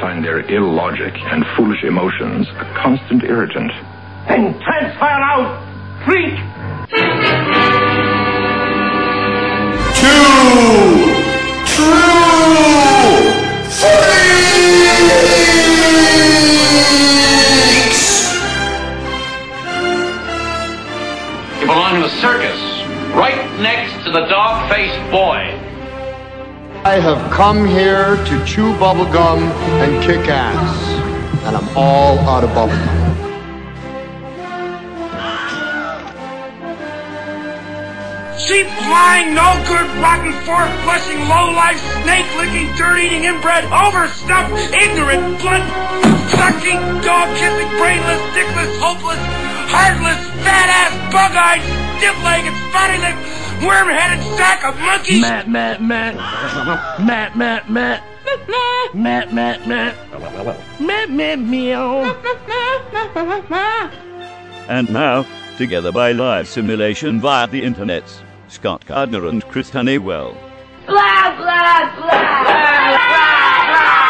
find their illogic and foolish emotions a constant irritant. Then transfer out, freak! You belong in the circus, right next to the dog-faced boy. I have come here to chew bubblegum and kick ass. And I'm all out of bubblegum. Cheap, lying, no good, rotten, fork flushing, low life, snake licking, dirt eating, inbred, overstuffed, ignorant, blood sucking, dog kissing, brainless, dickless, hopeless, heartless, fat ass, bug eyed, stiff legged, spotty lipped, worm headed sack of monkeys. Matt, Matt, Matt. Matt, Matt, Matt. Matt, Matt, Matt. Matt, Matt, meow. And now, together by live simulation via the internet, Scott Gardner and Chris Honeywell. Blah, blah, blah.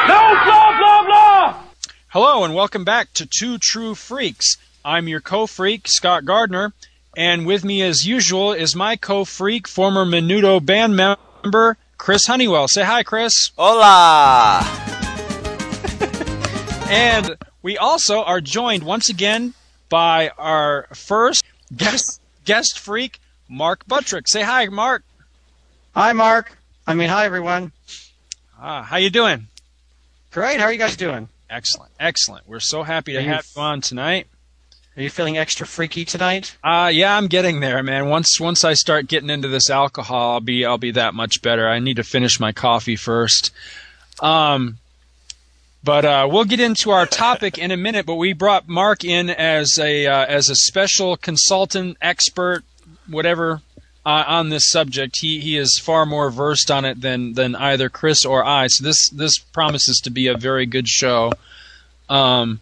No, blah, blah, blah! Hello and welcome back to Two True Freaks. I'm your co-freak, Scott Gardner, and with me as usual is my co-freak, former Menudo band member, Chris Honeywell. Say hi, Chris. Hola! And we also are joined once again by our first guest guest freak, Mark Buttrick. Say hi, Mark. Hi, Mark. I mean, hi, everyone. Ah, how you doing? Great. How are you guys doing? Excellent, excellent. We're so happy to Are you- have you on tonight. Are you feeling extra freaky tonight? Uh yeah, I'm getting there, man. Once once I start getting into this alcohol, I'll be I'll be that much better. I need to finish my coffee first. Um but uh, we'll get into our topic in a minute. But we brought Mark in as a uh, as a special consultant, expert, whatever, uh, on this subject. He he is far more versed on it than than either Chris or I. So this this promises to be a very good show. Um,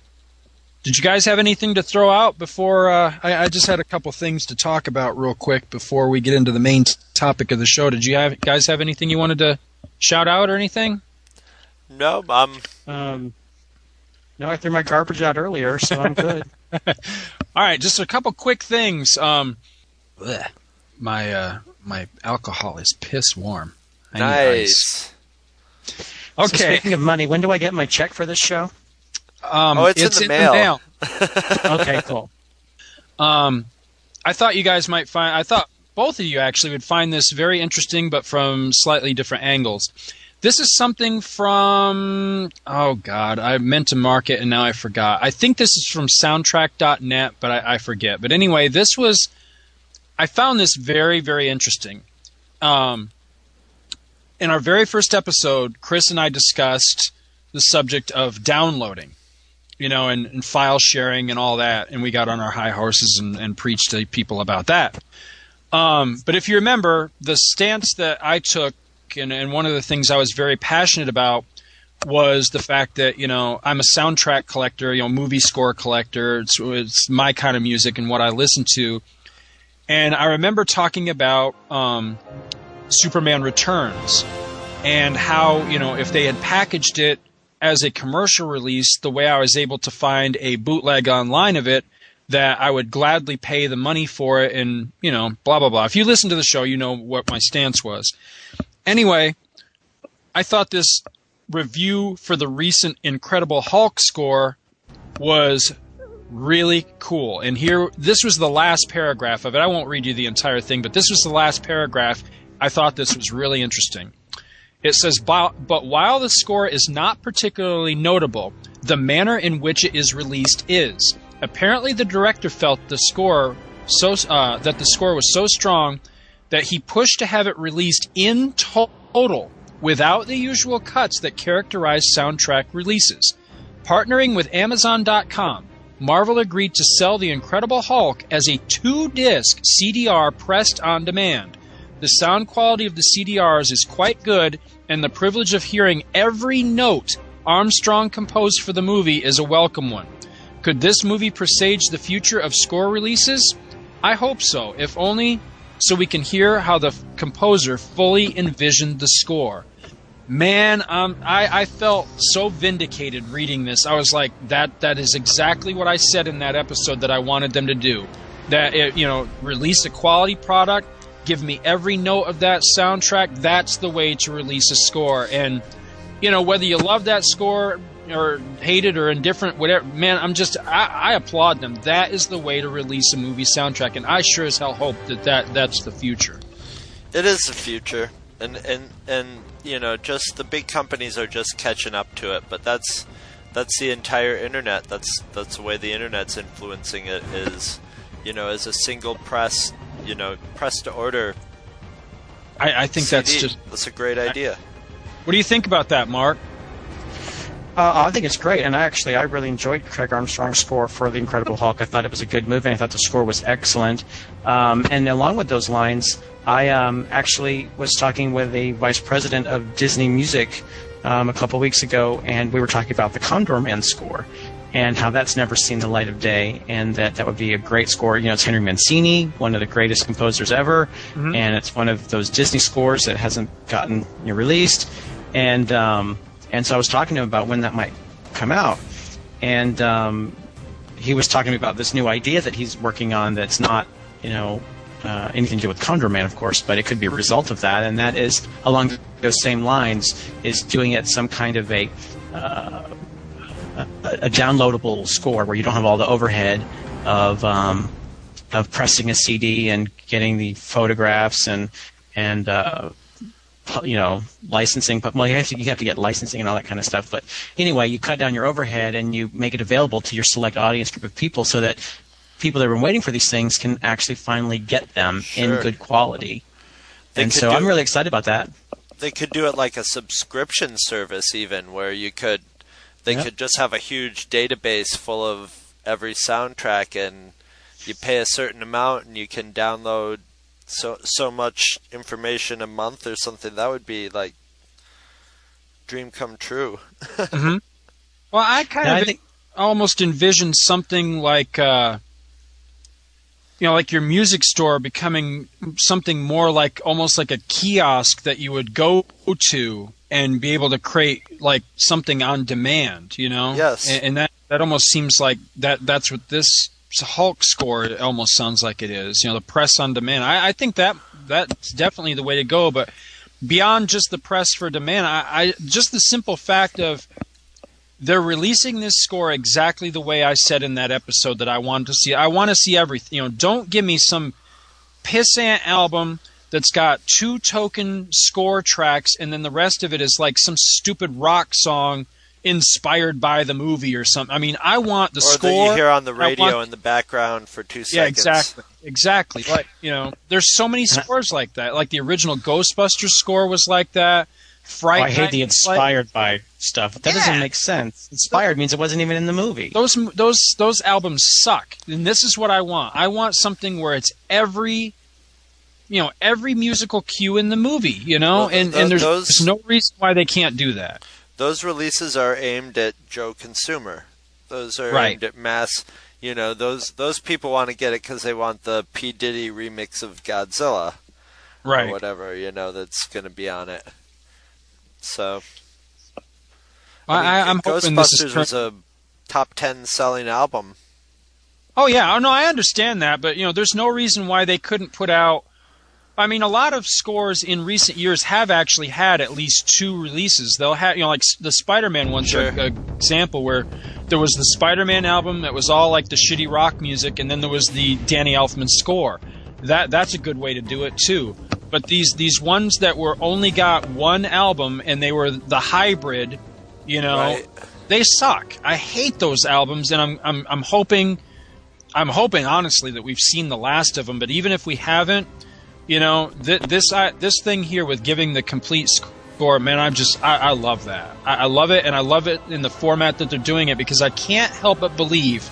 did you guys have anything to throw out before? Uh, I, I just had a couple things to talk about real quick before we get into the main t- topic of the show. Did you have, guys have anything you wanted to shout out or anything? No, um, Um, no, I threw my garbage out earlier, so I'm good. All right, just a couple quick things. Um, bleh. my uh, my alcohol is piss warm. I need ice. nice. So Okay. speaking of money, when do I get my check for this show? Um, Oh, it's in the mail. Okay, cool. Um, I thought you guys might find. I thought both of you actually would find this very interesting, but from slightly different angles. This is something from. Oh God, I meant to mark it and now I forgot. I think this is from Soundtrack.net, but I, I forget. But anyway, this was. I found this very very interesting. Um, in our very first episode, Chris and I discussed the subject of downloading you know, and, and file sharing and all that. And we got on our high horses and, and preached to people about that. Um, but if you remember, the stance that I took, and, and one of the things I was very passionate about was the fact that, you know, I'm a soundtrack collector, you know, movie score collector. It's, it's my kind of music and what I listen to. And I remember talking about um, Superman Returns and how, you know, if they had packaged it as a commercial release, the way I was able to find a bootleg online of it, that I would gladly pay the money for it and, you know, blah, blah, blah. If you listen to the show, you know what my stance was. Anyway, I thought this review for the recent Incredible Hulk score was really cool. And here, this was the last paragraph of it. I won't read you the entire thing, but this was the last paragraph. I thought this was really interesting. It says, "But while the score is not particularly notable, the manner in which it is released is. Apparently, the director felt the score so uh, that the score was so strong that he pushed to have it released in total without the usual cuts that characterize soundtrack releases. Partnering with Amazon.com, Marvel agreed to sell The Incredible Hulk as a two disc CDR pressed on demand. The sound quality of the CDRs is quite good, and the privilege of hearing every note Armstrong composed for the movie is a welcome one. Could this movie presage the future of score releases? I hope so, if only so we can hear how the composer fully envisioned the score. Man, um, I, I felt so vindicated reading this. I was like, that that is exactly what I said in that episode that I wanted them to do. That it, you know, release a quality product, give me every note of that soundtrack. That's the way to release a score. And you know, whether you love that score or hate it or indifferent, whatever, man, I'm just I, I applaud them. That is the way to release a movie soundtrack, and I sure as hell hope that, that that's the future. It is the future, and and and you know, just the big companies are just catching up to it. But that's that's the entire internet. That's that's the way the internet's influencing it. Is you know, as a single press, you know, press to order. I, I think CD. that's just that's a great idea. What do you think about that, Mark? Uh, I think it's great, and actually, I really enjoyed Craig Armstrong's score for The Incredible Hulk. I thought it was a good movie. and I thought the score was excellent. Um, and along with those lines, I um, actually was talking with the vice president of Disney Music um, a couple weeks ago, and we were talking about the Condorman score and how that's never seen the light of day, and that that would be a great score. You know, it's Henry Mancini, one of the greatest composers ever, Mhm. and it's one of those Disney scores that hasn't gotten you know, released. And um, and so I was talking to him about when that might come out, and um, he was talking to me about this new idea that he's working on that's not you know uh, anything to do with Condorman, of course, but it could be a result of that, and that is along those same lines is doing it some kind of a uh, a, a downloadable score where you don't have all the overhead of um, of pressing a CD and getting the photographs and and uh, you know licensing. But well, you have to you have to get licensing and all that kind of stuff. But anyway, you cut down your overhead and you make it available to your select audience group of people so that people that have been waiting for these things can actually finally get them in good quality. They and so I'm really excited about that. They could do it like a subscription service, even where you could. They Yep. could just have a huge database full of every soundtrack, and you pay a certain amount, and you can download so so much information a month or something. That would be like dream come true. hmm Well, I kind Yeah, of I think- almost envision something like, uh, you know, like your music store becoming something more like almost like a kiosk that you would go to and be able to create like something on demand. You know, Yes. and, and that that almost seems like that. That's what this Hulk score almost sounds like it is. You know, the press on demand. I, I think that that's definitely the way to go, but. Beyond just the press for demand, I, I just the simple fact of they're releasing this score exactly the way I said in that episode that I wanted to see. I want to see everything. You know, don't give me some pissant album that's got two token score tracks and then the rest of it is like some stupid rock song inspired by the movie or something. I mean, I want the or score that you hear on the radio want- in the background for two seconds. yeah, seconds. exactly, exactly. Like you know, there's so many scores like that. Like the original Ghostbusters score was like that. Fright Oh, I hate Night the was like- inspired by stuff. That doesn't make sense. Inspired means it wasn't even in the movie. those those those albums suck. And this is what I want. I want something where it's every you know, every musical cue in the movie, you know? Well, and th- and there's, those- there's no reason why they can't do that. Those releases are aimed at Joe consumer. Those are Right. aimed at mass. You know, those those people want to get it because they want the P Diddy remix of Godzilla or Right. whatever. You know, that's going to be on it. So I, I'm hoping this is Ghostbusters was a top ten selling album. Oh yeah, oh no, I understand that, but you know, there's no reason why they couldn't put out. I mean, a lot of scores in recent years have actually had at least two releases. They'll have, you know, like the Spider-Man one's Sure. a, a example where there was the Spider-Man album that was all like the shitty rock music, and then there was the Danny Elfman score. That that's a good way to do it too. But these these ones that were only got one album and they were the hybrid, you know, Right. they suck. I hate those albums, and I'm I'm I'm hoping. I'm hoping honestly that we've seen the last of them, but even if we haven't, you know, th- this I, this thing here with giving the complete score, man, I'm just I, I love that. I, I love it, and I love it in the format that they're doing it because I can't help but believe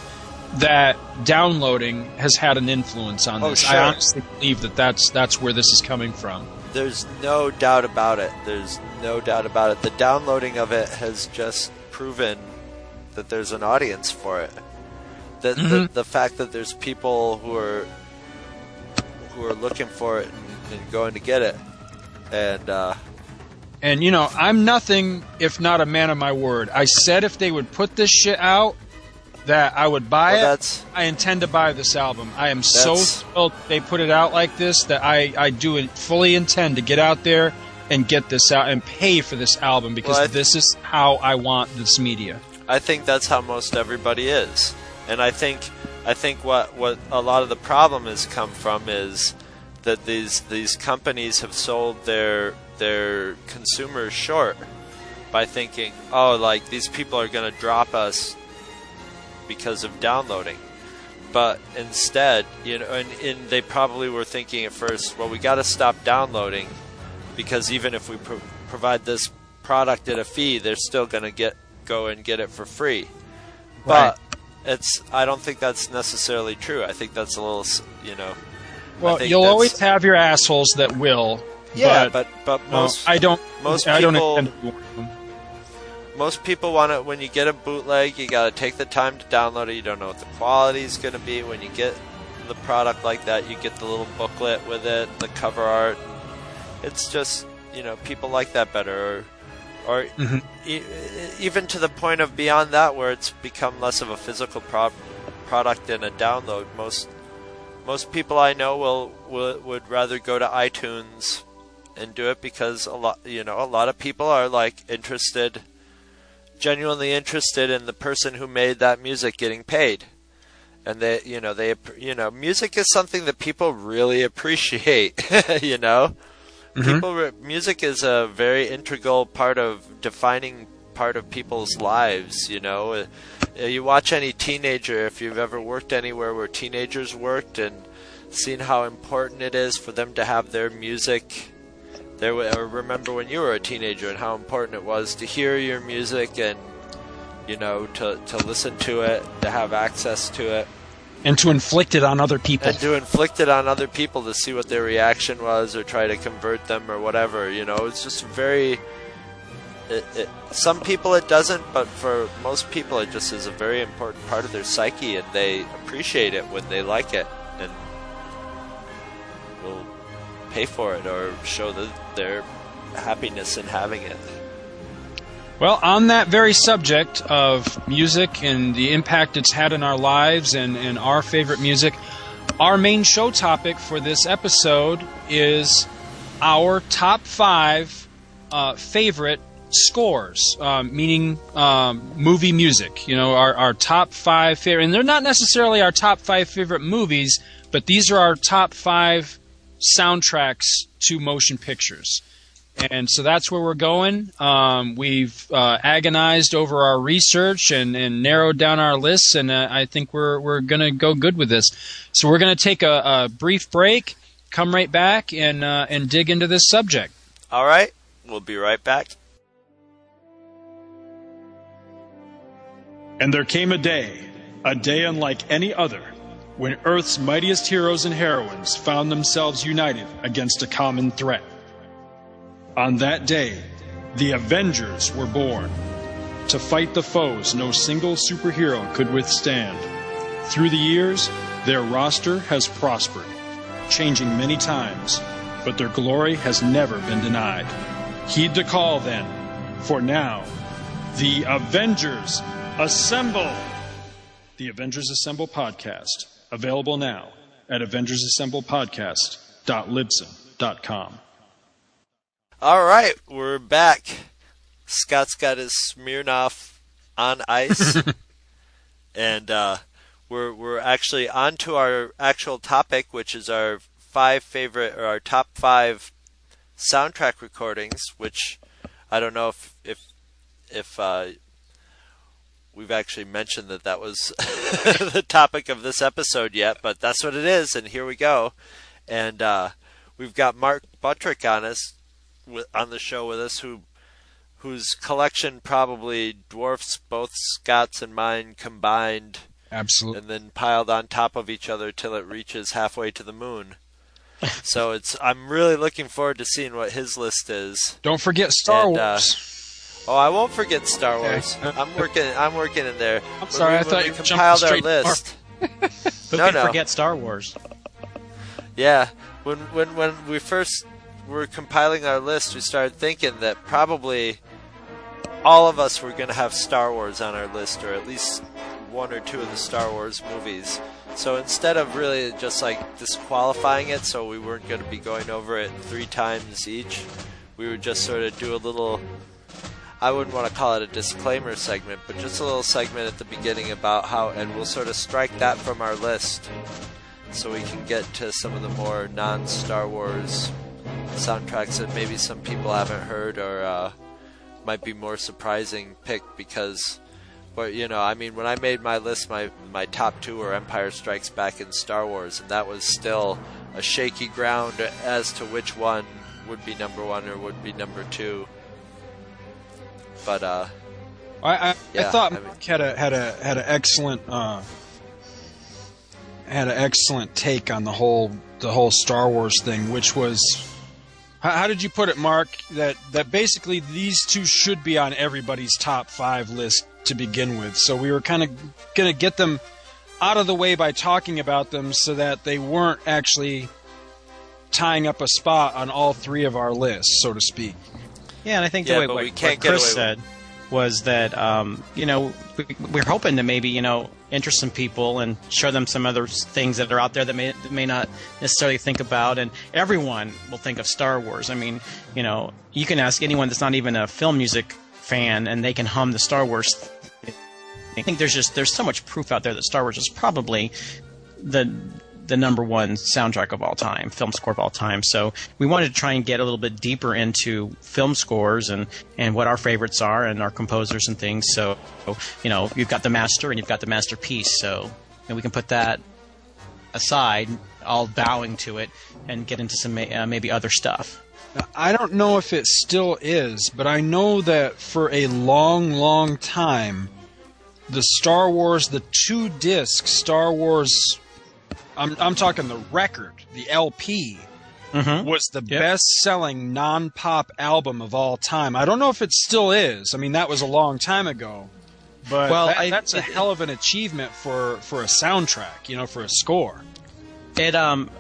that downloading has had an influence on Oh, this. sure. I honestly believe that that's that's where this is coming from. There's no doubt about it. There's no doubt about it. The downloading of it has just proven that there's an audience for it. The, the, Mhm. the fact that there's people who are who are looking for it and, and going to get it, and uh, And you know, I'm nothing if not a man of my word. I said if they would put this shit out, that I would buy Well, it. I intend to buy this album. I am so thrilled they put it out like this that I I do fully intend to get out there and get this out and pay for this album because Well, th- this is how I want this media. I think that's how most everybody is, and I think I think what what a lot of the problem has come from is that these these companies have sold their their consumers short by thinking, oh, like these people are going to drop us because of downloading. But instead, you know, and, and they probably were thinking at first, well, we got to stop downloading because even if we pro- provide this product at a fee, they're still going to get go and get it for free. But it's I don't think that's necessarily true. I think that's a little, you know. Well, you'll that's- always have your assholes that will. yeah, but, but but no, most I don't. most I don't people- intend to be one of them. most people want to when you get a bootleg you got to take the time to download it you don't know what the quality is going to be when you get the product like that you get the little booklet with it the cover art it's just you know people like that better or, Mhm. e- even to the point of beyond that where it's become less of a physical pro- product than a download. Most most people I know will, will would rather go to iTunes and do it because a lot you know a lot of people are like interested genuinely interested in the person who made that music getting paid. And they you know they you know music is something that people really appreciate you know people re- music is a very integral part of defining part of people's lives you know? Uh, uh, you watch any teenager if you've ever worked anywhere where teenagers worked and seen how important it is for them to have their music there remember when you were a teenager and how important it was to hear your music and you know to to listen to it to have access to it and to inflict it on other people. and to inflict it on other people to see what their reaction was or try to convert them or whatever you know it's just very it, it, some people it doesn't but for most people it just is a very important part of their psyche and they appreciate it when they like it and will pay for it or show the, their happiness in having it Well, on that very subject of music and the impact it's had in our lives and, and our favorite music, our main show topic for this episode is our top five uh, favorite scores, um, meaning um, movie music. You know, our, our top five favorite, and they're not necessarily our top five favorite movies, but these are our top five soundtracks to motion pictures. And so that's where we're going. Um, we've uh, agonized over our research and, and narrowed down our lists, and uh, I think we're we're going to go good with this. So we're going to take a, a brief break, come right back, and uh, and dig into this subject. all right we'll be right back And there came a day, a day unlike any other, when Earth's mightiest heroes and heroines found themselves united against a common threat. On that day, the Avengers were born to fight the foes no single superhero could withstand. Through the years, their roster has prospered, changing many times, but their glory has never been denied. Heed the call then, for now, the Avengers Assemble! The Avengers Assemble podcast, available now at AvengersAssemblePodcast.libsyn.com. All right, we're back. Scott's got his Smirnoff on ice, and uh, we're we're actually on to our actual topic, which is our five favorite or our top five soundtrack recordings. Which I don't know if if if uh, we've actually mentioned that that was the topic of this episode yet, but that's what it is, and here we go. And uh, we've got Mark Buttrick on us with, on the show with us, who whose collection probably dwarfs both Scott's and mine combined, Absolutely. and then piled on top of each other till it reaches halfway to the moon. so it's I'm really looking forward to seeing what his list is. Don't forget Star And, uh, Wars. Oh, I won't forget Star Wars. I'm working. I'm working in there. I'm sorry, I thought we you compiled our jumping straight to list. Who No, can no. forget Star Wars? Yeah, when when when we first we were compiling our list, we started thinking that probably all of us were going to have Star Wars on our list, or at least one or two of the Star Wars movies. So instead of really just like disqualifying it, so we weren't going to be going over it three times each, we would just sort of do a little. I wouldn't want to call it a disclaimer segment, but just a little segment at the beginning about how, and we'll sort of strike that from our list so we can get to some of the more non Star Wars soundtracks that maybe some people haven't heard or uh, might be more surprising pick because but you know, I mean, when I made my list, my my top two were Empire Strikes Back and Star Wars, and that was still a shaky ground as to which one would be number one or would be number two. But uh, I I, Yeah, I thought I mean- had a had a had an excellent uh, had an excellent take on the whole the whole Star Wars thing, which was how, how did you put it, Mark? That that basically these two should be on everybody's top five list to begin with. So we were kind of gonna get them out of the way by talking about them, so that they weren't actually tying up a spot on all three of our lists, so to speak. Yeah, and I think Yeah, the way what, we can't what get Chris away said was that um, you know we, we're hoping to maybe you know interest some people and show them some other things that are out there that may that may not necessarily think about, and everyone will think of Star Wars. I mean, you know, you can ask anyone that's not even a film music fan, and they can hum the Star Wars. I think there's just there's so much proof out there that Star Wars is probably the the number one soundtrack of all time, film score of all time. So we wanted to try and get a little bit deeper into film scores and, and what our favorites are and our composers and things. So, you know, you've got the master and you've got the masterpiece. So know, we can put that aside, all bowing to it, and get into some uh, maybe other stuff. I don't know if it still is, but I know that for a long, long time, the Star Wars, the two disc Star Wars, I'm, I'm talking the record, the LP, was the best selling non pop album of all time. I don't know if it still is. I mean, that was a long time ago. But Well, that- I- that's a it- hell of an achievement for, for a soundtrack, you know, for a score. It um,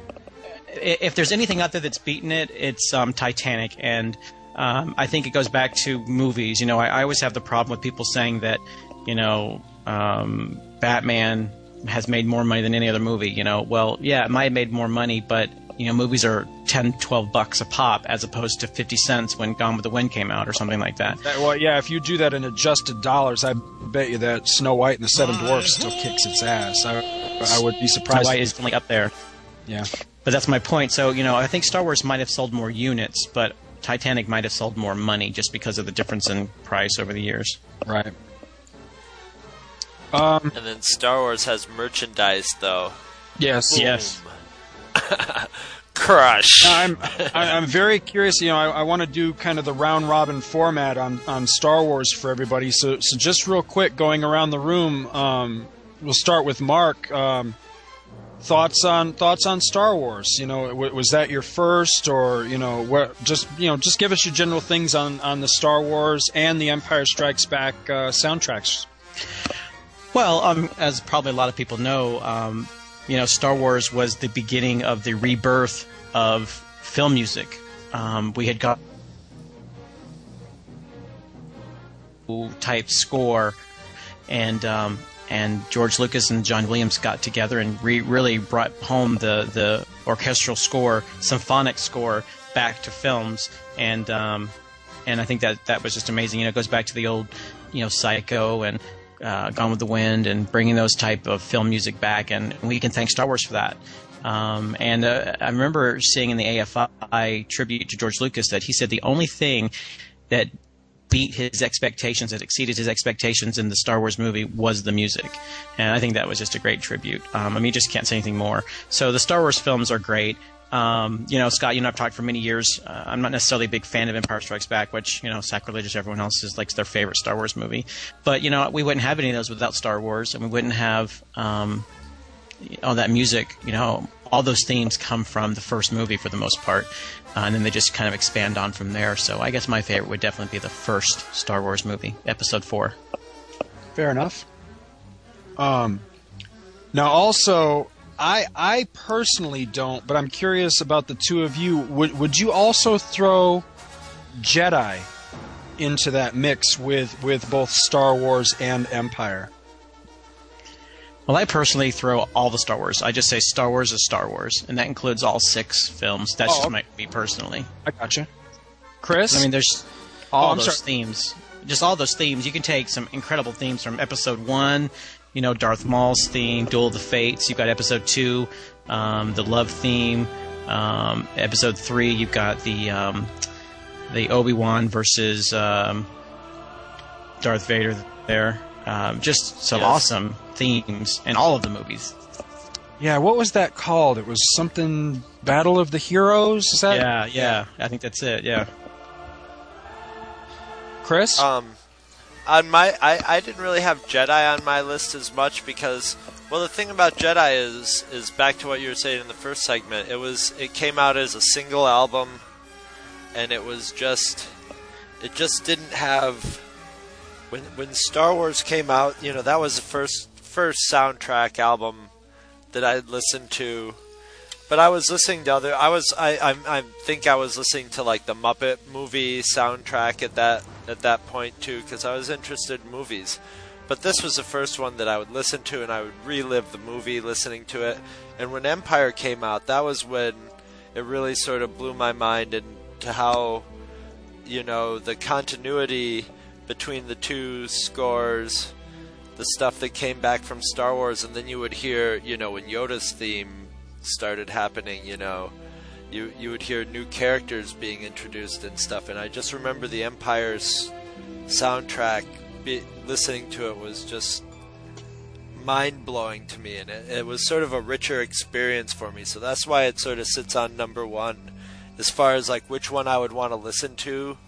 if there's anything out there that's beaten it, it's um, Titanic, and um, I think it goes back to movies. You know, I, I always have the problem with people saying that, you know, um, Batman has made more money than any other movie. You know, well, yeah, it might have made more money, but you know, movies are 10, 12 bucks a pop as opposed to 50 cents when Gone with the Wind came out or something like that. Well, yeah, if you do that in adjusted dollars, I bet you that Snow White and the Seven Dwarfs still kicks its ass. I, I would be surprised. Snow White is definitely up there. Yeah. But that's my point. So, you know, I think Star Wars might have sold more units, but Titanic might have sold more money just because of the difference in price over the years. Right. Um, and then Star Wars has merchandise though. Yes. Boom. Yes. Crush. I'm I, I'm very curious. You know, I, I want to do kind of the round robin format on, on Star Wars for everybody. So so just real quick, going around the room, um, we'll start with Mark. Um, thoughts on thoughts on Star Wars? You know, w- was that your first, or you know, what? Just you know, just give us your general things on on the Star Wars and the Empire Strikes Back uh, soundtracks. Well, um, as probably a lot of people know, um, you know, Star Wars was the beginning of the rebirth of film music. Um, we had got type score, and um, and George Lucas and John Williams got together and re- really brought home the the orchestral score, symphonic score back to films, and um, and I think that that was just amazing. You know, it goes back to the old, you know, Psycho and uh, Gone with the Wind and bringing those type of film music back, and we can thank Star Wars for that. Um, and uh, I remember seeing in the AFI tribute to George Lucas that he said the only thing that beat his expectations, that exceeded his expectations in the Star Wars movie was the music. And I think that was just a great tribute. Um, I mean, you just can't say anything more. So the Star Wars films are great. Um, you know, Scott, you and I've talked for many years. Uh, I'm not necessarily a big fan of Empire Strikes Back, which, you know, sacrilegious everyone else is like their favorite Star Wars movie. But, you know, we wouldn't have any of those without Star Wars, and we wouldn't have um, all that music. You know, all those themes come from the first movie for the most part, uh, and then they just kind of expand on from there. So I guess my favorite would definitely be the first Star Wars movie, Episode Four. Fair enough. Um, now, also, I I personally don't, but I'm curious about the two of you. Would would you also throw Jedi into that mix with with both Star Wars and Empire? Well, I personally throw all the Star Wars. I just say Star Wars is Star Wars, and that includes all six films. That's Oh, just my, me personally. I gotcha. Chris, I mean, there's Oh, all I'm those sorry. themes. Just all those themes. You can take some incredible themes from Episode One. You know, Darth Maul's theme, Duel of the Fates. You've got Episode Two, um, the love theme. Um, episode Three, you've got the um, the Obi Wan versus um, Darth Vader there. Um, just some Yes. awesome themes in all of the movies. yeah, what was that called? It was something Battle of the Heroes. Is that yeah, yeah. I think that's it. Yeah. Chris? Um, on my, I, I didn't really have Jedi on my list as much because, well, the thing about Jedi is, is back to what you were saying in the first segment. It was, it came out as a single album, and it was just, it just didn't have. When when Star Wars came out, you know, that was the first first soundtrack album that I listened to. But I was listening to other. I was. I. I, I think I was listening to like the Muppet movie soundtrack at that at that point too, because I was interested in movies. But this was the first one that I would listen to, and I would relive the movie listening to it. And when Empire came out, that was when it really sort of blew my mind into how, you know, the continuity between the two scores, the stuff that came back from Star Wars, and then you would hear, you know, when Yoda's theme started happening, you know, you you would hear new characters being introduced and stuff. And I just remember the Empire's soundtrack. Be, listening to it was just mind blowing to me, and it, it was sort of a richer experience for me. So that's why it sort of sits on number one, as far as like which one I would want to listen to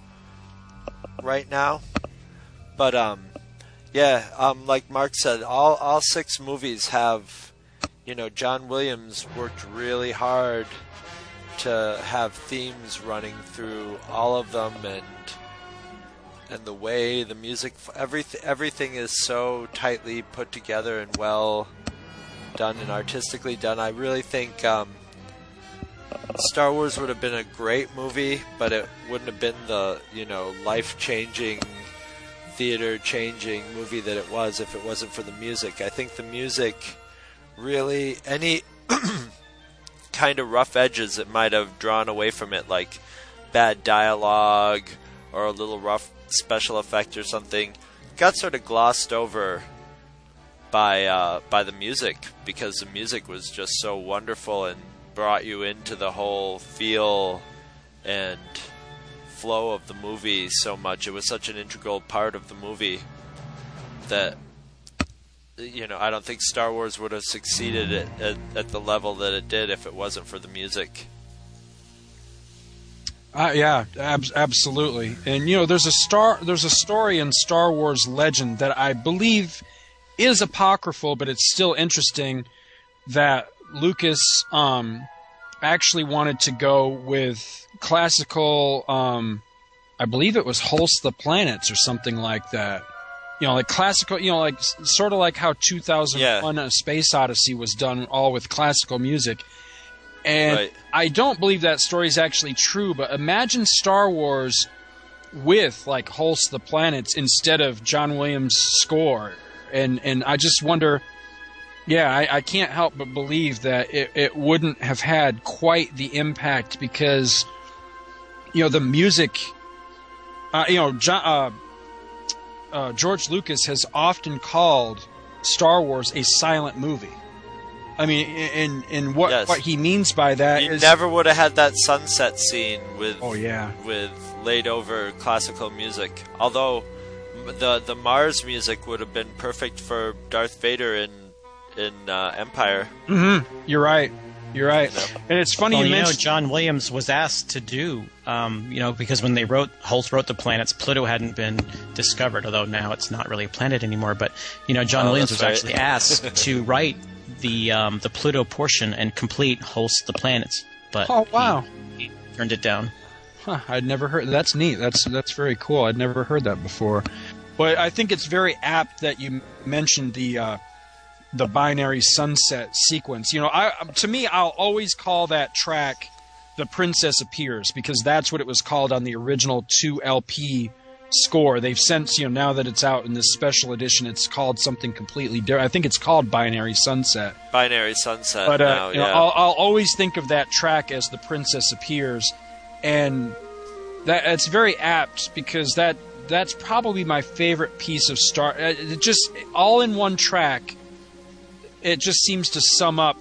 right now. But um, yeah, um, like Mark said, all all six movies have, you know, John Williams worked really hard to have themes running through all of them, and and the way the music, everything everything is so tightly put together and well done and artistically done. I really think. Um, Star Wars would have been a great movie, but it wouldn't have been the you know life changing, theater changing movie that it was if it wasn't for the music. I think the music really any kind of rough edges that might have drawn away from it, like bad dialogue or a little rough special effect or something, got sort of glossed over by uh, by the music because the music was just so wonderful and brought you into the whole feel and flow of the movie so much. It was such an integral part of the movie that you know I don't think Star Wars would have succeeded at, at, at the level that it did if it wasn't for the music. Uh, yeah, ab- absolutely. And you know, there's a star, there's a story in Star Wars Legend that I believe is apocryphal, but it's still interesting that Lucas um, actually wanted to go with classical. Um, I believe it was Holst the Planets or something like that. You know, like classical. You know, like sort of like how 2001: A Space Odyssey was done, all with classical music. And Right. I don't believe that story is actually true, but imagine Star Wars with like Holst the Planets instead of John Williams' score. And and I just wonder yeah, I, I can't help but believe that it, it wouldn't have had quite the impact because you know the music uh, you know John, uh, uh, George Lucas has often called Star Wars a silent movie. I mean, in in what Yes. what he means by that You is never would have had that sunset scene with Oh, yeah. with laid over classical music. Although the the Mars music would have been perfect for Darth Vader in in uh, Empire. Mhm. You're right. You're right. And it's funny well, you you know, mentioned John Williams was asked to do, um, you know, because when they wrote Holst wrote the planets, Pluto hadn't been discovered, although now it's not really a planet anymore. But you know, John Oh, Williams was right. actually asked to write the um, the Pluto portion and complete Holst the planets, but Oh, wow. he, he turned it down. Huh, I'd never heard. That's neat. That's that's very cool. I'd never heard that before. But I think it's very apt that you mentioned the uh, the binary sunset sequence. You know, I to me, I'll always call that track "The Princess Appears" because that's what it was called on the original two LP score. They've since, you know, now that it's out in this special edition, it's called something completely different. I think it's called Binary Sunset. Binary Sunset. But uh, now, you know, yeah. I'll, I'll always think of that track as "The Princess Appears," and that it's very apt because that that's probably my favorite piece of Star. uh, It just all in one track. It just seems to sum up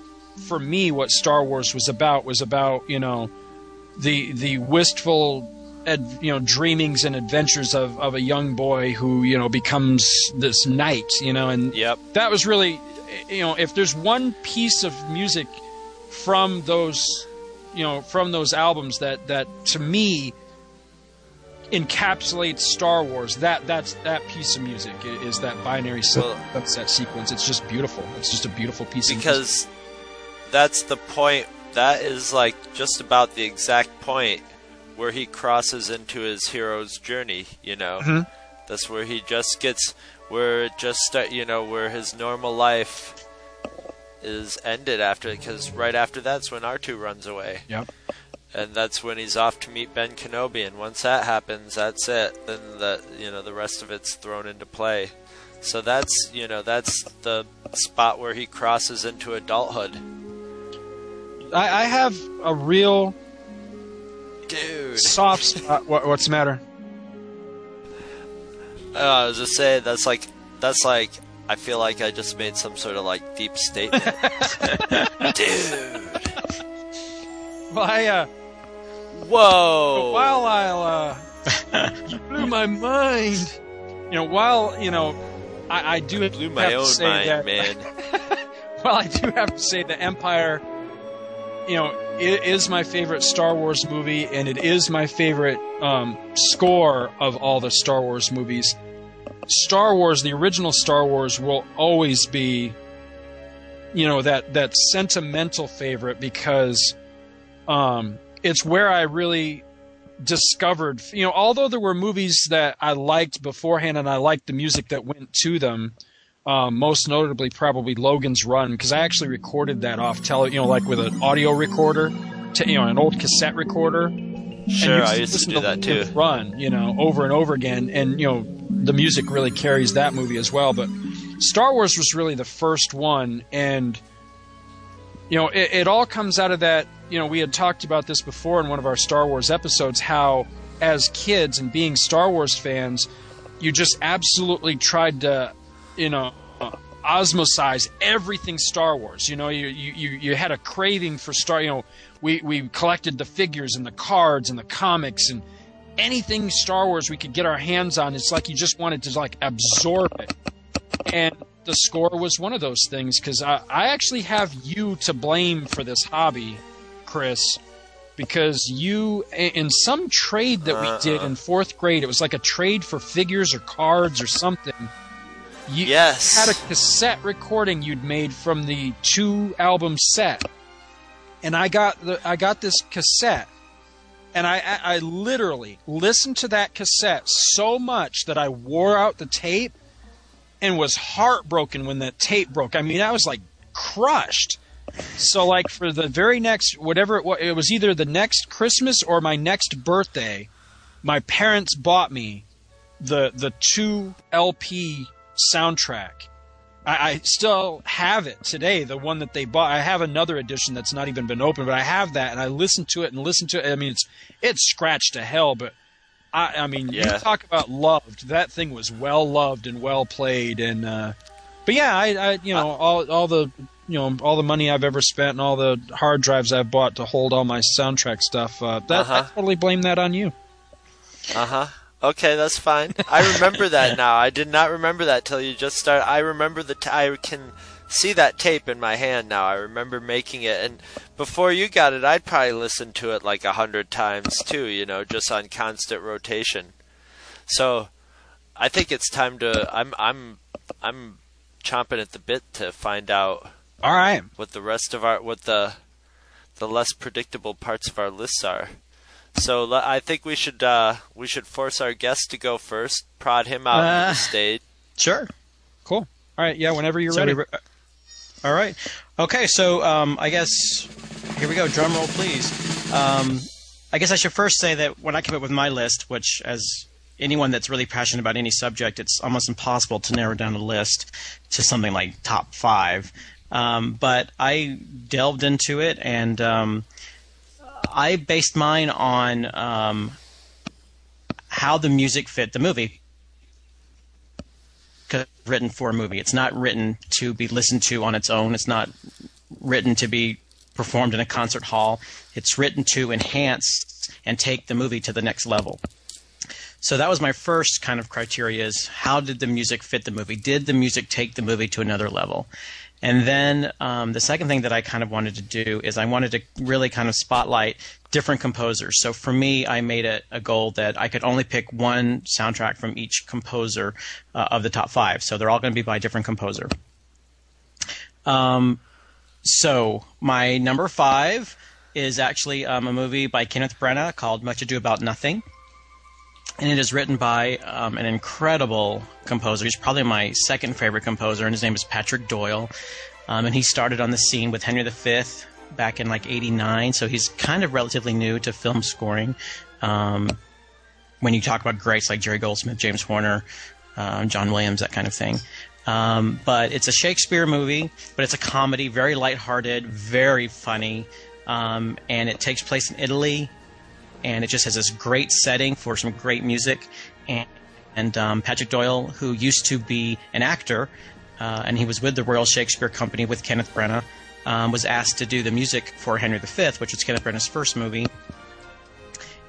for me what Star Wars was about. Was about you know the the wistful. Ad, you know, dreamings and adventures of, of a young boy who you know becomes this knight. You know, and yep. that was really, you know, if there's one piece of music from those, you know, from those albums that that to me encapsulates Star Wars. That that's that piece of music i- is that binary Well- sunset sequence. It's just beautiful. It's just a beautiful piece of music. because that's the point. That is like just about the exact point where he crosses into his hero's journey. You know, Mhm. that's where he just gets where it just start. You know, where his normal life is ended after because right after that's when R two runs away. Yep. And that's when he's off to meet Ben Kenobi, and once that happens, that's it. Then the you know the rest of it's thrown into play. So that's you know that's the spot where he crosses into adulthood. I, I have a real Dude. soft spot. What, what's the matter? Uh, I was just saying that's like that's like I feel like I just made some sort of like deep statement. Dude. Well, I uh, Whoa. while I'll uh, you blew my mind. You know, while you know, I, I do blew my have to own say mind, that, man. Well, I do have to say the Empire, you know, it is my favorite Star Wars movie, and it is my favorite um, score of all the Star Wars movies. Star Wars, the original Star Wars, will always be, you know, that that sentimental favorite because um, it's where I really discovered. You know, although there were movies that I liked beforehand, and I liked the music that went to them um, most notably probably Logan's Run because I actually recorded that off tele, you know, like with an audio recorder, to, you know, an old cassette recorder. Sure, and I used to do that too. Run, you know, over and over again, and you know, the music really carries that movie as well. But Star Wars was really the first one, and you know, it, it all comes out of that. You know, we had talked about this before in one of our Star Wars episodes. How, as kids and being Star Wars fans, you just absolutely tried to, you know, osmosize everything Star Wars. You know, you, you you you had a craving for Star. You know, we we collected the figures and the cards and the comics and anything Star Wars we could get our hands on. It's like you just wanted to like absorb it. And the score was one of those things because I, I actually have you to blame for this hobby, Chris, because you in some trade that we uh-huh. did in fourth grade, it was like a trade for figures or cards or something. You Yes. had a cassette recording you'd made from the two album set, and I got the I got this cassette, and I I literally listened to that cassette so much that I wore out the tape, and was heartbroken when that tape broke. I mean, I was like crushed. So like for the very next whatever it was, it was either the next Christmas or my next birthday, my parents bought me the the two LP soundtrack. I, I still have it today, the one that they bought. I have another edition that's not even been opened, but I have that, and I listen to it and listen to it. I mean, it's it's scratched to hell, but I, I mean, Yeah. you talk about loved. That thing was well loved and well played, and uh, but yeah, I, I you know all all the you know all the money I've ever spent and all the hard drives I've bought to hold all my soundtrack stuff. Uh, that I Uh-huh. totally blame that on you. Uh huh. Okay, that's fine. I remember that now. I did not remember that till you just started. I remember the. T- I can see that tape in my hand now. I remember making it, and before you got it, I'd probably listened to it like a hundred times too. You know, just on constant rotation. So, I think it's time to. I'm. I'm. I'm chomping at the bit to find out. All right. What the rest of our. What the. The less predictable parts of our lists are. So I think we should uh, we should force our guest to go first, prod him out on Uh, the stage. Sure. Cool. All right. Yeah. Whenever you're So ready. we re- All right. Okay, so um, I guess here we go. Drum roll, please. Um, I guess I should first say that when I came up with my list, which as anyone that's really passionate about any subject, it's almost impossible to narrow down a list to something like top five. Um, but I delved into it and um, I based mine on um, how the music fit the movie. Written for a movie. It's not written to be listened to on its own. It's not written to be performed in a concert hall. It's written to enhance and take the movie to the next level. So that was my first kind of criteria is how did the music fit the movie? Did the music take the movie to another level? And then um, the second thing that I kind of wanted to do is I wanted to really kind of spotlight different composers. So for me, I made it a goal that I could only pick one soundtrack from each composer uh, of the top five. So they're all going to be by a different composer. Um, so my number five is actually um, a movie by Kenneth Branagh called Much Ado About Nothing. And it is written by um, an incredible composer. He's probably my second favorite composer, and his name is Patrick Doyle. Um, and he started on the scene with Henry V back in like 89, so he's kind of relatively new to film scoring. Um, when you talk about greats like Jerry Goldsmith, James Horner, um, John Williams, that kind of thing. Um, but it's a Shakespeare movie, but it's a comedy, very lighthearted, very funny, um, and it takes place in Italy and it just has this great setting for some great music. And, and um, Patrick Doyle, who used to be an actor, uh, and he was with the Royal Shakespeare Company with Kenneth Branagh, um, was asked to do the music for Henry V, which was Kenneth Branagh's first movie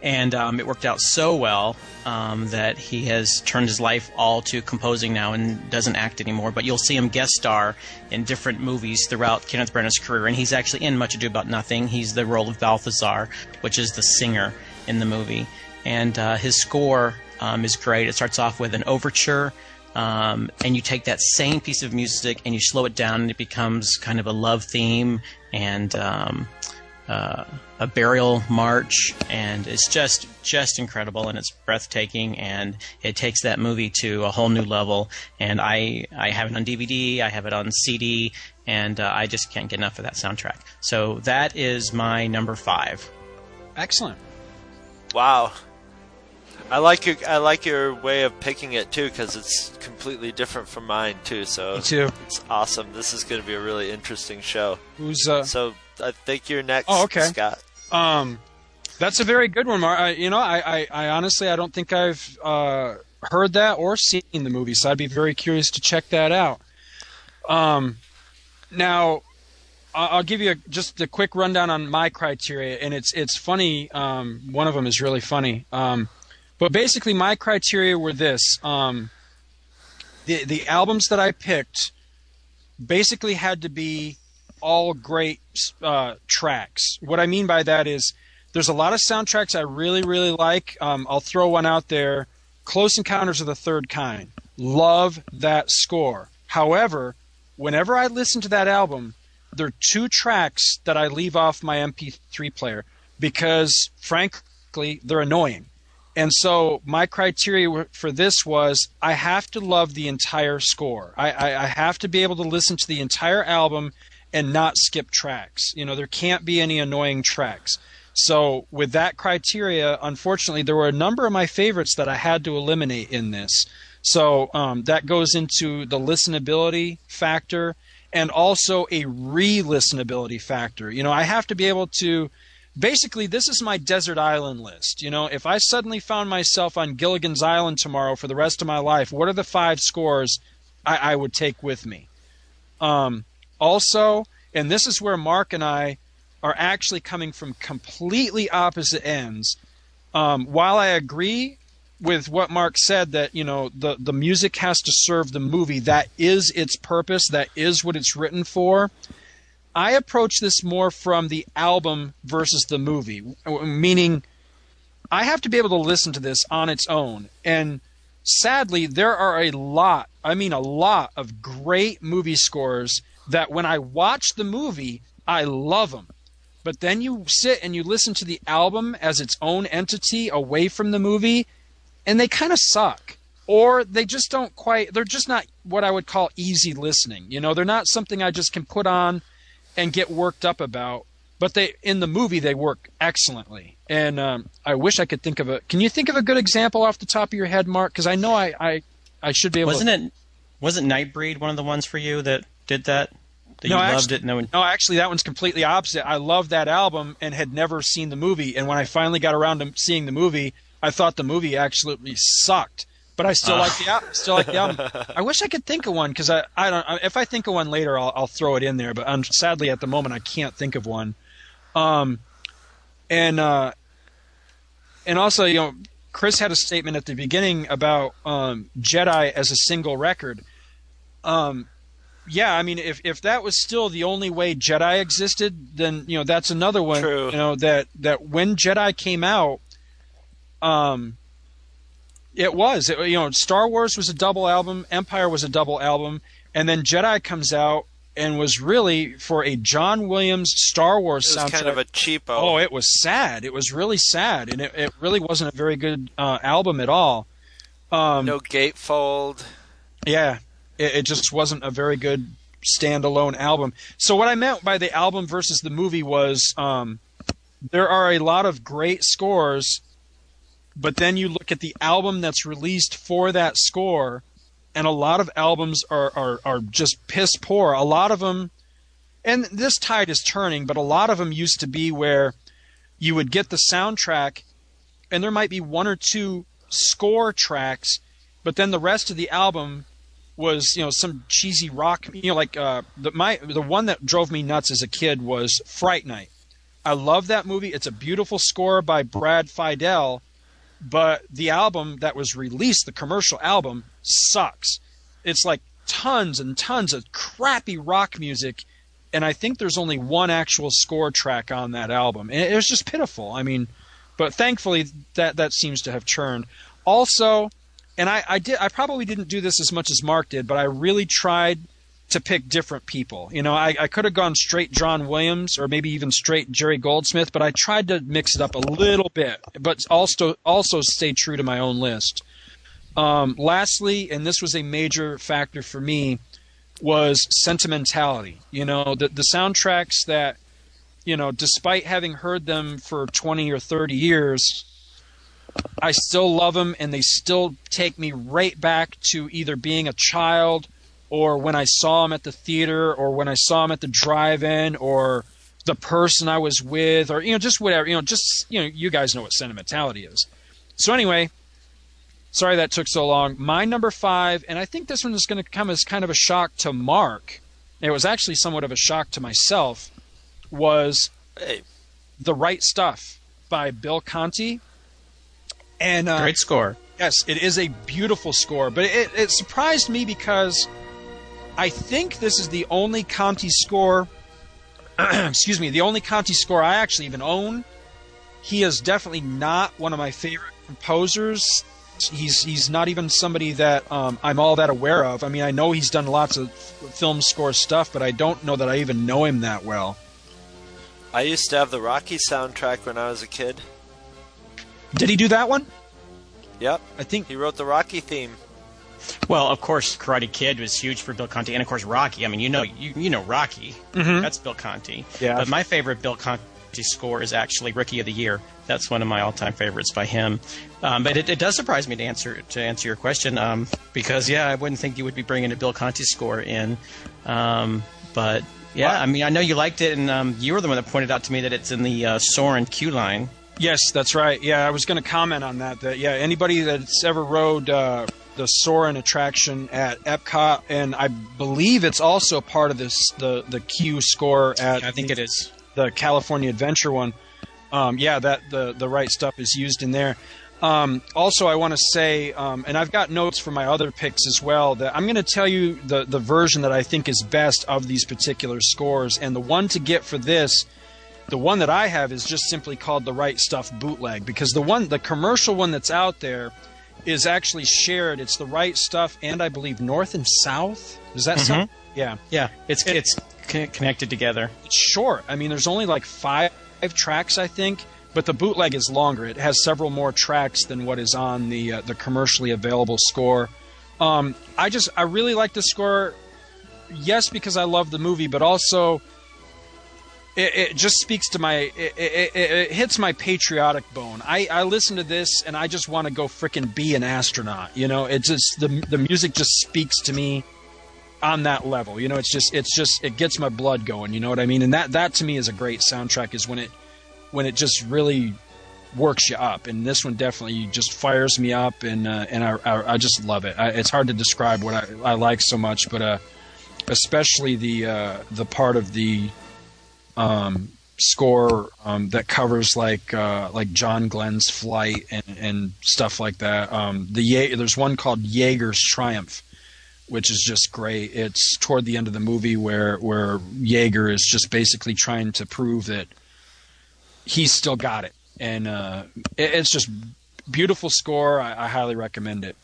and um, it worked out so well um, that he has turned his life all to composing now and doesn't act anymore. But you'll see him guest star in different movies throughout Kenneth Branagh's career, and he's actually in Much Ado About Nothing. He's the role of Balthazar, which is the singer in the movie, and uh, his score um, is great. It starts off with an overture. Um, and you take that same piece of music and you slow it down, and it becomes kind of a love theme and um, uh, a burial march, and it's just just incredible and it's breathtaking, and it takes that movie to a whole new level. And I I have it on DVD, I have it on CD, and uh, I just can't get enough of that soundtrack. So that is my number five. Excellent. Wow. I like your I like your way of picking it too because it's completely different from mine too. So Me too. It's awesome. This is going to be a really interesting show. Who's uh? So I think you're next. Oh, okay. Scott. Um, that's a very good one, Mark. I, you know, I, I, I honestly I don't think I've uh, heard that or seen the movie, so I'd be very curious to check that out. Um, now, I'll give you a, just a quick rundown on my criteria, and it's it's funny. Um, one of them is really funny. Um, but basically, my criteria were this: um, the the albums that I picked basically had to be all great uh, tracks. What I mean by that is there's a lot of soundtracks I really, really like. Um, I'll throw one out there Close Encounters of the Third Kind. Love that score. However, whenever I listen to that album, there are two tracks that I leave off my MP3 player because, frankly, they're annoying. And so my criteria for this was I have to love the entire score. I, I, I have to be able to listen to the entire album and not skip tracks. You know, there can't be any annoying tracks. So, with that criteria, unfortunately, there were a number of my favorites that I had to eliminate in this. So, um, that goes into the listenability factor and also a re listenability factor. You know, I have to be able to. Basically, this is my desert island list. You know, if I suddenly found myself on Gilligan's Island tomorrow for the rest of my life, what are the five scores I, I would take with me? Um, also, and this is where Mark and I are actually coming from completely opposite ends. Um, while I agree with what Mark said that you know the the music has to serve the movie, that is its purpose, that is what it's written for. I approach this more from the album versus the movie, meaning I have to be able to listen to this on its own. And sadly, there are a lot, I mean, a lot of great movie scores that when I watch the movie, I love them. But then you sit and you listen to the album as its own entity away from the movie, and they kind of suck. or they just don't quite. They're just not what I would call easy listening. You know, they're not something I just can put on and get worked up about. But they in the movie they work excellently, and um, I wish I could think of a. Can you think of a good example off the top of your head, Mark? Because I know I, I I should be able. Wasn't to, it? Wasn't Nightbreed one of the ones for you that did that? That no, you actually, loved it. No, no, actually, that one's completely opposite. I loved that album and had never seen the movie. And when I finally got around to seeing the movie, I thought the movie absolutely sucked. But I still Uh. like the still like the album. I wish I could think of one because I I don't. If I think of one later, I'll, I'll throw it in there. But um, sadly, at the moment, I can't think of one. Um, and uh, and also, you know, Chris had a statement at the beginning about um, Jedi as a single record. Um, yeah, I mean, if if that was still the only way Jedi existed, then you know that's another one. True. You know that that when Jedi came out, um, it was it, you know Star Wars was a double album, Empire was a double album, and then Jedi comes out and was really for a John Williams Star Wars It was soundtrack. kind of a cheapo. Oh, it was sad. It was really sad, and it, it really wasn't a very good uh, album at all. Um, no gatefold. yeah, it, it just wasn't a very good standalone album. So what I meant by the album versus the movie was um, there are a lot of great scores, but then you look at the album that's released for that score, and a lot of albums are are, are just piss poor. A lot of them, and this tide is turning, but a lot of them used to be where you would get the soundtrack, and there might be one or two score tracks, but then the rest of the album was you know some cheesy rock you know like uh the my the one that drove me nuts as a kid was Fright Night. I love that movie. It's a beautiful score by Brad Fiedel, but the album that was released, the commercial album, sucks. It's like tons and tons of crappy rock music, and I think there's only one actual score track on that album. And it was just pitiful. I mean, but thankfully that that seems to have turned. Also, and I, I did I probably didn't do this as much as Mark did, but I really tried to pick different people. You know, I, I could have gone straight John Williams or maybe even straight Jerry Goldsmith, but I tried to mix it up a little bit, but also also stay true to my own list. Um, lastly, and this was a major factor for me, was sentimentality. You know, the the soundtracks that, you know, despite having heard them for twenty or thirty years, I still love them, and they still take me right back to either being a child, or when I saw them at the theater, or when I saw them at the drive-in, or the person I was with, or you know, just whatever. You know, just you know, you guys know what sentimentality is. So anyway, sorry that took so long. My number five, and I think this one is going to come as kind of a shock to Mark. It was actually somewhat of a shock to myself. Was Hey, the right stuff by Bill Conti. And uh, Great score. Yes, it is a beautiful score, but it, it surprised me because I think this is the only Conti score. excuse me, the only Conti score I actually even own. He is definitely not one of my favorite composers. He's he's not even somebody that um, I'm all that aware of. I mean, I know he's done lots of film score stuff, but I don't know that I even know him that well. I used to have the Rocky soundtrack when I was a kid. Did he do that one? Yep. I think he wrote the Rocky theme. Well, of course, Karate Kid was huge for Bill Conti, and of course Rocky. I mean, you know, you, you know Rocky. Mhm. That's Bill Conti. Yeah. But my favorite Bill Conti score is actually Rookie of the Year. That's one of my all-time favorites by him. Um, but it, it does surprise me to answer to answer your question um, because yeah, I wouldn't think you would be bringing a Bill Conti score in. Um, but yeah, I mean, I know you liked it, and um, you were the one that pointed out to me that it's in the uh, Soarin' Q line. Yes, that's right. Yeah, I was going to comment on that. That yeah, anybody that's ever rode uh, the Soarin' attraction at Epcot, and I believe it's also part of this the the Q score at I think it is the California Adventure one. Um, yeah, that the the right stuff is used in there. Um, also, I want to say, um, and I've got notes for my other picks as well. That I'm going to tell you the the version that I think is best of these particular scores, and the one to get for this the one that I have is just simply called the Right Stuff bootleg because the one, the commercial one that's out there, is actually shared. It's the Right Stuff and I believe North and South. Does that sound? Yeah, Yeah, it's it's connected together. it's short. I mean, there's only like five tracks, I think, but the bootleg is longer. It has several more tracks than what is on the uh, the commercially available score. Um, I just I really like the score. Yes, because I love the movie, but also it, it just speaks to my it, it, it, hits my patriotic bone. I, I listen to this and I just want to go fricking be an astronaut. You know, it just the the music just speaks to me on that level. You know, it's just it's just it gets my blood going. You know what I mean? And that that to me is a great soundtrack. Is when it when it just really works you up. And this one definitely just fires me up, and uh, and I, I, I just love it. I, it's hard to describe what I, I like so much, but uh, especially the uh, the part of the um, score um, that covers like uh, like John Glenn's flight and, and stuff like that. Um, the Ye- there's one called Yeager's Triumph, which is just great. It's toward the end of the movie where where Yeager is just basically trying to prove that he's still got it, and uh, it, it's just beautiful score. I, I highly recommend it.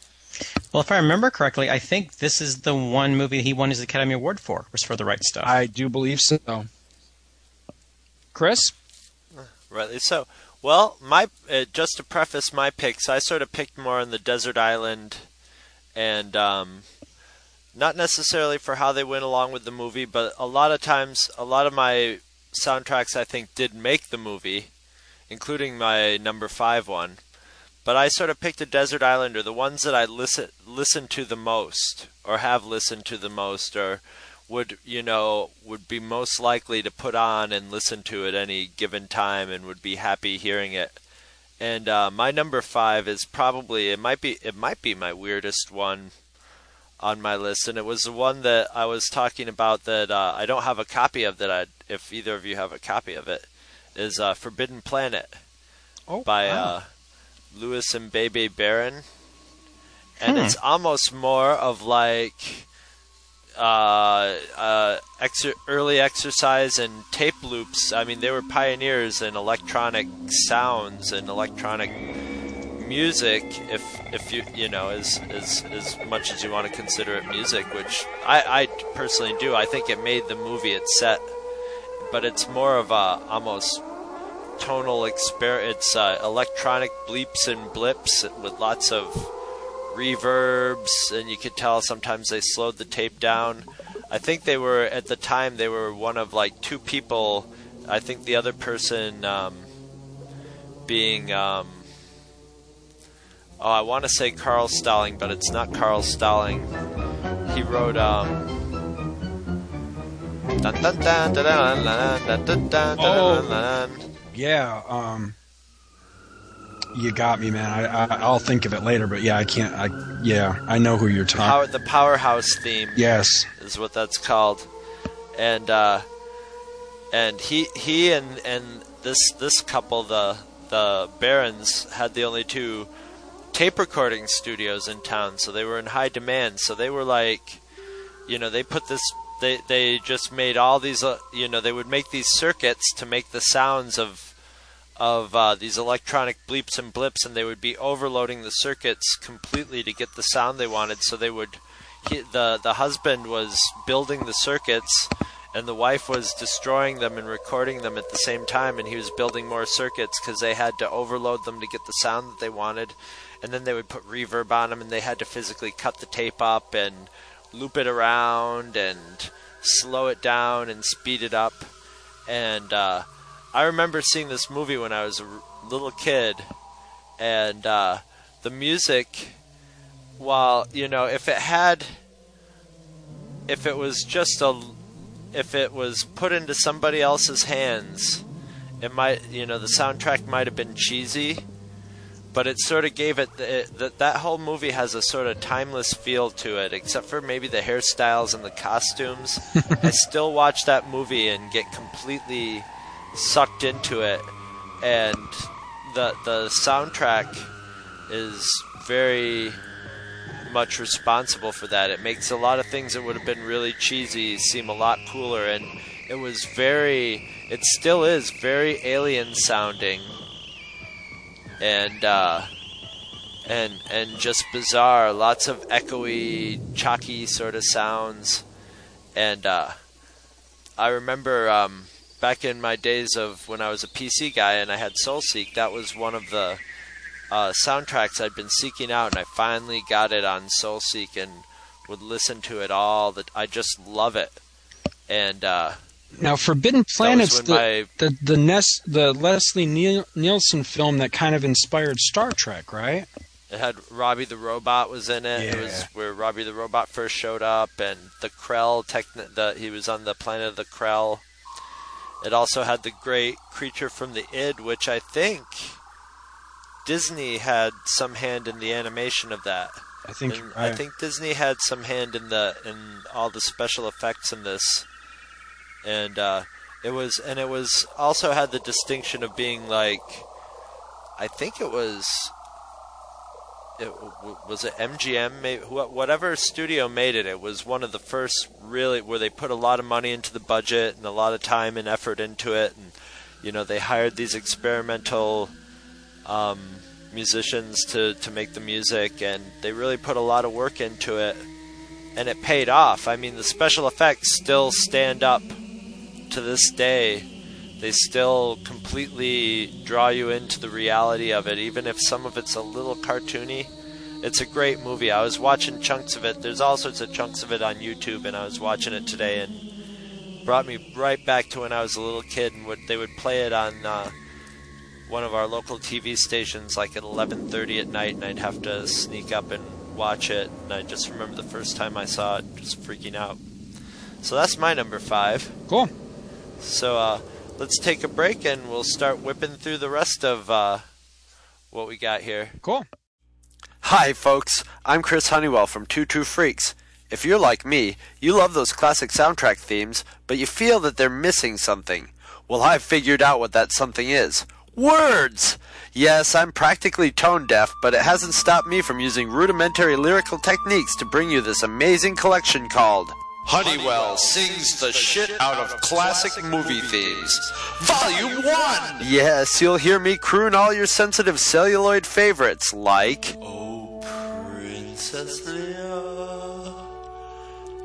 Well, if I remember correctly, I think this is the one movie he won his Academy Award for, was for the right stuff. I do believe so. Chris? Rightly so. Well, my uh, just to preface my picks, I sort of picked more on the desert island, and um, not necessarily for how they went along with the movie, but a lot of times, a lot of my soundtracks I think did make the movie, including my number five one. But I sort of picked a desert island, or the ones that I listen listen to the most, or have listened to the most, or would you know would be most likely to put on and listen to at any given time, and would be happy hearing it. And uh, my number five is probably it might be it might be my weirdest one on my list, and it was the one that I was talking about that uh, I don't have a copy of. That I, if either of you have a copy of it, is uh, Forbidden Planet oh, by wow. uh, Lewis and Bebe Barron, and Hmm. it's almost more of like uh, uh, early exercise and tape loops. I mean, they were pioneers in electronic sounds and electronic music. If if you you know as as as much as you want to consider it music, which I, I personally do. I think it made the movie its set, but it's more of a almost tonal exper. It's uh, electronic bleeps and blips with lots of reverbs, and you could tell sometimes they slowed the tape down. I think they were at the time they were one of like two people. I think the other person um, being um, oh, I want to say Carl Stalling, but it's not Carl Stalling. He wrote um. Oh, yeah, um, you got me, man. I, I I'll think of it later, but yeah, I can't. I yeah, I know who you're talking. Power, the powerhouse theme. Yes. is what that's called, and uh, and he he and and this this couple the the Barrons had the only two tape recording studios in town, so they were in high demand. So they were like, you know, they put this. They they just made all these. Uh, you know, they would make these circuits to make the sounds of of uh, these electronic bleeps and blips, and they would be overloading the circuits completely to get the sound they wanted. So they would, he, the the husband was building the circuits, and the wife was destroying them and recording them at the same time, and he was building more circuits because they had to overload them to get the sound that they wanted, and then they would put reverb on them, and they had to physically cut the tape up and loop it around and slow it down and speed it up, and. Uh, I remember seeing this movie when I was a r- little kid, and uh, the music, while you know, if it had, if it was just a, if it was put into somebody else's hands, it might, you know, the soundtrack might have been cheesy, but it sort of gave it, it that that whole movie has a sort of timeless feel to it, except for maybe the hairstyles and the costumes. I still watch that movie and get completely sucked into it, and the the soundtrack is very much responsible for that. It makes a lot of things that would have been really cheesy seem a lot cooler, and it was very, it still is very alien sounding, and uh, and and just bizarre. Lots of echoey, chalky sort of sounds, and uh, I remember. Um, back in my days of when I was a PC guy and I had SoulSeek, that was one of the uh, soundtracks I'd been seeking out, and I finally got it on SoulSeek and would listen to it all. That I just love it. And uh, Now, Forbidden Planet's the, my- the the Ness, the Leslie Niel- Nielsen film that kind of inspired Star Trek, right? It had Robby the Robot was in it. Yeah. It was where Robby the Robot first showed up, and the Krell techni- the he was on the planet of the Krell. It also had the great creature from the id, which I think Disney had some hand in the animation of that. I think And I think Disney had some hand in the in all the special effects in this, and uh, it was and it was also had the distinction of being like, I think it was, it was it MGM, whatever studio made it. It was one of the first really where they put a lot of money into the budget and a lot of time and effort into it, and you know they hired these experimental um, musicians to, to make the music, and they really put a lot of work into it, and it paid off. I mean, the special effects still stand up to this day. They still completely draw you into the reality of it, even if some of it's a little cartoony. It's a great movie. I was watching chunks of it. There's all sorts of chunks of it on YouTube, and I was watching it today, and brought me right back to when I was a little kid, and would, they would play it on. Uh, one of our local TV stations like at 11:30 at night, and I'd have to sneak up and watch it. And I just remember the first time I saw it, just freaking out. So that's my number five. Cool. So uh, let's take a break, and we'll start whipping through the rest of uh, what we got here. Cool. Hi, folks. I'm Chris Honeywell from Two True Freaks. If you're like me, you love those classic soundtrack themes, but you feel that they're missing something. Well, I've figured out what that something is. Words! Yes, I'm practically tone deaf, but it hasn't stopped me from using rudimentary lyrical techniques to bring you this amazing collection called Honeywell sings the shit out of classic movie themes. Volume 1! Yes, you'll hear me croon all your sensitive celluloid favorites like. Oh, Princess Leia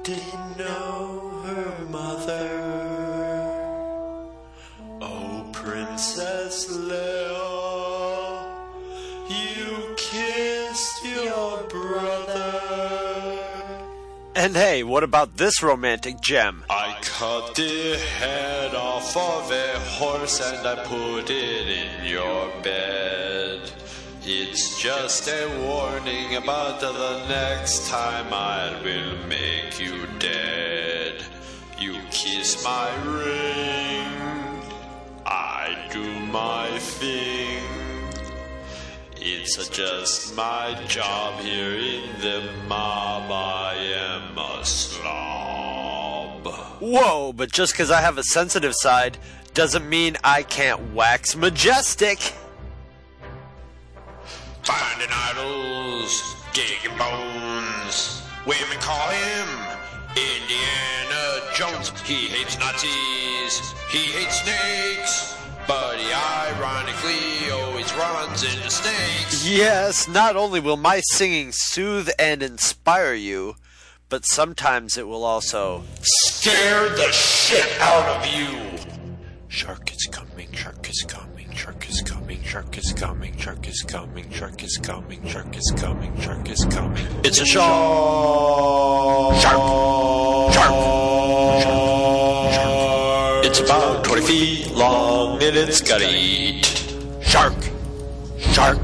didn't know And hey, what about this romantic gem? I cut the head off of a horse and I put it in your bed. It's just a warning about the next time I will make you dead. You kiss my ring, I do my thing. It's just my job here in the mob. I am a slob. Whoa, but just because I have a sensitive side doesn't mean I can't wax majestic. Finding idols, digging bones. Women call him Indiana Jones. He hates Nazis, he hates snakes, but he ironically always runs into snakes. Yes, not only will my singing soothe and inspire you, but sometimes it will also Scare the shit out of you. Shark is coming, shark is coming, shark is coming, shark is coming, shark is coming, shark is coming, shark is coming, shark is coming. It's a shark. Shark. Shark. Shark. Shark. About 20 feet long and it's gotta eat. Shark. Shark.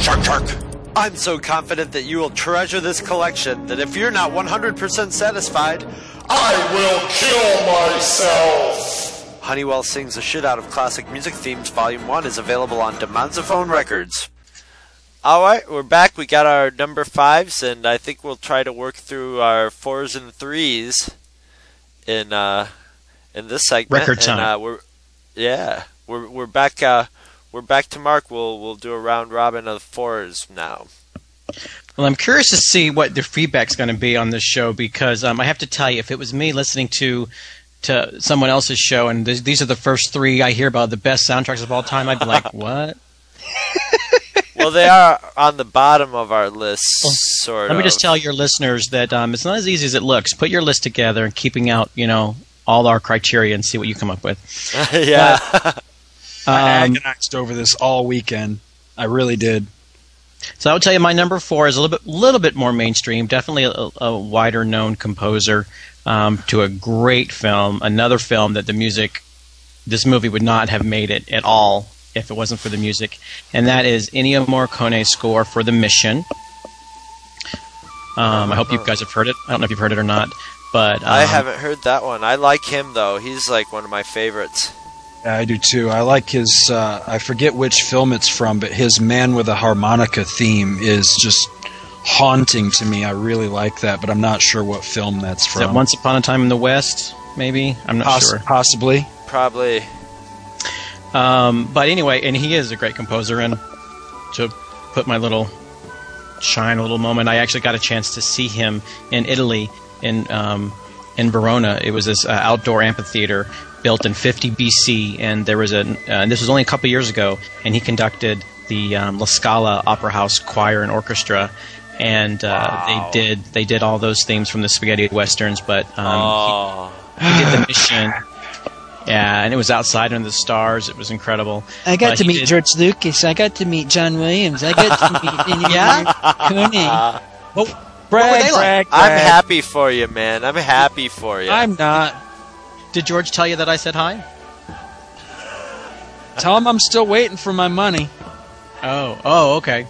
Shark. Shark. I'm so confident that you will treasure this collection that if you're not 100% satisfied, I will kill myself. Honeywell Sings the Shit Out of Classic Music Themes Volume 1 is available on Demonzophone Records. Alright, we're back. We got our number fives, and I think we'll try to work through our fours and threes in uh in this segment. Record And, time. uh, we're yeah, we're we're back uh we're back to Mark. We'll we'll do a round robin of fours now. Well, I'm curious to see what their feedback's going to be on this show because um, I have to tell you, if it was me listening to to someone else's show and th- these are the first three I hear about the best soundtracks of all time, I'd be like, what? well, they are on the bottom of our list, sort of. Let of. me just tell your listeners that um, it's not as easy as it looks. Put your list together and keeping out, you know, all our criteria and see what you come up with. yeah. I Um, agonized over this all weekend. I really did. So I would tell you my number four is a little bit, little bit more mainstream. Definitely a, a wider known composer um, to a great film. Another film that the music, this movie would not have made it at all if it wasn't for the music, and that is Ennio Morricone's score for The Mission. Um, I hope you guys have heard it. I don't know if you've heard it or not, but um, I haven't heard that one. I like him though. He's like one of my favorites. Yeah, I do too. I like his. Uh, I forget which film it's from, but his "Man with a Harmonica" theme is just haunting to me. I really like that, but I'm not sure what film that's Is from. that Once Upon a Time in the West? Maybe I'm not Poss- sure. Possibly. Probably. Um, but anyway, and he is a great composer. And to put my little shine, a little moment, I actually got a chance to see him in Italy, in um, in Verona. It was this uh, outdoor amphitheater built in 50 BC, and there was a. Uh, and this was only a couple years ago, and he conducted the um, La Scala Opera House Choir and Orchestra. And uh, they did they did all those themes from the spaghetti westerns, but um, Oh. he, he did the mission. Yeah, and it was outside under the stars. It was incredible. I got But to meet did- George Lucas. I got to meet John Williams. I got to meet Yeah? Morricone. Oh, Brag, they like? brag, I'm happy for you, man. I'm happy for you. I'm not. Did George tell you that I said hi? Tell him I'm still waiting for my money. Oh, oh, okay.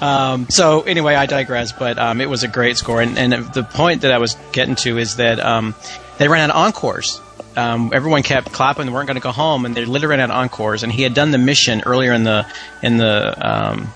Um, so anyway, I digress, but um, it was a great score, and, and the point that I was getting to is that um, they ran out of encores. Um, everyone kept clapping; they weren't going to go home, and they literally ran out of encores. And he had done the mission earlier in the in the um,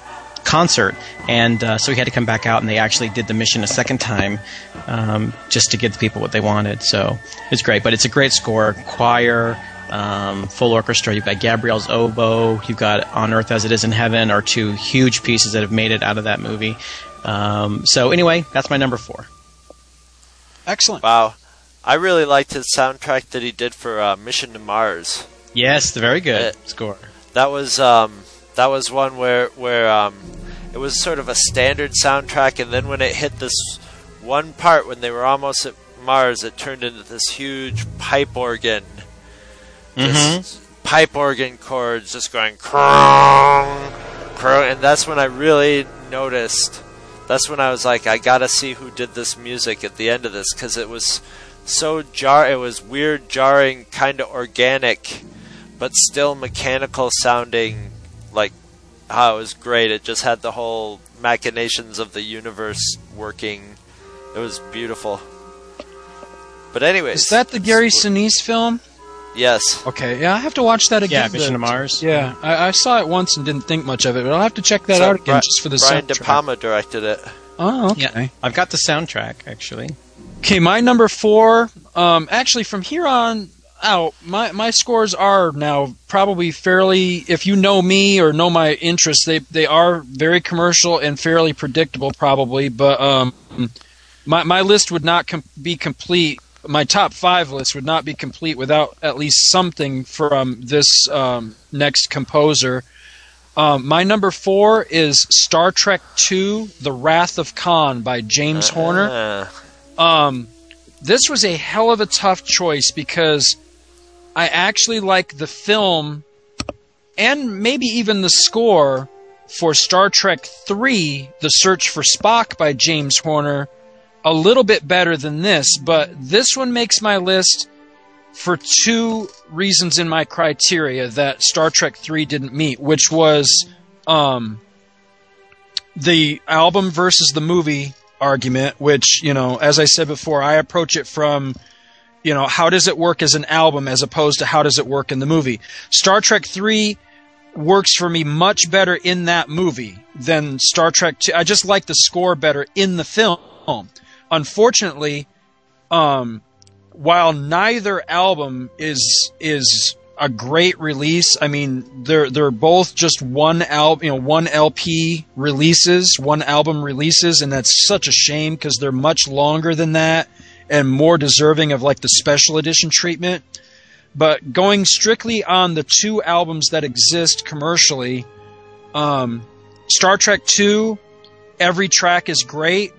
concert, and uh, so he had to come back out, and they actually did the mission a second time um, just to give the people what they wanted. So it's great, but it's a great score, choir. Um, full orchestra. You've got Gabriel's oboe. You've got On Earth as It Is in Heaven, are two huge pieces that have made it out of that movie. Um, so anyway, that's my number four. Excellent. Wow. I really liked his soundtrack that he did for uh, Mission to Mars. Yes, the very good Uh, score. That was um, that was one where where um, it was sort of a standard soundtrack, and then when it hit this one part when they were almost at Mars, it turned into this huge pipe organ. This pipe organ chords just going crong, crong, and that's when I really noticed. That's when I was like, I gotta see who did this music at the end of this because it was so jar. It was weird, jarring, kind of organic, but still mechanical sounding. Like, how it was great. It just had the whole machinations of the universe working. It was beautiful. But anyways, Is that the Gary Sinise film? yes? Okay, yeah, I have to watch that again. Yeah, Mission to Mars. Yeah, I, I saw it once and didn't think much of it, but I'll have to check that So out again Bri- just for the Brian De soundtrack. Palma directed it. Oh, okay. Yeah, I've got the soundtrack actually. Okay, my number four. Um, actually, from here on out, my my scores are now probably fairly. If you know me or know my interests, they they are very commercial and fairly predictable, probably. But um, my my list would not com- be complete. My top five list would not be complete without at least something from this um, next composer. Um, my number four is Star Trek II: The Wrath of Khan by James Horner. Uh, Um, this was a hell of a tough choice because I actually like the film and maybe even the score for Star Trek III The Search for Spock by James Horner a little bit better than this, but this one makes my list for two reasons in my criteria that Star Trek 3 didn't meet, which was um, the album versus the movie argument, which, you know, as I said before, I approach it from, you know, how does it work as an album as opposed to how does it work in the movie. Star Trek 3 works for me much better in that movie than Star Trek 2. I just like the score better in the film. Unfortunately, um, while neither album is is a great release, I mean they're they're both just one album, you know, one LP releases, one album releases, and that's such a shame because they're much longer than that and more deserving of like the special edition treatment. But going strictly on the two albums that exist commercially, um, Star Trek Two, every track is great.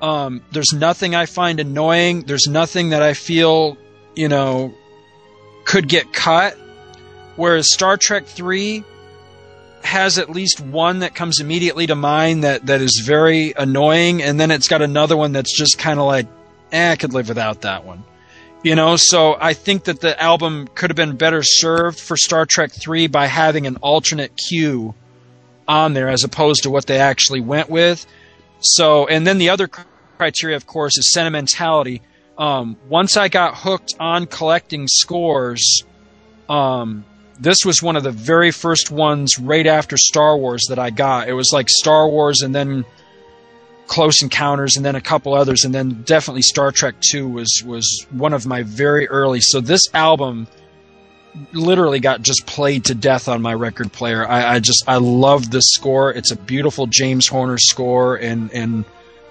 Um, there's nothing I find annoying. There's nothing that I feel you know, could get cut. Whereas Star Trek 3 has at least one that comes immediately to mind that, that is very annoying, and then it's got another one that's just kind of like, eh, I could live without that one. You know, so I think that the album could have been better served for Star Trek 3 by having an alternate cue on there as opposed to what they actually went with. So, and then the other criteria, of course, is sentimentality. Um, once I got hooked on collecting scores, um, this was one of the very first ones right after Star Wars that I got. It was like Star Wars and then Close Encounters and then a couple others and then definitely Star Trek 2 was was one of my very early. So this album literally got just played to death on my record player. I, I just I love this score. It's a beautiful James Horner score and and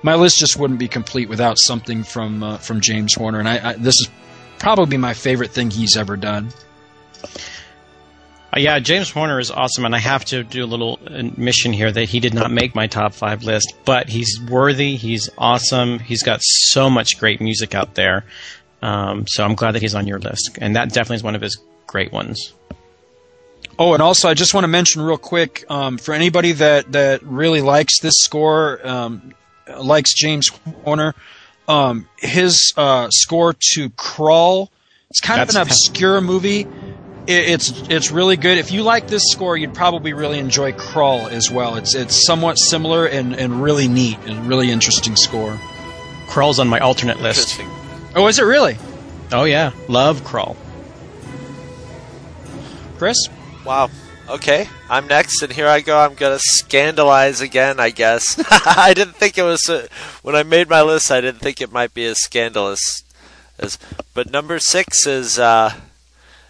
my list just wouldn't be complete without something from uh, from James Horner and I, I this is probably my favorite thing he's ever done. Uh, yeah, James Horner is awesome, and I have to do a little admission here that he did not make my top five list, but he's worthy. He's awesome. He's got so much great music out there. Um, so I'm glad that he's on your list, and that definitely is one of his great ones. Oh, and also I just want to mention real quick um, for anybody that that really likes this score, um, likes James Horner, um, his uh, score to Krull. It's kind That's of an obscure movie. It, it's it's really good. If you like this score, you'd probably really enjoy Krull as well. It's it's somewhat similar and, and really neat and really interesting score. Krull's on my alternate list. Oh, is it really? Oh yeah, love Krull. Chris? Wow. Okay, I'm next, and here I go. I'm gonna scandalize again, I guess. I didn't think it was uh when I made my list. I didn't think it might be as scandalous as. But number six is uh,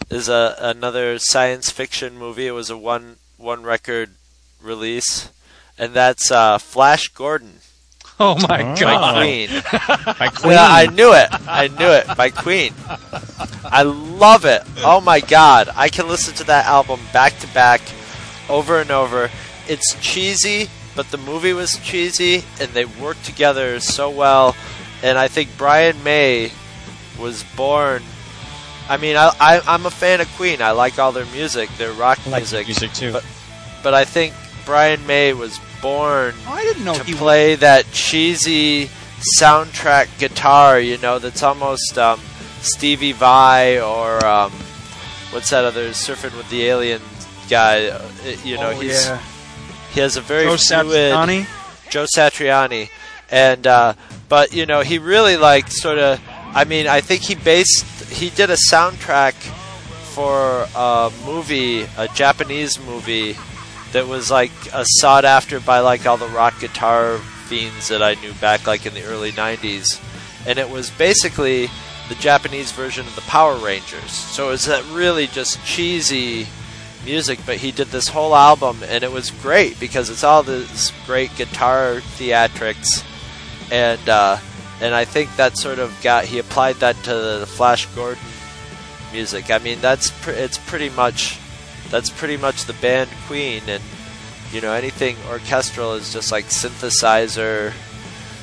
is a another science fiction movie. It was a one one record release, and that's uh, Flash Gordon. Oh my Oh. god! By Queen. By Queen. Yeah, I knew it. I knew it. By Queen. I love it. Oh my god. I can listen to that album back to back over and over. It's cheesy, but the movie was cheesy and they worked together so well. And I think Brian May was born I mean, I, I I'm a fan of Queen. I like all their music, their rock I like music. music too. But but I think Brian May was born Oh, I didn't know to he play that cheesy soundtrack guitar, you know, that's almost um, Stevie Vai or um, what's that other surfing with the alien guy? uh, You know, oh, he's yeah. he has a very Joe fluid Satriani? Joe Satriani, and uh, but you know he really like sort of. I mean, I think he based he did a soundtrack for a movie, a Japanese movie that was like uh, sought after by like all the rock guitar fiends that I knew back like in the early '90s, and it was basically the Japanese version of the Power Rangers. So it was that really just cheesy music, but he did this whole album, and it was great because it's all this great guitar theatrics, and uh, and I think that sort of got he applied that to the Flash Gordon music. I mean, that's pr- it's pretty much that's pretty much the band Queen, and you know anything orchestral is just like synthesizer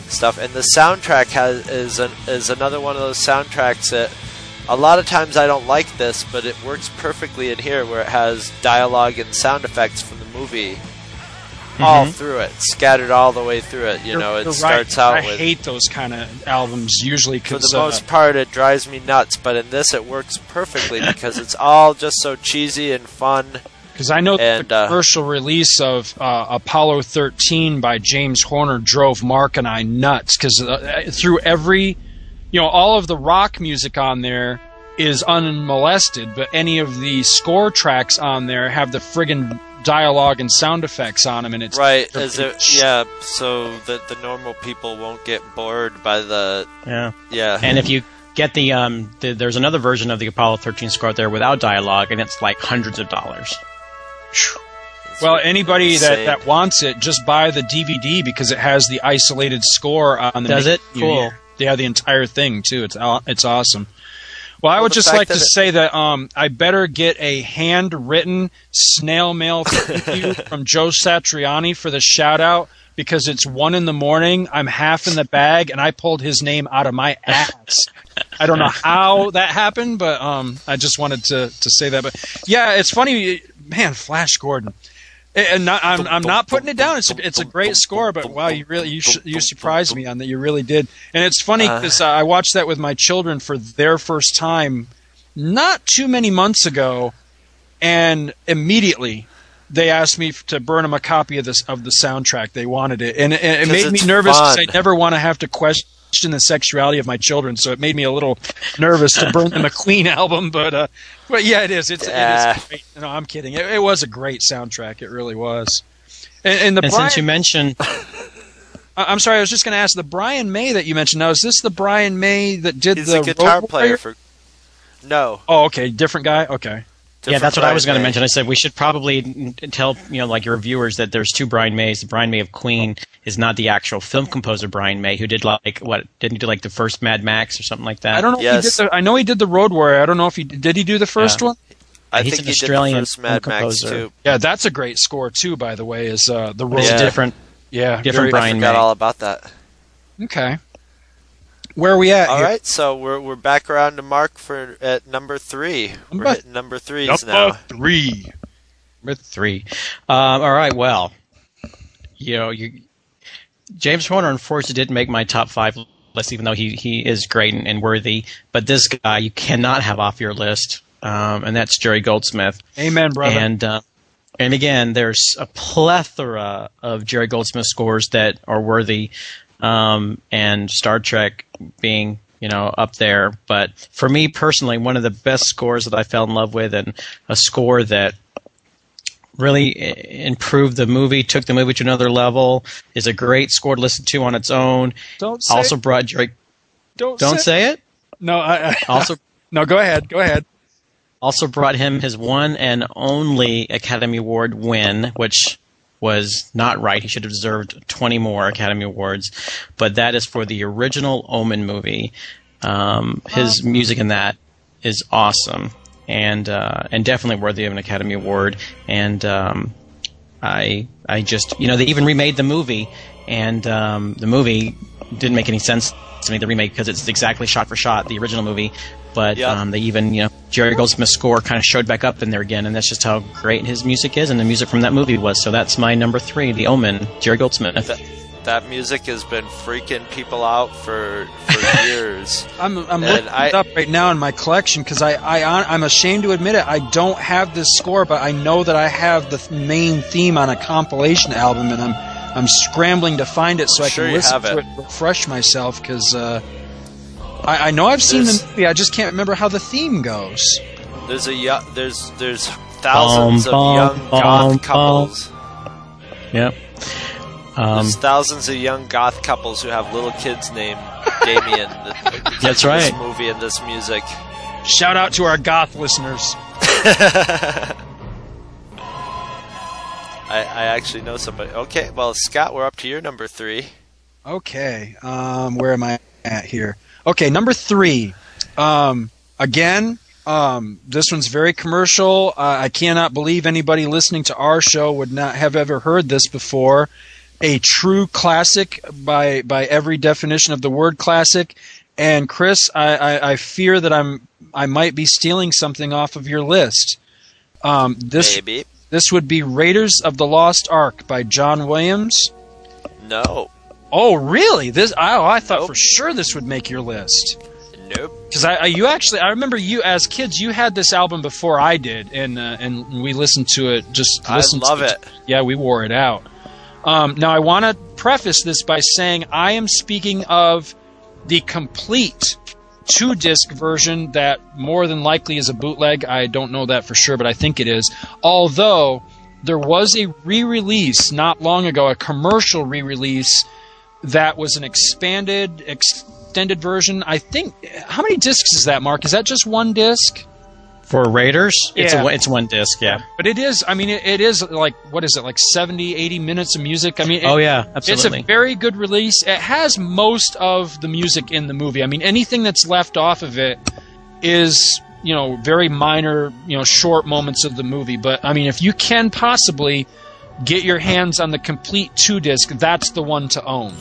stuff. And the soundtrack has is an, is another one of those soundtracks that a lot of times I don't like this, but it works perfectly in here where it has dialogue and sound effects from the movie all Mhm. through it, scattered all the way through it. You You're- know, it you're starts right. out I with hate those kind of albums usually for because the most part, it drives me nuts. But in this, it works perfectly because it's all just so cheesy and fun. Because I know And, the uh, commercial release of uh, Apollo 13 by James Horner drove Mark and I nuts because uh, through every, you know, all of the rock music on there is unmolested, but any of the score tracks on there have the friggin' dialogue and sound effects on them, and it's Right, as it, yeah, so that the normal people won't get bored by the Yeah. yeah. And if you get the um, the, there's another version of the Apollo 13 score out there without dialogue, and it's like hundreds of dollars. Well, anybody that, Insane. that wants it, just buy the DVD because it has the isolated score on the. Does it? Cool. hear. Yeah, the entire thing too. It's aw- it's awesome. Well, I would just like to say that um, I better get a handwritten snail mail from Joe Satriani for the shout out because it's one in the morning. I'm half in the bag and I pulled his name out of my ass. I don't know how that happened, but um, I just wanted to to say that. But yeah, it's funny, man. Flash Gordon. And not, I'm I'm not putting it down. It's a, it's a great score, but wow, you really you you surprised me on that. You really did. And it's funny because uh, I watched that with my children for their first time, not too many months ago, and immediately they asked me to burn them a copy of this of the soundtrack. They wanted it, and, and it made me nervous because I never want to have to question the sexuality of my children. So it made me a little nervous to burn them a Queen album. But uh, but yeah, it is. It's, yeah. it is great. No, I'm kidding. It, it, was a great soundtrack. It really was. And, and the and Brian, since you mentioned. I'm sorry. I was just going to ask the Brian May that you mentioned. Now, is this the Brian May that did He's the a guitar player for? No. Oh, okay, different guy. Okay. Yeah, that's what I was going to mention. I said we should probably tell you know like your viewers that there's two Brian Mays. The Brian May of Queen is not the actual film composer Brian May, who did like what didn't he do like the first Mad Max or something like that. I don't know. Yes. If he did the, I know he did the Road Warrior. I don't know if he did. He do the first Yeah. one? I He's think an he Australian did the first Mad film Max too. Yeah, that's a great score too. By the way, is uh, the Road. It's Yeah. different. Yeah, different very- Brian I forgot May. all about that. Okay. Where are we at? All here? right, so we're we're back around to Mark for at number three. Number- we're hitting number threes Number now. three. With three. Um, all right. Well, you know, you, James Horner unfortunately didn't make my top five list, even though he he is great and, and worthy. But this guy you cannot have off your list, um, and that's Jerry Goldsmith. Amen, brother. And uh, and again, there's a plethora of Jerry Goldsmith scores that are worthy, um, and Star Trek being you know up there. But for me personally, one of the best scores that I fell in love with, and a score that really improved the movie, took the movie to another level, is a great score to listen to on its own. Don't say- also brought Jerry. don't Don't say it. No, I, I Also, no. Go ahead. Go ahead. also brought him his one and only Academy Award win, which was not right. He should have deserved 20 more Academy Awards, but that is for the original Omen movie. Um, his music in that is awesome and uh, and definitely worthy of an Academy Award. And um, I I just you know they even remade the movie, and um, the movie didn't make any sense to me the remake because it's exactly shot for shot the original movie. But Yeah. um, they even you know Jerry Goldsmith's score kind of showed back up in there again, and that's just how great his music is, and the music from that movie was. So that's my number three, The Omen, Jerry Goldsmith. That, that music has been freaking people out for for years. I'm I'm And looking I- it up right now in my collection because I I I'm ashamed to admit it. I don't have this score, but I know that I have the main theme on a compilation album, and I'm I'm scrambling to find it so I Sure can listen have to it. it, refresh myself because. Uh, I, I know I've seen There's- the movie. I just can't remember how the theme goes. There's a yo- there's there's thousands Bum, of young bum, goth bum, couples. Yep. Um, There's thousands of young goth couples who have little kids named Damien. that- That's of right. This movie and this music. Shout out to our goth listeners. I, I actually know somebody. Okay, well, Scott, we're up to your number three. Okay, um, where am I at here? Okay, number three. Um, again, um, this one's very commercial. Uh, I cannot believe anybody listening to our show would not have ever heard this before. A true classic by by every definition of the word classic. And Chris, I, I, I fear that I'm I might be stealing something off of your list. Um, this Maybe. this would be Raiders of the Lost Ark by John Williams. No. Oh, really? This? Oh, I thought for sure this would make your list. Nope. Because I, I, you actually, I remember you as kids, you had this album before I did, and uh, and we listened to it. Just I love to it. Yeah, we wore it out. Um, now I want to preface this by saying I am speaking of the complete two disc version that more than likely is a bootleg. I don't know that for sure, but I think it is. Although there was a re release not long ago, a commercial re release that was an expanded, extended version. I think, how many discs is that, Mark? Is that just one disc? for Raiders, it's Yeah. a, it's one disc. Yeah. But it is, I mean, it, it is like, what is it, like 70, 80 minutes of music? I mean, it- Oh yeah, absolutely. It's a very good release. It has most of the music in the movie. I mean, anything that's left off of it is, you know, very minor, you know, short moments of the movie. But I mean, if you can possibly get your hands on the complete two disc, that's the one to own.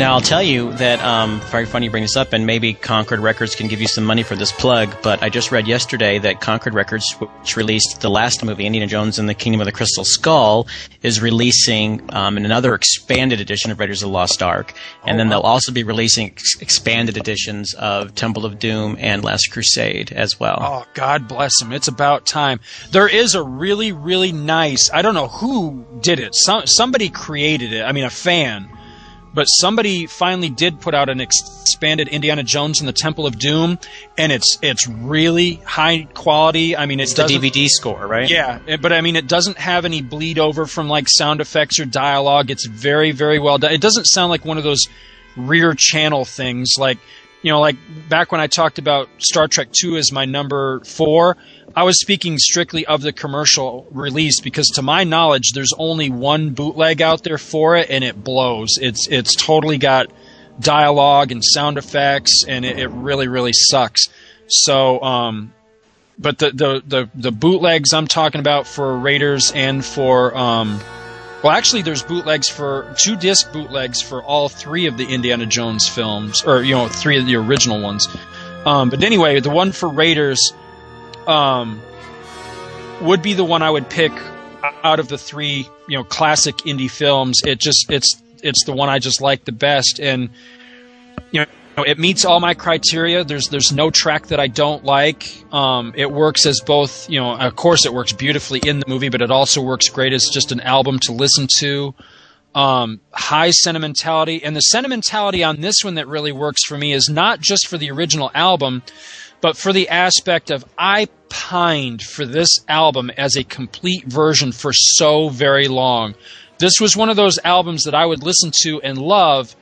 Now I'll tell you that um, very funny you bring this up, and maybe Concord Records can give you some money for this plug. But I just read yesterday that Concord Records, which released the last movie, Indiana Jones and the Kingdom of the Crystal Skull, is releasing um, another expanded edition of Raiders of the Lost Ark, and then they'll also be releasing ex- expanded editions of Temple of Doom and Last Crusade as well. Oh, God bless them. It's about time. There is a really, really nice, I don't know who did it. Some, somebody created it. I mean, a fan. But somebody finally did put out an expanded Indiana Jones and the Temple of Doom, and it's it's really high quality. I mean, it It's the DVD score, right? Yeah, but I mean, it doesn't have any bleed over from like sound effects or dialogue. It's very, very well done. It doesn't sound like one of those rear channel things like, you know, like back when I talked about Star Trek 2 as my number four, I was speaking strictly of the commercial release because to my knowledge, there's only one bootleg out there for it and it blows. It's, it's totally got dialogue and sound effects and it, it really, really sucks. So, um, but the, the, the, the bootlegs I'm talking about for Raiders and for um, well, actually, there's bootlegs for two disc bootlegs for all three of the Indiana Jones films, or you know, three of the original ones. Um, but anyway, the one for Raiders um, would be the one I would pick out of the three, you know, classic Indy films. It just it's it's the one I just like the best, and you know, it meets all my criteria. There's there's no track that I don't like. Um, it works as both, you know, of course it works beautifully in the movie, but it also works great as just an album to listen to. Um, high sentimentality, and the sentimentality on this one that really works for me is not just for the original album, but for the aspect of I pined for this album as a complete version for so very long. This was one of those albums that I would listen to and love,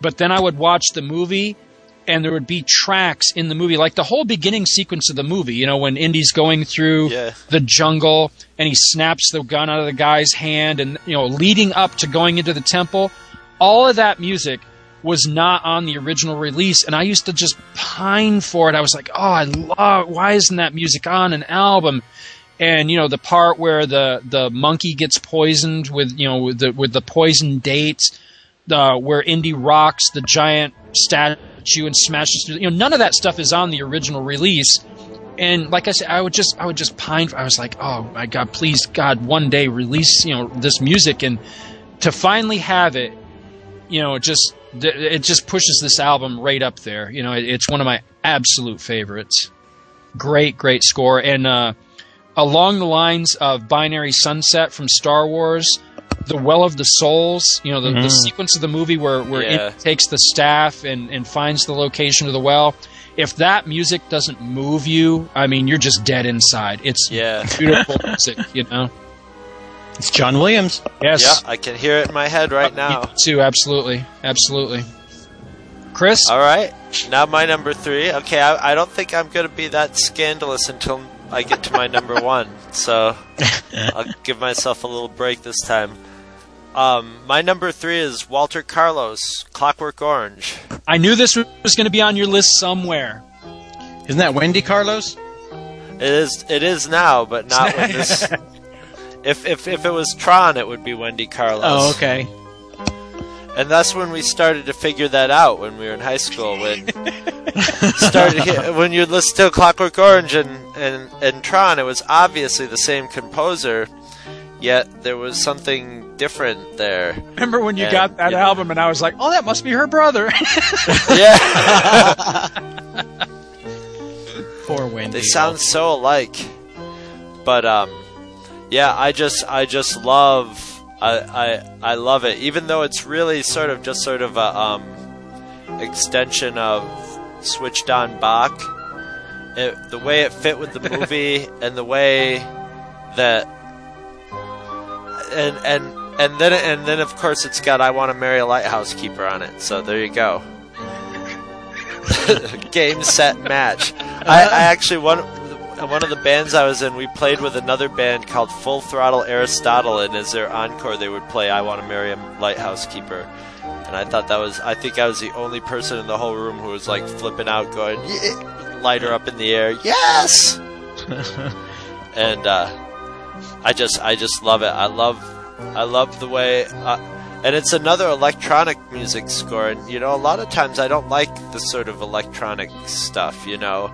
but then I would watch the movie and there would be tracks in the movie, like the whole beginning sequence of the movie, you know, when Indy's going through the jungle and he snaps the gun out of the guy's hand and, you know, leading up to going into the temple. All of that music was not on the original release and I used to just pine for it. I was like, "Oh, I love why isn't that music on an album?" And you know, the part where the the monkey gets poisoned with, you know, with the with the poison dates, the where Indy rocks the giant statue and smashes through, you know, none of that stuff is on the original release. And like I said, I would just I would just pine for I was like, "Oh my god, please God, one day release, you know, this music and to finally have it, you know, just it just pushes this album right up there. You know, it, it's one of my absolute favorites. Great, great score, and uh, along the lines of Binary Sunset from Star Wars, The Well of the Souls. You know, the, the Mhm. sequence of the movie where where Yeah. it takes the staff and and finds the location of the well. If that music doesn't move you, I mean, you're just dead inside. It's Yeah. beautiful music, you know. It's John Williams. Yes. Yeah, I can hear it in my head right now. Me too, absolutely, absolutely. Chris. All right, now my number three. Okay, I, I don't think I'm going to be that scandalous until I get to my number one. So I'll give myself a little break this time. Um, my number three is Walter Carlos, Clockwork Orange. I knew this was going to be on your list somewhere. Isn't that Wendy Carlos? It is. It is now, but not when this. If, if if it was Tron, it would be Wendy Carlos. Oh, okay. And that's when we started to figure that out when we were in high school. When started when you listen to Clockwork Orange and, and and Tron, it was obviously the same composer, yet there was something different there. Remember when you And, got that you know- album and I was like, "Oh, that must be her brother." yeah. Poor Wendy. They sound so alike. But um yeah, I just I just love I I I love it even though it's really sort of just sort of a um extension of Switched on Bach. It, the way it fit with the movie and the way that and and and then and then of course it's got I want to marry a lighthouse keeper on it. So there you go. Game set match. I, I actually one one of the bands I was in, we played with another band called Full Throttle Aristotle, and as their encore, they would play "I Want to Marry a Lighthouse Keeper," and I thought that was I think I was the only person in the whole room who was like flipping out, going "Yeah," lighter up in the air, yes, and uh, I just I just love it. I love I love the way. Uh, and it's another electronic music score. And you know, a lot of times I don't like the sort of electronic stuff. You know,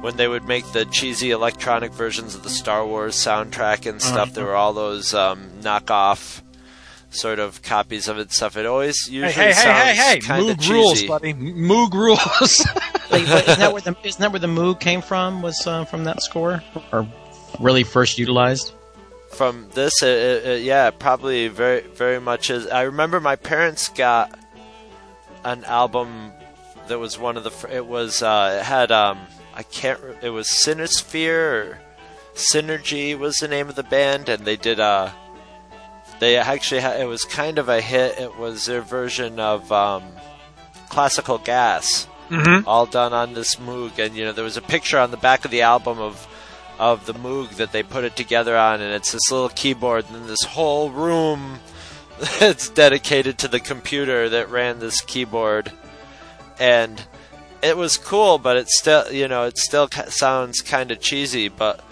when they would make the cheesy electronic versions of the Star Wars soundtrack and stuff, Mhm. there were all those um, knockoff sort of copies of it stuff. It always usually Hey, hey, hey, hey, hey! kind of Moog cheesy. rules, buddy. Moog rules. Wait, but isn't that where the isn't that where the Moog came from? Was uh, from that score, or really first utilized? from this, it, it, it- yeah, probably very, very much is. I remember my parents got an album that was one of the. It was uh, it had um I can't. re- It was Synosphere or Synergy was the name of the band, and they did uh they actually had, it was kind of a hit. It was their version of um, Classical Gas Mhm. all done on this Moog, and you know there was a picture on the back of the album of of the Moog that they put it together on, and it's this little keyboard, and this whole room that's dedicated to the computer that ran this keyboard, and it was cool, but it still you know it still sounds kind of cheesy, but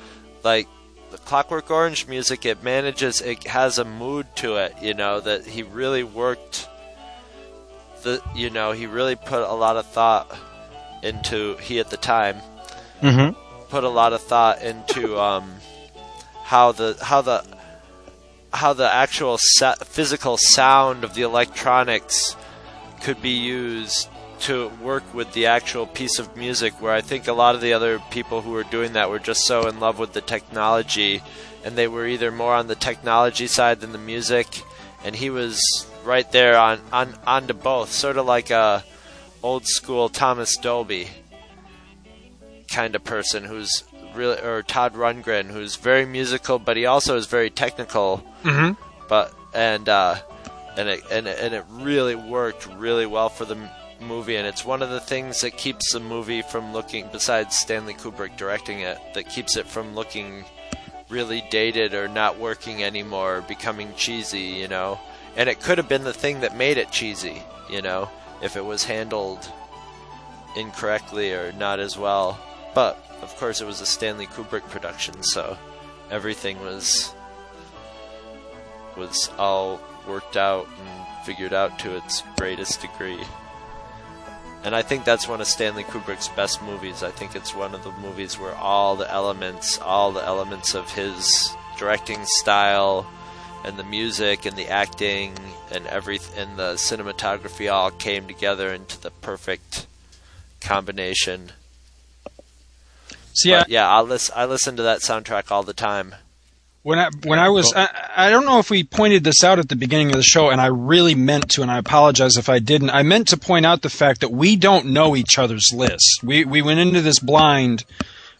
like the Clockwork Orange music, it manages, it has a mood to it, you know, that he really worked. The you know he really put a lot of thought into he at the time Mm-hmm. put a lot of thought into um, how the how the how the actual sa- physical sound of the electronics could be used to work with the actual piece of music where I think a lot of the other people who were doing that were just so in love with the technology and they were either more on the technology side than the music and he was right there on on onto both sort of like a old school Thomas Dolby kind of person who's really or Todd Rundgren who's very musical but he also is very technical Mhm. but and uh and it and it, and it really worked really well for the movie and it's one of the things that keeps the movie from looking besides Stanley Kubrick directing it that keeps it from looking really dated or not working anymore or becoming cheesy you know and it could have been the thing that made it cheesy you know if it was handled incorrectly or not as well but of course it was a Stanley Kubrick production so everything was was all worked out and figured out to its greatest degree. And I think that's one of Stanley Kubrick's best movies. I think it's one of the movies where all the elements, all the elements of his directing style and the music and the acting and every and the cinematography all came together into the perfect combination. So, yeah. But yeah, I listen I listen to that soundtrack all the time. When I when I was I, I don't know if we pointed this out at the beginning of the show, and I really meant to, and I apologize if I didn't. I meant to point out the fact that we don't know each other's list. We we went into this blind,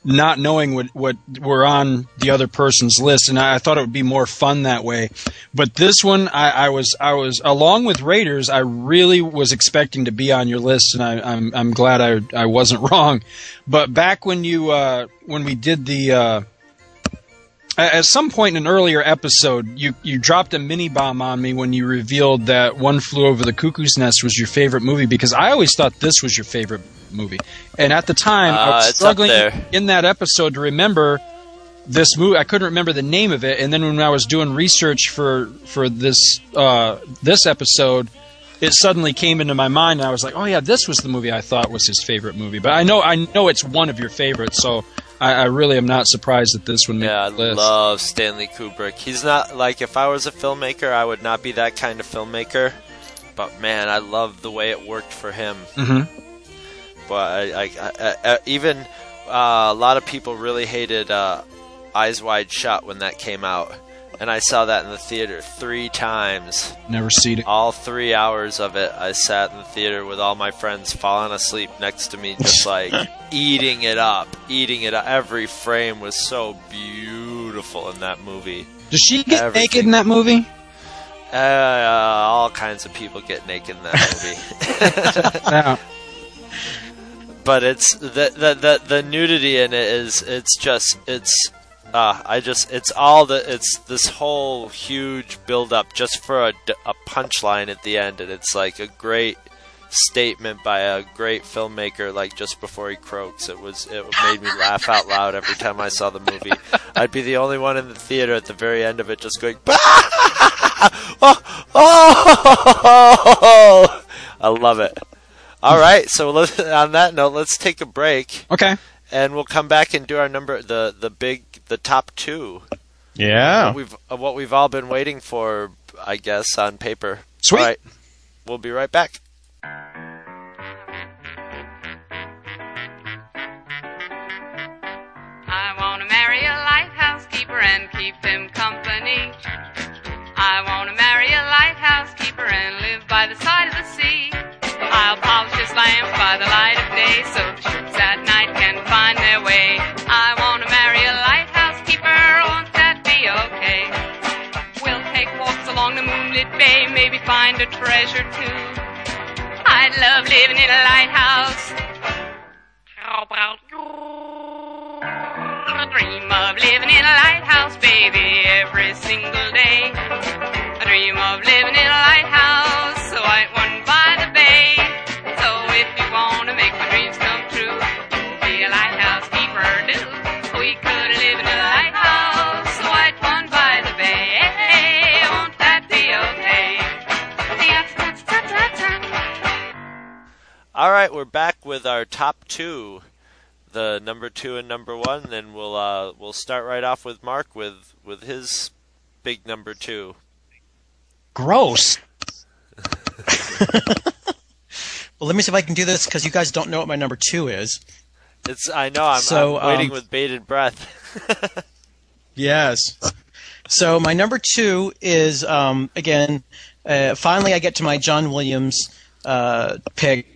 not knowing what what were on the other person's list, and I, I thought it would be more fun that way. But this one, I, I was I was along with Raiders. I really was expecting to be on your list, and I, I'm I'm glad I I wasn't wrong. But back when you uh, when we did the uh, at some point in an earlier episode, you, you dropped a mini bomb on me when you revealed that One Flew Over the Cuckoo's Nest was your favorite movie because I always thought this was your favorite movie. And at the time, I Uh, was struggling in that episode to remember this movie. I couldn't remember the name of it. And then when I was doing research for, for this, uh, this episode, it suddenly came into my mind and I was like, oh yeah, this was the movie I thought was his favorite movie. But I know, I know it's one of your favorites. So I, I really am not surprised that this one made Yeah, I love Stanley Kubrick. He's not like if I was a filmmaker, I would not be that kind of filmmaker. But man, I love the way it worked for him. Mhm. But I, I, I, I, even uh, a lot of people really hated uh, Eyes Wide Shut when that came out, and I saw that in the theater three times. Never seen it. All three hours of it, I sat in the theater with all my friends, falling asleep next to me, just like eating it up, eating it up. Every frame was so beautiful in that movie. Does she get Everything. naked in that movie? Uh, all kinds of people get naked in that movie. No. but it's the, the the the nudity in it is it's just it's uh I just it's all the it's this whole huge build up just for a punchline at the end and it's like a great statement by a great filmmaker like just before he croaks it was it made me laugh out loud every time I saw the movie I'd be the only one in the theater at the very end of it just going oh, oh, I love it. All right, so on that note, let's take a break. Okay. And we'll come back and do our number the the big the top two. Yeah. What we've uh, what we've all been waiting for, I guess, on paper. Sweet. All right. We'll be right back. I want to marry a lighthouse keeper and keep him company. I want to marry a lighthouse keeper and live by the side of the sea. I'll polish his lamp by the light of day so ships at night can find their way. I want to marry a lighthouse keeper, won't that be okay? We'll take walks along the moonlit bay, maybe find a treasure too. I'd love living in a lighthouse. I dream of living in a lighthouse, baby, every single day. I dream of living in a lighthouse, a white one All right, we're back with our top two, the number two and number one, and we'll uh, we'll start right off with Mark with with his big number two. Gross. well, let me see if I can do this because you guys don't know what my number two is. It's I know I'm, So, I'm waiting um, with bated breath. Yes. So my number two is um, again. Uh, finally, I get to my John Williams uh, pick,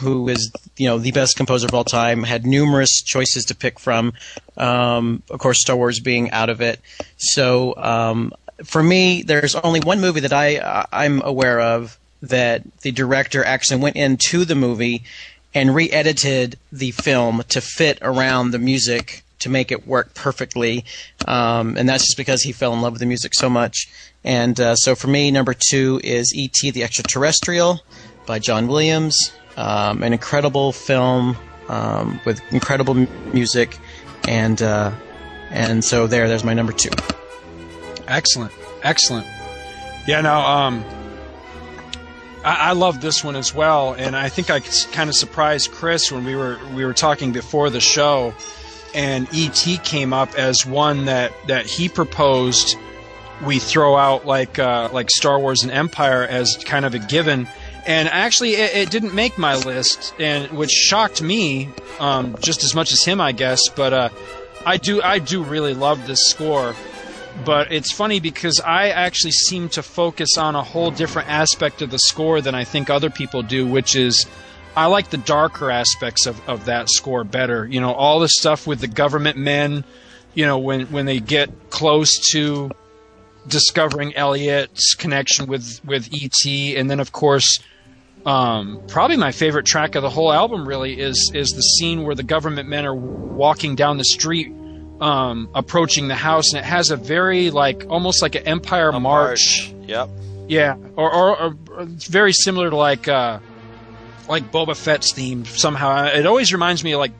who is you know the best composer of all time. Had numerous choices to pick from. Um, of course, Star Wars being out of it. So um, for me, there's only one movie that I I'm aware of that the director actually went into the movie and re-edited the film to fit around the music to make it work perfectly. Um, and that's just because he fell in love with the music so much. And uh, so for me, number two is E.T. the Extraterrestrial by John Williams. Um, an incredible film um, with incredible m- music. And uh, and so there, there's my number two. Excellent, excellent. Yeah, no, um, I, I love this one as well, and I think I kind of surprised Chris when we were we were talking before the show, and ET came up as one that that he proposed we throw out like uh, like Star Wars and Empire as kind of a given. And actually, it, it didn't make my list, and which shocked me um, just as much as him, I guess. But uh, I do I do really love this score. But it's funny because I actually seem to focus on a whole different aspect of the score than I think other people do, which is I like the darker aspects of, of that score better. You know, all the stuff with the government men, you know, when, when they get close to discovering Elliot's connection with, with E.T., and then, of course, um, probably my favorite track of the whole album really is is the scene where the government men are walking down the street um, approaching the house, and it has a very like almost like an Empire March. Yep. Yeah, or, or, or it's very similar to like uh, like Boba Fett's theme somehow. It always reminds me of like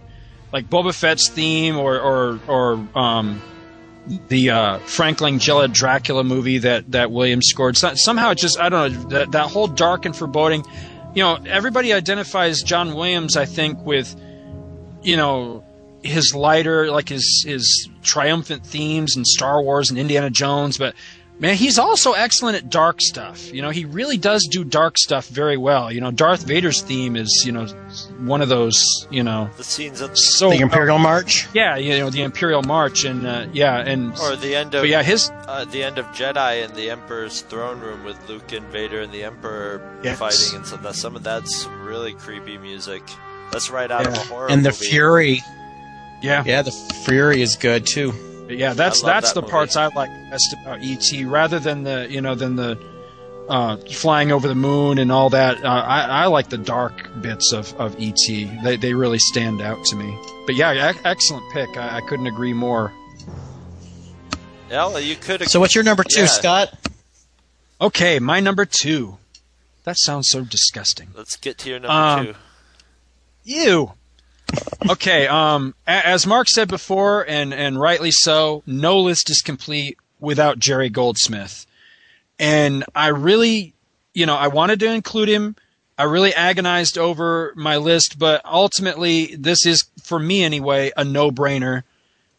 like Boba Fett's theme or or or um, the uh, Frank Langella Dracula movie that that Williams scored. So, somehow it just I don't know that that whole dark and foreboding. You know, everybody identifies John Williams, I think, with you know his lighter, like his his triumphant themes and Star Wars and Indiana Jones, but man, he's also excellent at dark stuff. You know, he really does do dark stuff very well. You know, Darth Vader's theme is you know one of those you know The scenes of so the Imperial March. yeah, you know the Imperial March and uh, yeah, and or the end of yeah his uh, the end of Jedi and the Emperor's throne room with Luke and Vader and the Emperor Yes. fighting, and so that some of that's really creepy music. That's right out of a Yeah. horror And the movie. Fury. Yeah. Yeah, the Fury is good too. But yeah, that's that's that the parts I like best about ET, rather than the you know than the uh, flying over the moon and all that. Uh, I, I like the dark bits of, of ET. They they really stand out to me. But yeah, e- excellent pick. I, I couldn't agree more. Yeah, well, you could. So what's your number two, Yeah. Scott? Okay, my number two. That sounds so disgusting. Let's get to your number Um, two. Ew. Okay, um, as Mark said before, and and rightly so, no list is complete without Jerry Goldsmith. and I really, you know, I wanted to include him. I really agonized over my list, but ultimately, this is for me anyway a no-brainer.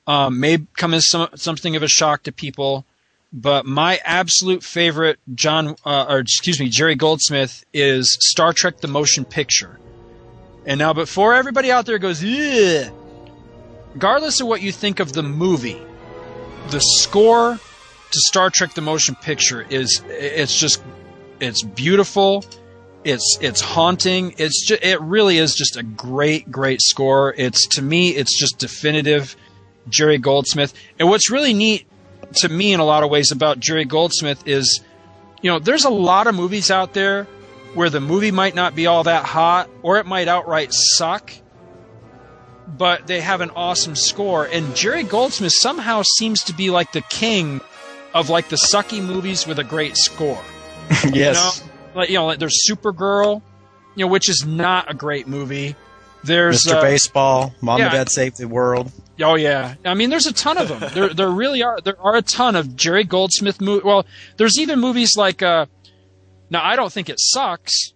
Um, may come as some, something of a shock to people, but my absolute favorite John, uh, or excuse me, Jerry Goldsmith is Star Trek: The Motion Picture. And now, before everybody out there goes, Ugh, regardless of what you think of the movie, the score to Star Trek: The Motion Picture is it's just it's beautiful. It's it's haunting. It's just, it really is just a great great score. It's to me it's just definitive Jerry Goldsmith. And what's really neat to me in a lot of ways about Jerry Goldsmith is you know, there's a lot of movies out there where the movie might not be all that hot or it might outright suck, but they have an awesome score. And Jerry Goldsmith somehow seems to be like the king of like the sucky movies with a great score. yes. You know? Like you know, like there's Supergirl, you know, which is not a great movie. There's Mr. uh, Baseball, Mom yeah. and Dad Saved the World. Oh yeah, I mean, there's a ton of them. there, there really are. There are a ton of Jerry Goldsmith movies. Well, there's even movies like. Uh, now, I don't think it sucks,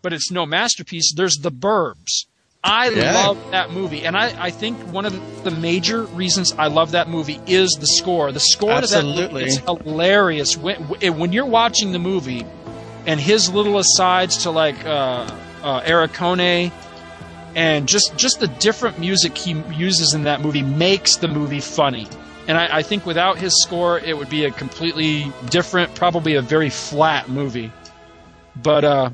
but it's no masterpiece. There's The Burbs. I Yeah. love that movie, and I, I think one of the major reasons I love that movie is the score. The score to that Absolutely. movie is hilarious. When, when you're watching the movie, and his little asides to like uh, uh, Eric Kone, and just just the different music he uses in that movie makes the movie funny. And I, I think without his score, it would be a completely different, probably a very flat movie. But uh,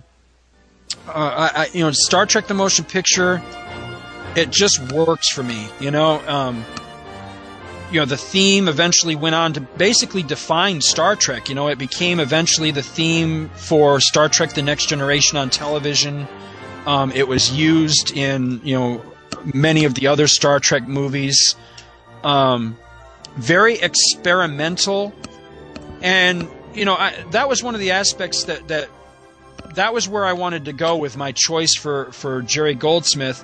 uh, I, you know, Star Trek: The Motion Picture, it just works for me. You know, um, you know, the theme eventually went on to basically define Star Trek. You know, it became eventually the theme for Star Trek: The Next Generation on television. Um, it was used in you know many of the other Star Trek movies. Um, very experimental, and you know I, that was one of the aspects that that that was where I wanted to go with my choice for for Jerry Goldsmith,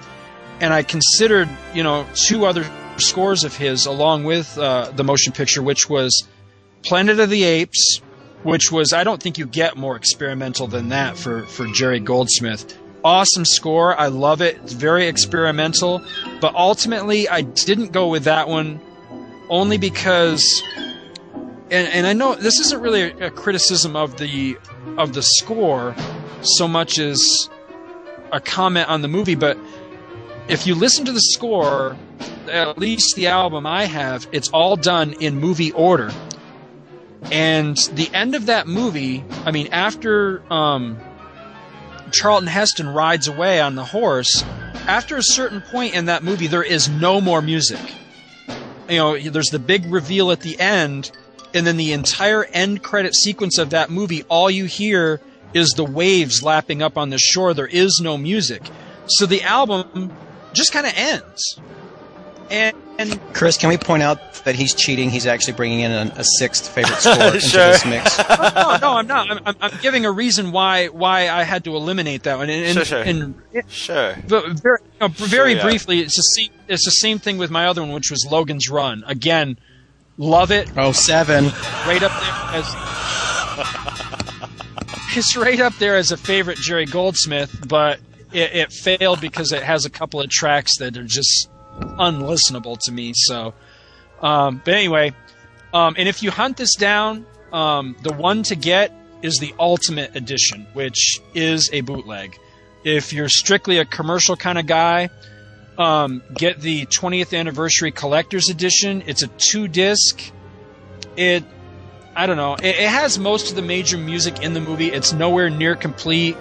and I considered you know two other scores of his along with uh, the motion picture, which was Planet of the Apes, which was I don't think you get more experimental than that for for Jerry Goldsmith. Awesome score, I love it. It's very experimental, but ultimately I didn't go with that one only because and, and I know this isn't really a, a criticism of the of the score so much as a comment on the movie, but if you listen to the score, at least the album I have, it's all done in movie order. And the end of that movie, I mean, after um, Charlton Heston rides away on the horse, after a certain point in that movie, there is no more music. You know, there's the big reveal at the end, and then the entire end credit sequence of that movie, all you hear is the waves lapping up on the shore. There is no music. So the album just kind of ends. And, and Chris, can we point out that he's cheating? He's actually bringing in a, a sixth favorite score into this mix. no, no, I'm not. I'm, I'm, I'm giving a reason why why I had to eliminate that one. And, and, Sure, sure. and Sure. but very, you know, very yeah. briefly, it's the same. It's the same thing with my other one, which was Logan's Run. Again, love it. Oh, seven. Right up there as. It's right up there as a favorite Jerry Goldsmith, but it, it failed because it has a couple of tracks that are just unlistenable to me. So, um, but anyway, um, and if you hunt this down, um, the one to get is the Ultimate Edition, which is a bootleg. If you're strictly a commercial kind of guy, um, get the 20th Anniversary Collector's Edition. It's a two disc. It, I don't know, it, it has most of the major music in the movie. It's nowhere near complete.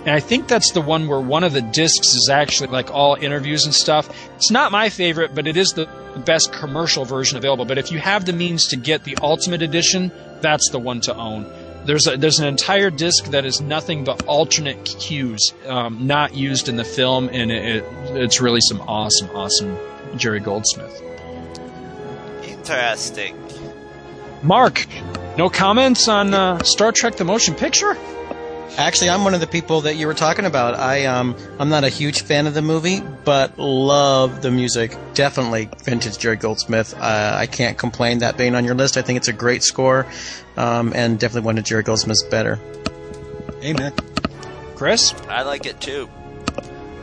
And I think that's the one where one of the discs is actually like all interviews and stuff. It's not my favorite, but it is the best commercial version available. But if you have the means to get the Ultimate Edition, that's the one to own. There's a, there's an entire disc that is nothing but alternate cues, um, not used in the film, and it, it, it's really some awesome, awesome Jerry Goldsmith. Interesting. Mark, no comments on uh, Star Trek: The Motion Picture? Actually, I'm one of the people that you were talking about. I um, I'm not a huge fan of the movie, but love the music. Definitely vintage Jerry Goldsmith. Uh, I can't complain that being on your list. I think it's a great score, um, and definitely one of Jerry Goldsmith's better. Amen. Chris? I like it too.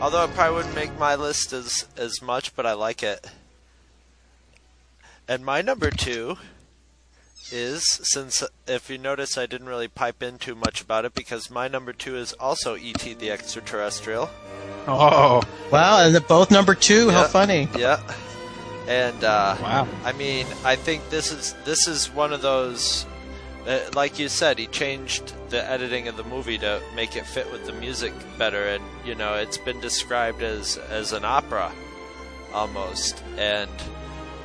Although it probably wouldn't make my list as as much, but I like it. And my number two is since if you notice I didn't really pipe in too much about it because my number two is also E.T. the Extraterrestrial. Oh, wow! And they're both number two. How funny! Yeah. And uh, Wow. I mean, I think this is this is one of those. Uh, like you said, he changed the editing of the movie to make it fit with the music better, and you know, it's been described as as an opera almost. And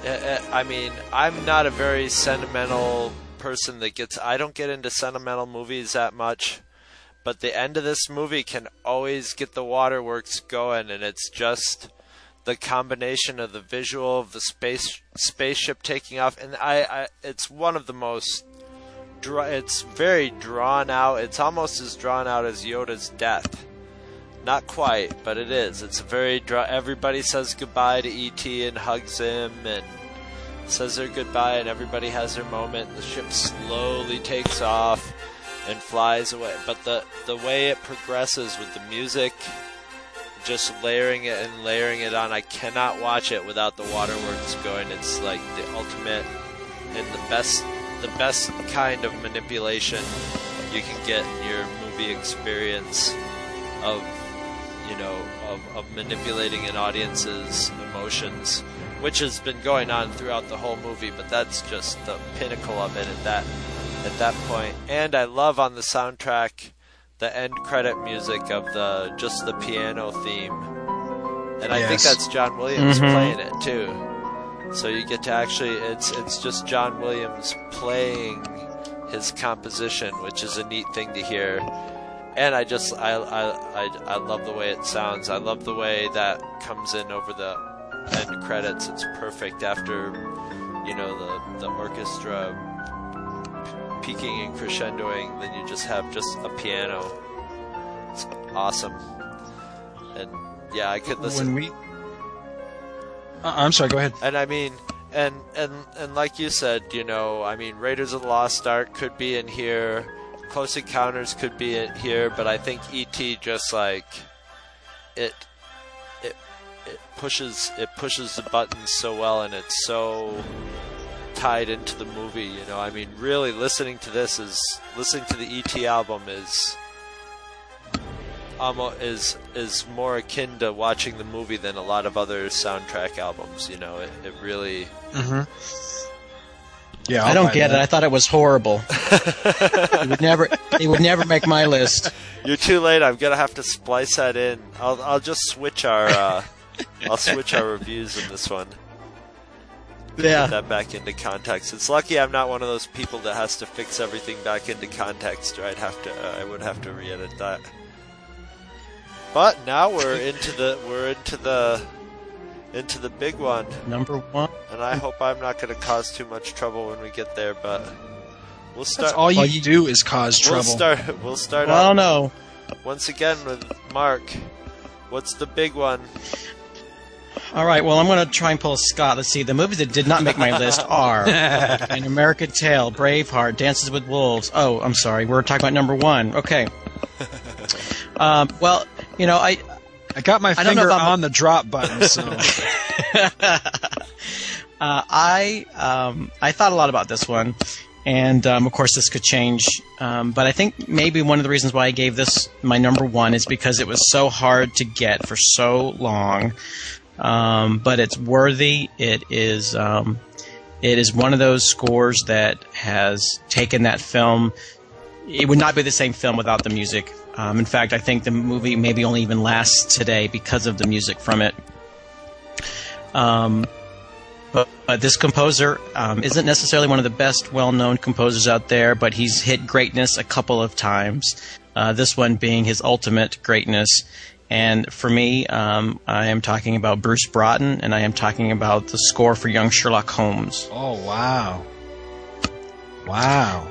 Uh, uh, I mean, I'm not a very sentimental person that gets. I don't get into sentimental movies that much. But the end of this movie can always get the waterworks going, and it's just the combination of the visual of the space spaceship taking off, and I, I it's one of the most. It's very drawn out. It's almost as drawn out as Yoda's death. Not quite, but it is. It's a very draw. Everybody says goodbye to ET and hugs him and says their goodbye, and everybody has their moment. The ship slowly takes off and flies away. But the the way it progresses with the music, just layering it and layering it on, I cannot watch it without the waterworks going. It's like the ultimate and the best the best kind of manipulation you can get in your movie experience of you know of, of manipulating an audience's emotions which has been going on throughout the whole movie but that's just the pinnacle of it at that at that point. point and i love on the soundtrack the end credit music of the just the piano theme and i think that's john williams Mhm. playing it too so you get to actually it's it's just John Williams playing his composition, which is a neat thing to hear. And I just I I I, I love the way it sounds. I love the way that comes in over the end credits. It's perfect after you know the the orchestra p- peaking and crescendoing. Then you just have just a piano. It's awesome. And yeah, I could listen. When we. Uh, I'm sorry. Go ahead. And I mean, and and and like you said, you know, I mean, Raiders of the Lost Ark could be in here, Close Encounters could be in here, but I think ET just like it, it, it pushes it pushes the buttons so well, and it's so tied into the movie. You know, I mean, really listening to this is listening to the ET album is. Almost is is more akin to watching the movie than a lot of other soundtrack albums. You know, it, it really Mm-hmm. Yeah, I I'll don't get that. it. I thought it was horrible. it would never. It would never make my list. You're too late. I'm gonna have to splice that in. I'll I'll just switch our uh, I'll switch our reviews in this one. Yeah. Put that back into context. It's lucky I'm not one of those people that has to fix everything back into context, or I'd have to uh, I would have to re-edit that. But now we're into the we're into the into the big one, Number one. and I hope I'm not going to cause too much trouble when we get there. But we'll start. That's all you do is cause trouble. We'll start. We'll start. Well, I don't know. once again with Mark. What's the big one? All right, well, I'm going to try and pull Scott. Let's see. The movies that did not make my list are An American Tale, Braveheart, Dances with Wolves. Oh, I'm sorry. We're talking about number one. Okay. Um, well, you know, I I got my I don't know finger on the drop button, so uh, I um, I thought a lot about this one, and um, of course this could change. Um, but I think maybe one of the reasons why I gave this my number one is because it was so hard to get for so long. Um, but it's worthy. It is. Um, it is one of those scores that has taken that film. It would not be the same film without the music. Um, in fact, I think the movie maybe only even lasts today because of the music from it. Um, but, this composer um, isn't necessarily one of the best well-known composers out there, but he's hit greatness a couple of times. Uh, this one being his ultimate greatness. And for me, um, I am talking about Bruce Broughton, and I am talking about the score for Young Sherlock Holmes. Oh wow. Wow.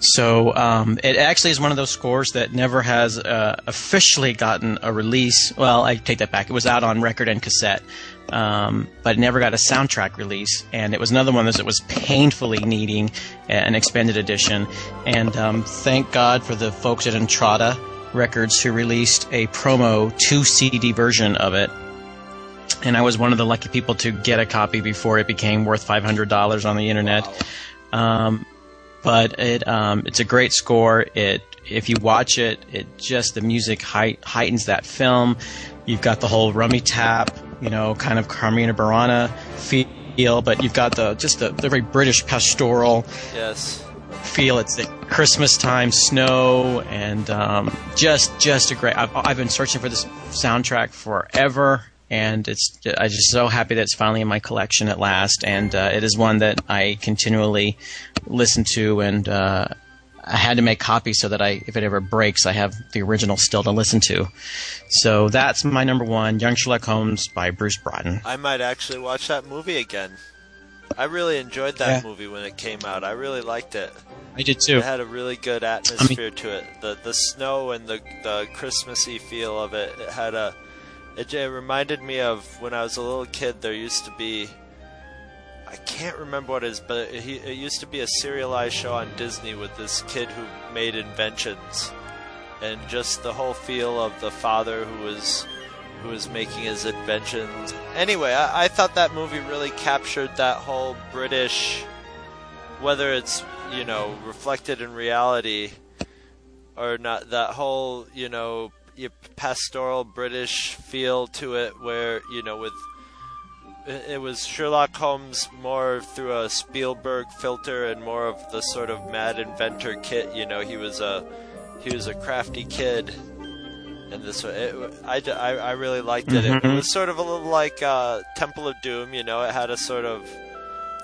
So um, it actually is one of those scores that never has uh, officially gotten a release. Well, I take that back. It was out on record and cassette, um, but it never got a soundtrack release. And it was another one that was painfully needing an expanded edition. And um, thank God for the folks at Intrada Records who released a promo two CD version of it. And I was one of the lucky people to get a copy before it became worth five hundred dollars on the internet. Um, but it um, it's a great score. It if you watch it, it just the music height, heightens that film. You've got the whole Rame Tep, you know, kind of Carmina Burana feel, but you've got the just the, the very British pastoral Yes. feel. It's the Christmas time snow, and um, just just a great. I've, I've been searching for this soundtrack forever, and it's I'm just so happy that it's finally in my collection at last. And uh, it is one that I continually listen to, and uh, I had to make copies so that I, if it ever breaks, I have the original still to listen to. So that's my number one, Young Sherlock Holmes by Bruce Broughton. I might actually watch that movie again. I really enjoyed that Yeah. movie when it came out. I really liked it. I did too. It had a really good atmosphere to it. The the snow and the the Christmassy feel of it. It had a. It, it reminded me of when I was a little kid. There used to be. I can't remember what it is, but it, it used to be a serialized show on Disney with this kid who made inventions, and just the whole feel of the father who was making his inventions. Anyway, I, I thought that movie really captured that whole British, whether it's you know reflected in reality or not, that whole you know y- pastoral British feel to it, where you know with it it was Sherlock Holmes more through a Spielberg filter and more of the sort of mad inventor kit. You know, he was a he was a crafty kid, and this it, I, I, I really liked it. it. It Mhm. was sort of a little like uh, Temple of Doom. You know, it had a sort of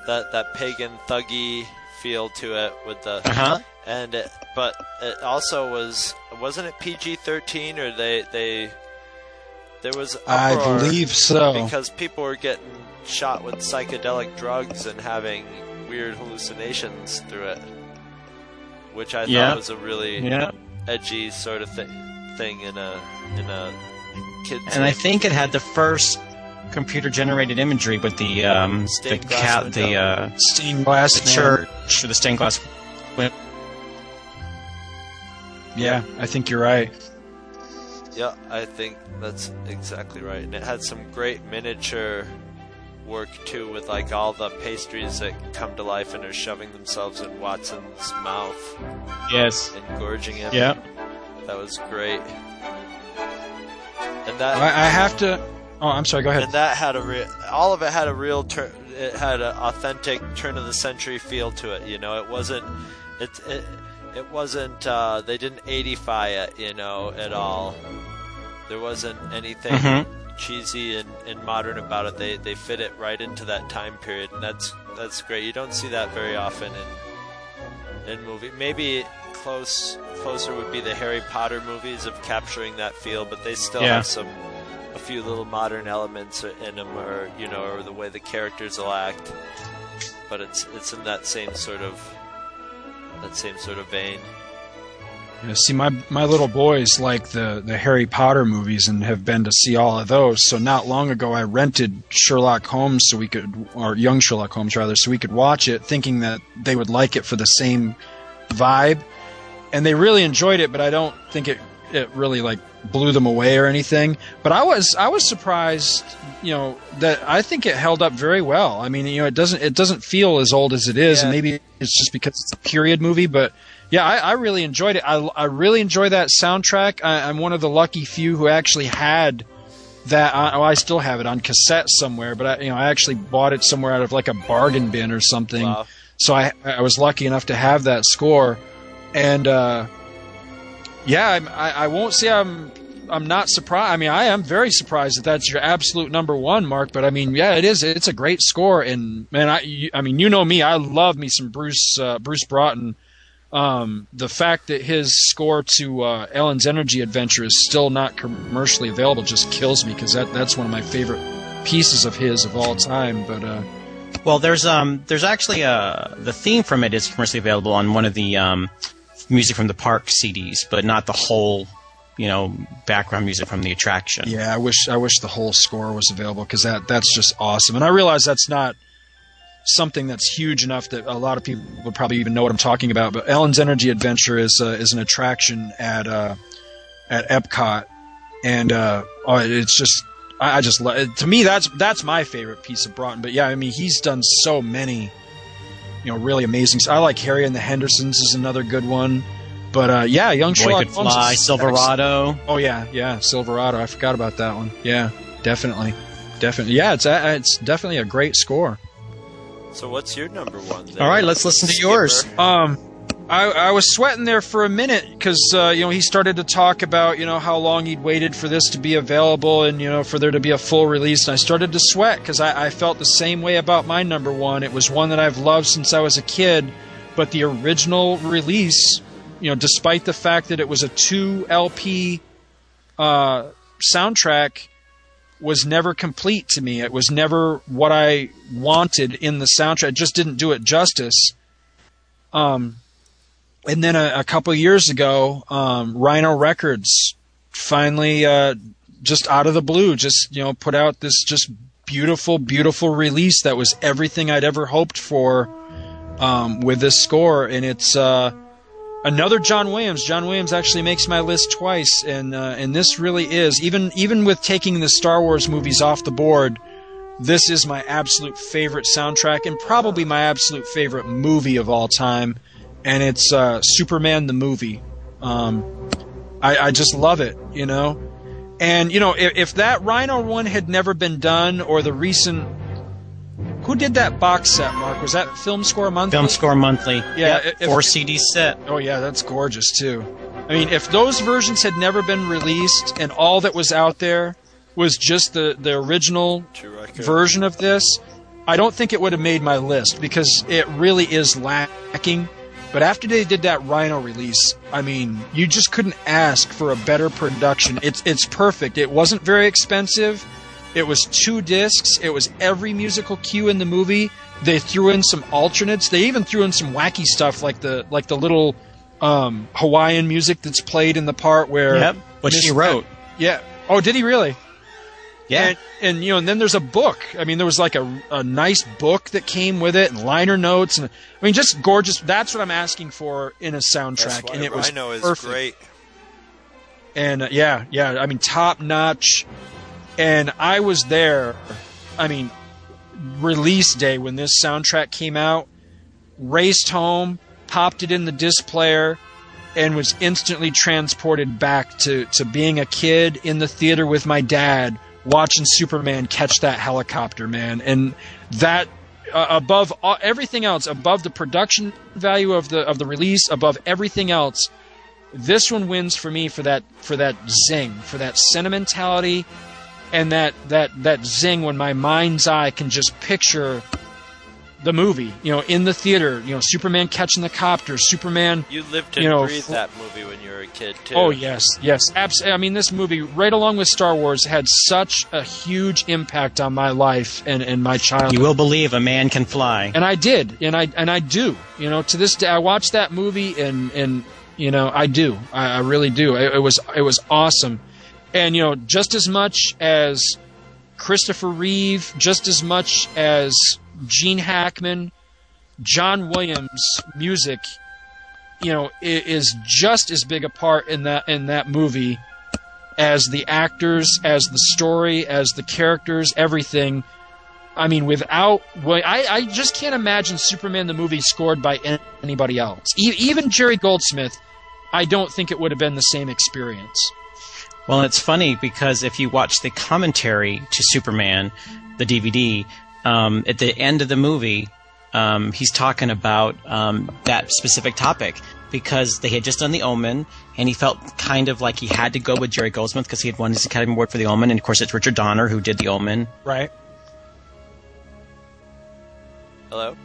that that pagan thuggy feel to it with the Uh-huh. And it, but it also was wasn't it PG thirteen or they they there was I believe so. because people were getting shot with psychedelic drugs and having weird hallucinations through it, which I Yeah. thought was a really Yeah. edgy sort of thi- thing in a in a kids. And I think it had the first computer generated imagery with the um, the Stained glass cat, the uh, Stained glass the church, or the stained glass. win- Yeah, I think you're right. Yeah, I think that's exactly right. And it had some great miniature work too, with like all the pastries that come to life and are shoving themselves in Watson's mouth Yes. and gorging him. Yeah. that was great. And that I, I have to. Oh, I'm sorry. Go ahead. and that had a real all of it had a real turn it had an authentic turn of the century feel to it you know it wasn't it it, it wasn't uh, they didn't 80fy it you know at all there wasn't anything Mhm. cheesy and, and modern about it they they fit it right into that time period and that's that's great you don't see that very often in in movie maybe close closer would be the Harry Potter movies of capturing that feel but they still Yeah. have some a few little modern elements in them, or you know, or the way the characters will act. But it's it's in that same sort of that same sort of vein. See, my my little boys like the the Harry Potter movies and have been to see all of those. So not long ago, I rented Sherlock Holmes so we could, or Young Sherlock Holmes rather, so we could watch it, thinking that they would like it for the same vibe, and they really enjoyed it. But I don't think it it really like blew them away or anything. But I was I was surprised, you know, that I think it held up very well. I mean, you know, it doesn't it doesn't feel as old as it is, and maybe it's just because it's a period movie, but. Yeah, I, I really enjoyed it. I, I really enjoy that soundtrack. I, I'm one of the lucky few who actually had that. I, oh, I still have it on cassette somewhere, but I, you know, I actually bought it somewhere out of like a bargain bin or something. Wow. So I, I was lucky enough to have that score, and uh, yeah, I'm, I, I won't say I'm I'm not surprised. I mean, I am very surprised that that's your absolute number one, Mark. But I mean, yeah, it is. It's a great score, and man, I you, I mean, you know me, I love me some Bruce uh, Bruce Broughton. Um, the fact that his score to uh, Ellen's Energy Adventure is still not commercially available just kills me because that that's one of my favorite pieces of his of all time. But uh, Well, there's um there's actually a the theme from it is commercially available on one of the um music from the park CDs, but not the whole you know background music from the attraction. Yeah, I wish I wish the whole score was available because that that's just awesome. And I realize that's not something that's huge enough that a lot of people would probably even know what I'm talking about. But Ellen's Energy Adventure is uh, is an attraction at uh, at Epcot, and uh, oh, it's just I, I just lo- to me that's that's my favorite piece of Broughton. But yeah, I mean he's done so many, you know, really amazing. I like Harry and the Hendersons is another good one. But uh, yeah, Young Boy Sherlock Could Holmes Fly, is Silverado. excellent. Oh yeah, yeah, Silverado. I forgot about that one. Yeah, definitely, definitely. Yeah, it's a, it's definitely a great score. So what's your number one? Then? All right, let's listen to yours. Um, I, I was sweating there for a minute because uh, you know he started to talk about you know how long he'd waited for this to be available and you know for there to be a full release, and I started to sweat because I, I felt the same way about my number one. It was one that I've loved since I was a kid, but the original release, you know, despite the fact that it was a two LP uh, soundtrack was never complete to me. It was never what I wanted in the soundtrack. It just didn't do it justice. Um, and then a, a couple years ago, um, Rhino Records finally, uh, just out of the blue, just you know, put out this just beautiful, beautiful release that was everything I'd ever hoped for um, with this score, and it's uh, another John Williams. John Williams actually makes my list twice, and uh, and this really is even even with taking the Star Wars movies off the board. This is my absolute favorite soundtrack and probably my absolute favorite movie of all time, and it's uh, Superman the movie. Um, I, I just love it, you know. And you know, if, if that Rhino one had never been done, or the recent, who did that box set? Mark was that Film Score Monthly? Film Score Monthly. Yeah, Yep, if- four CD set. Oh yeah, that's gorgeous too. I mean, if those versions had never been released and all that was out there was just the the original version of this, I don't think it would have made my list because it really is lacking. But after they did that Rhino release, I mean, you just couldn't ask for a better production. It's it's perfect. It wasn't very expensive. It was two discs. It was every musical cue in the movie. They threw in some alternates. They even threw in some wacky stuff like the like the little um, Hawaiian music that's played in the part where Yep, what she wrote. Yeah. Oh, did he really? Yeah. And, and you know, and then there's a book. I mean, there was like a, a nice book that came with it, and liner notes, and I mean, just gorgeous. That's what I'm asking for in a soundtrack, and it was Rhino is perfect. great. And uh, yeah, yeah, I mean, top notch. And I was there. I mean, release day when this soundtrack came out. Raced home, popped it in the disc player, and was instantly transported back to, to being a kid in the theater with my dad watching Superman catch that helicopter, man. And that uh, above all, everything else, above the production value of the of the release, above everything else, this one wins for me for that for that zing, for that sentimentality, and that that that zing when my mind's eye can just picture the movie, you know, in the theater, you know, Superman catching the copter, Superman. You lived and you know, breathed fl- that movie when you were a kid too. Oh yes, yes, absolutely. I mean, this movie, right along with Star Wars, had such a huge impact on my life and, and my childhood. You will believe a man can fly. And I did, and I and I do. You know, to this day, I watched that movie, and and you know, I do. I, I really do. It, it was it was awesome, and you know, just as much as Christopher Reeve, just as much as Gene Hackman, John Williams' music, you know, is just as big a part in that in that movie as the actors, as the story, as the characters, everything. I mean, without I, I just can't imagine Superman the movie scored by anybody else. Even Jerry Goldsmith, I don't think it would have been the same experience. Well, it's funny because if you watch the commentary to Superman, the DVD, um, at the end of the movie, um, he's talking about um, that specific topic because they had just done The Omen, and he felt kind of like he had to go with Jerry Goldsmith because he had won his Academy Award for The Omen, and of course it's Richard Donner who did The Omen. Right. Hello.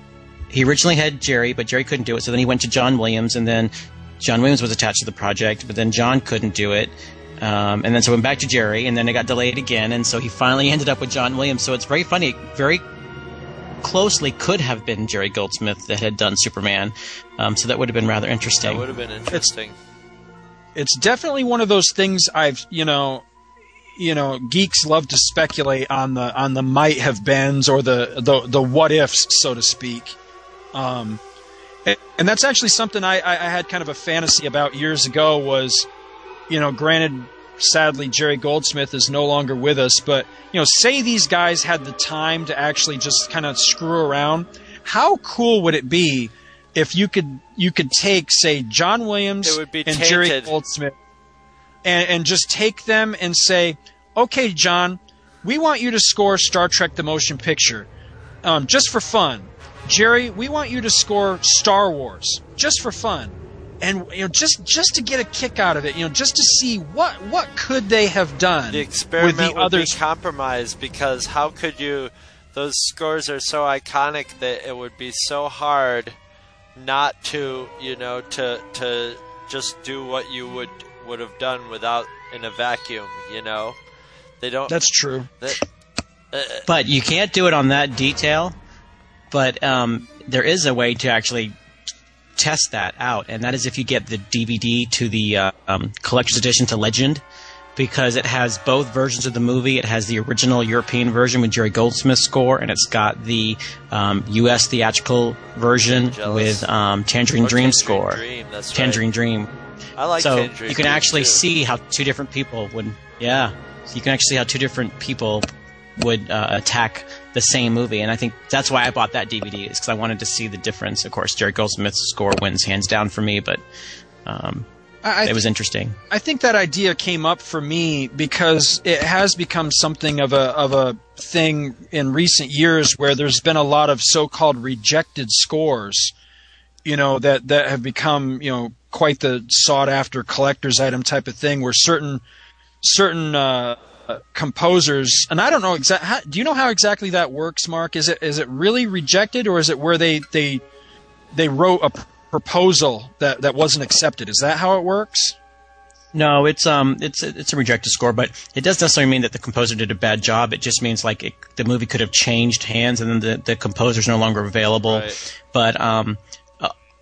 He originally had Jerry, but Jerry couldn't do it, so then he went to John Williams, and then John Williams was attached to the project, but then John couldn't do it. Um, and then so went back to Jerry, and then it got delayed again, and so he finally ended up with John Williams. So it's very funny, very closely could have been Jerry Goldsmith that had done Superman. Um, so that would have been rather interesting. That would have been interesting. It's definitely one of those things I've you know you know geeks love to speculate on the on the might have beens or the the the what ifs so to speak um and, and that's actually something I, I had kind of a fantasy about years ago was you know granted sadly jerry goldsmith is no longer with us but you know say these guys had the time to actually just kind of screw around how cool would it be if you could you could take say john williams It would be and jerry goldsmith and, and just take them and say, okay, John, we want you to score Star Trek the Motion Picture um, just for fun. Jerry, we want you to score Star Wars just for fun. And you know, just just to get a kick out of it, you know, just to see what what could they have done The with experiment the would others. be compromised because how could you? Those scores are so iconic that it would be so hard not to, you know, to to just do what you would would have done without in a vacuum. You know, they don't. That's true. That, But you can't do it on that detail. But um, there is a way to actually test that out, and that is if you get the DVD to the uh, um, collector's edition to Legend, because it has both versions of the movie. It has the original European version with Jerry Goldsmith's score, and it's got the um, U.S. theatrical version with um, Tangerine Or Dream Tangerine score. Dream, that's right. Tangerine Dream. I like so Tangerine you can Dream, actually too. see how two different people would yeah so you can actually see how two different people would uh, attack the same movie and i think that's why i bought that dvd is because i wanted to see the difference. Of course jerry goldsmith's score wins hands down for me but um, I- I it was interesting. I think that idea came up for me because it has become something of a of a thing in recent years where there's been a lot of so-called rejected scores, you know, that that have become, you know, quite the sought after collector's item type of thing where certain certain uh, uh, composers and I don't know exactly do you know how exactly that works Mark? Is it is it really rejected or is it where they they they wrote a proposal that that wasn't accepted? Is that how it works? No it's um it's it's a rejected score but it doesn't necessarily mean that the composer did a bad job. It just means like it, the movie could have changed hands and then the, the composer's no longer available. But um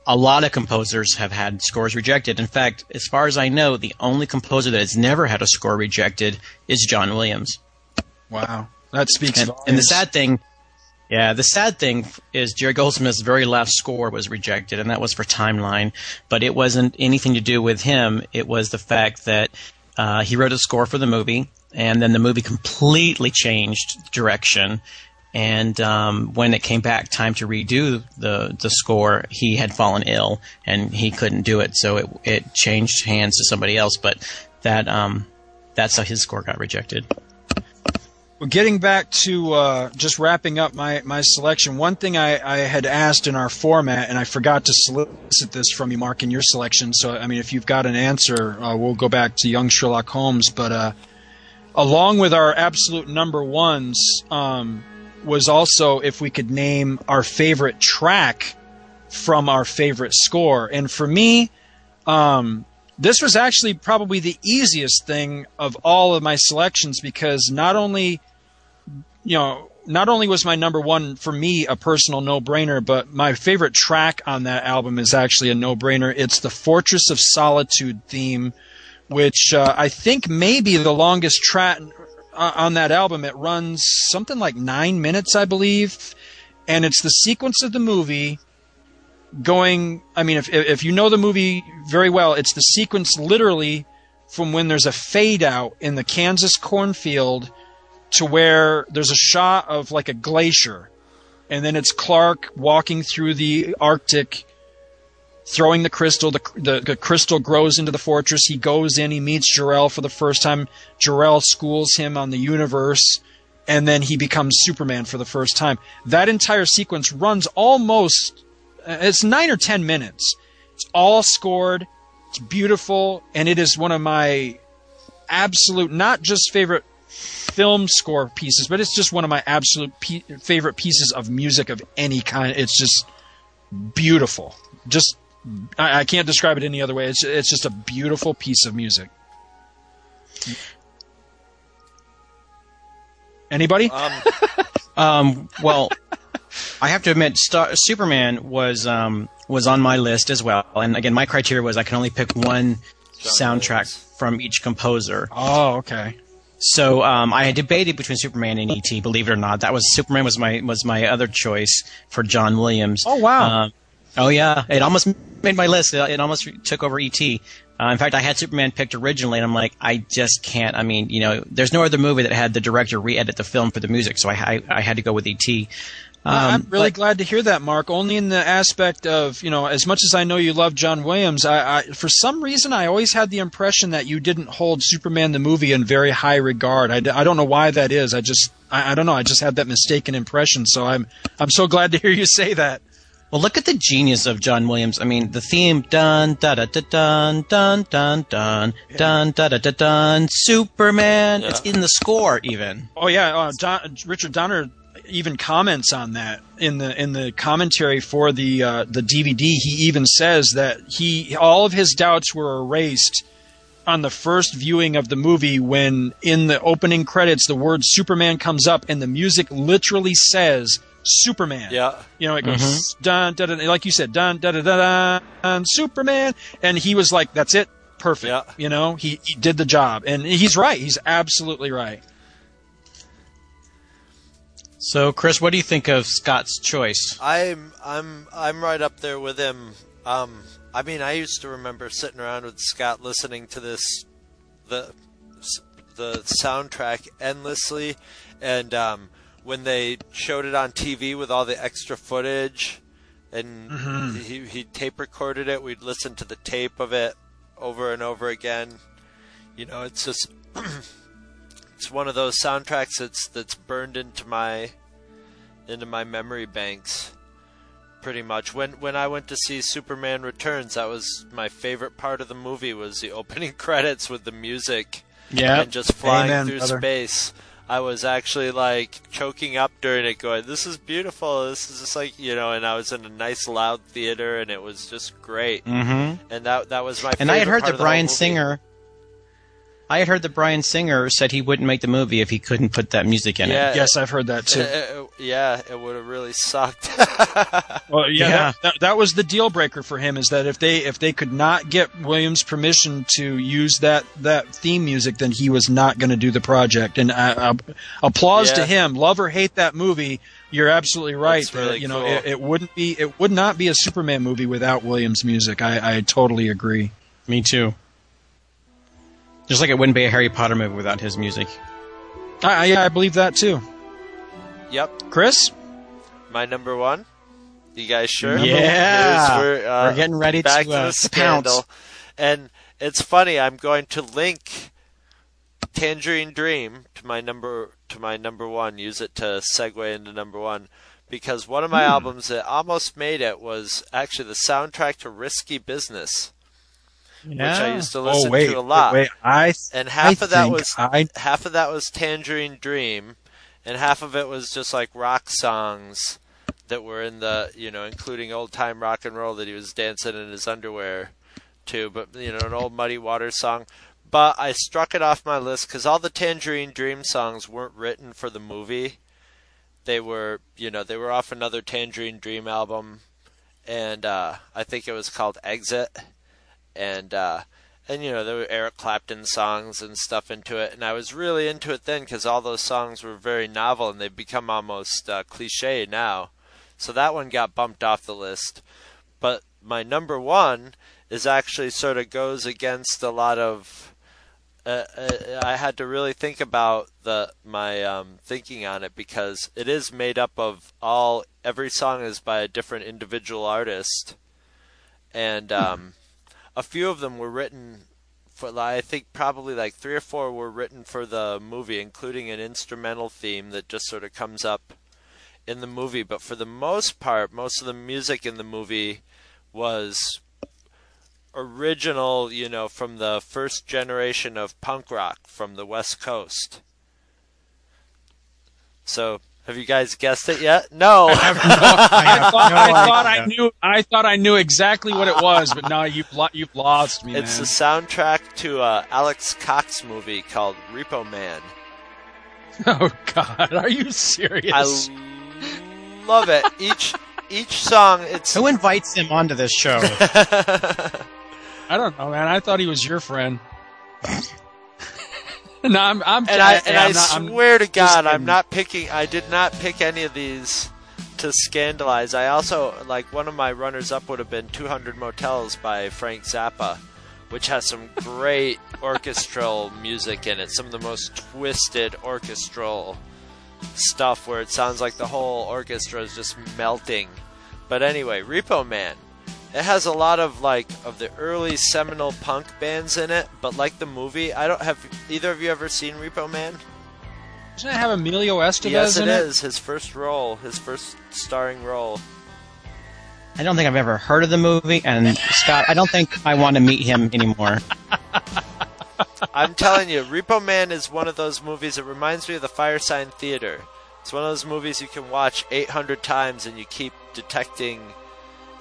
a, lot of composers have had scores rejected. In fact as far as i know the only composer that has never had a score rejected is john williams. Wow, that speaks. and, and the sad thing yeah the sad thing is jerry goldsmith's very last score was rejected and that was for timeline. But it wasn't anything to do with him. It was the fact that uh, he wrote a score for the movie and then the movie completely changed direction and um, when it came back time to redo the the score, he had fallen ill and he couldn't do it, so it it changed hands to somebody else. But that um, that's how his score got rejected. Well, getting back to uh, just wrapping up my, my selection, one thing I, I had asked in our format, and I forgot to solicit this from you, Mark, in your selection. So, I mean, if you've got an answer, uh, we'll go back to young Sherlock Holmes. But uh, along with our absolute number ones, um, was also if we could name our favorite track from our favorite score. And for me, um, this was actually probably the easiest thing of all of my selections because not only you know not only was my number one for me a personal no-brainer but my favorite track on that album is actually a no-brainer it's the fortress of solitude theme which uh, i think may be the longest track on that album it runs something like nine minutes i believe. And it's the sequence of the movie going i mean if if you know the movie very well it's the sequence literally from when there's a fade out in the Kansas cornfield to where there's a shot of like a glacier. And then it's Clark walking through the Arctic throwing the crystal the, the, the crystal grows into the fortress he goes in he meets Jor-El for the first time Jor-El schools him on the universe and then he becomes Superman for the first time that entire sequence runs almost uh, it's nine or ten minutes. It's all scored. It's beautiful, and it is one of my absolute, not just favorite film score pieces, but it's just one of my absolute pe- favorite pieces of music of any kind. It's just beautiful. Just I, I can't describe it any other way. It's it's just a beautiful piece of music. Anybody? Um, Um, well, I have to admit, Star- Superman was um, was on my list as well. And again, my criteria was I can only pick one soundtrack from each composer. Oh, okay. So um, I had debated between Superman and ET. Believe it or not, that was Superman was my was my other choice for John Williams. Oh wow. Um, oh yeah, it almost made my list. It, almost took over ET. Uh, in fact, I had Superman picked originally, and I'm like, I just can't. I mean, you know, there's no other movie that had the director re-edit the film for the music, so I I, I had to go with ET. Um, I'm really but- glad to hear that, Mark. Only in the aspect of you know, as much as I know you love John Williams, I, I for some reason I always had the impression that you didn't hold Superman the movie in very high regard. I, I don't know why that is. I just I, I don't know. I just had that mistaken impression. So I'm I'm so glad to hear you say that. Well, look at the genius of John Williams. I mean, the theme dun da da da dun dun dun dun dun da da da dun Superman. It's in the score even. Oh yeah, uh, Don, Richard Donner even comments on that in the in the commentary for the uh, the DVD. He even says that he all of his doubts were erased on the first viewing of the movie when in the opening credits the word Superman comes up and the music literally says Superman. Yeah. You know, it goes dun dun dun like you said, dun dun dun dun, dun Superman, and he was like, "That's it, perfect." Yeah. You know, he, he did the job, and he's right. He's absolutely right. So, Chris, what do you think of Scott's choice? I'm I'm I'm right up there with him. Um, I mean, I used to remember sitting around with Scott listening to this the the soundtrack endlessly, and um, when they showed it on TV with all the extra footage, and Mhm. he he tape recorded it, we'd listen to the tape of it over and over again. You know, it's just it's one of those soundtracks that's that's burned into my into my memory banks pretty much when when I went to see Superman Returns that was my favorite part of the movie was the opening credits with the music Yep. and just flying Amen, through brother. space I was actually like choking up during it going this is beautiful this is just like you know and I was in a nice loud theater and it was just great Mhm. and that that was my And I had heard that of the whole Bryan. Singer. I had heard that Bryan Singer said he wouldn't make the movie if he couldn't put that music in Yeah, it. Yes, I've heard that too. Uh, uh, yeah, it would have really sucked. Well, yeah, Yeah. That, that, that was the deal breaker for him. Is that if they if they could not get Williams' permission to use that that theme music, then he was not going to do the project. And uh, uh, applause to him. Love or hate that movie, you're absolutely right. That, really you know, cool. it, it wouldn't be it would not be a Superman movie without Williams' music. I, I totally agree. Me too. Just like it wouldn't be a Harry Potter movie without his music. I, I, I believe that too. yep, Chris, my number one. You guys sure? Yeah. For, uh, We're getting ready back to, uh, the to pounce. scandal. And it's funny. I'm going to link Tangerine Dream to my number to my number one. Use it to segue into number one because one of my Hmm. albums that almost made it was actually the soundtrack to Risky Business. Which I used to listen oh wait, to a lot. wait, I and half I of that was I half of that was Tangerine Dream, and half of it was just like rock songs that were in the you know, including old time rock and roll that he was dancing in his underwear to, but you know, an old Muddy Waters song. But I struck it off my list because all the Tangerine Dream songs weren't written for the movie. They were, you know, they were off another Tangerine Dream album, and uh, I think it was called Exit and uh, and you know there were Eric Clapton songs and stuff into it, and I was really into it then because all those songs were very novel and they've become almost uh, cliche now. So that one got bumped off the list, but my number one is actually sort of goes against a lot of. Uh, uh, I had to really think about the my um, thinking on it because it is made up of all every song is by a different individual artist, and um, a few of them were written for I think probably like three or four were written for the movie, including an instrumental theme that just sort of comes up in the movie. But for the most part, most of the music in the movie was original, you know, from the first generation of punk rock from the West Coast. So, have you guys guessed it yet? No. I thought, I, thought I knew. I thought I knew exactly what it was, but now you've you've lost me, It's man. the soundtrack to a Alex Cox movie called Repo Man. oh God, are you serious? I love it. Each each song, it's Who invites him onto this show? I don't know, man. I thought he was your friend. no, I'm. I'm and I and I I'm not- I'm swear to God, I'm not picking. I did not pick any of these to scandalize. I also like one of my runners up would have been 200 Motels by Frank Zappa, which has some great orchestral music in it. Some of the most twisted orchestral stuff where it sounds like the whole orchestra is just melting. But anyway, Repo Man. It has a lot of like of the early seminal punk bands in it, but like the movie, I don't have either of you ever seen Repo Man? Doesn't it have Emilio Estevez yes, it in is his first role, his first starring role. I don't think I've ever heard of the movie, and Scott, I don't think I want to meet him anymore. I'm telling you, Repo Man is one of those movies. It reminds me of the Firesign Theater. It's one of those movies you can watch 800 times and you keep detecting.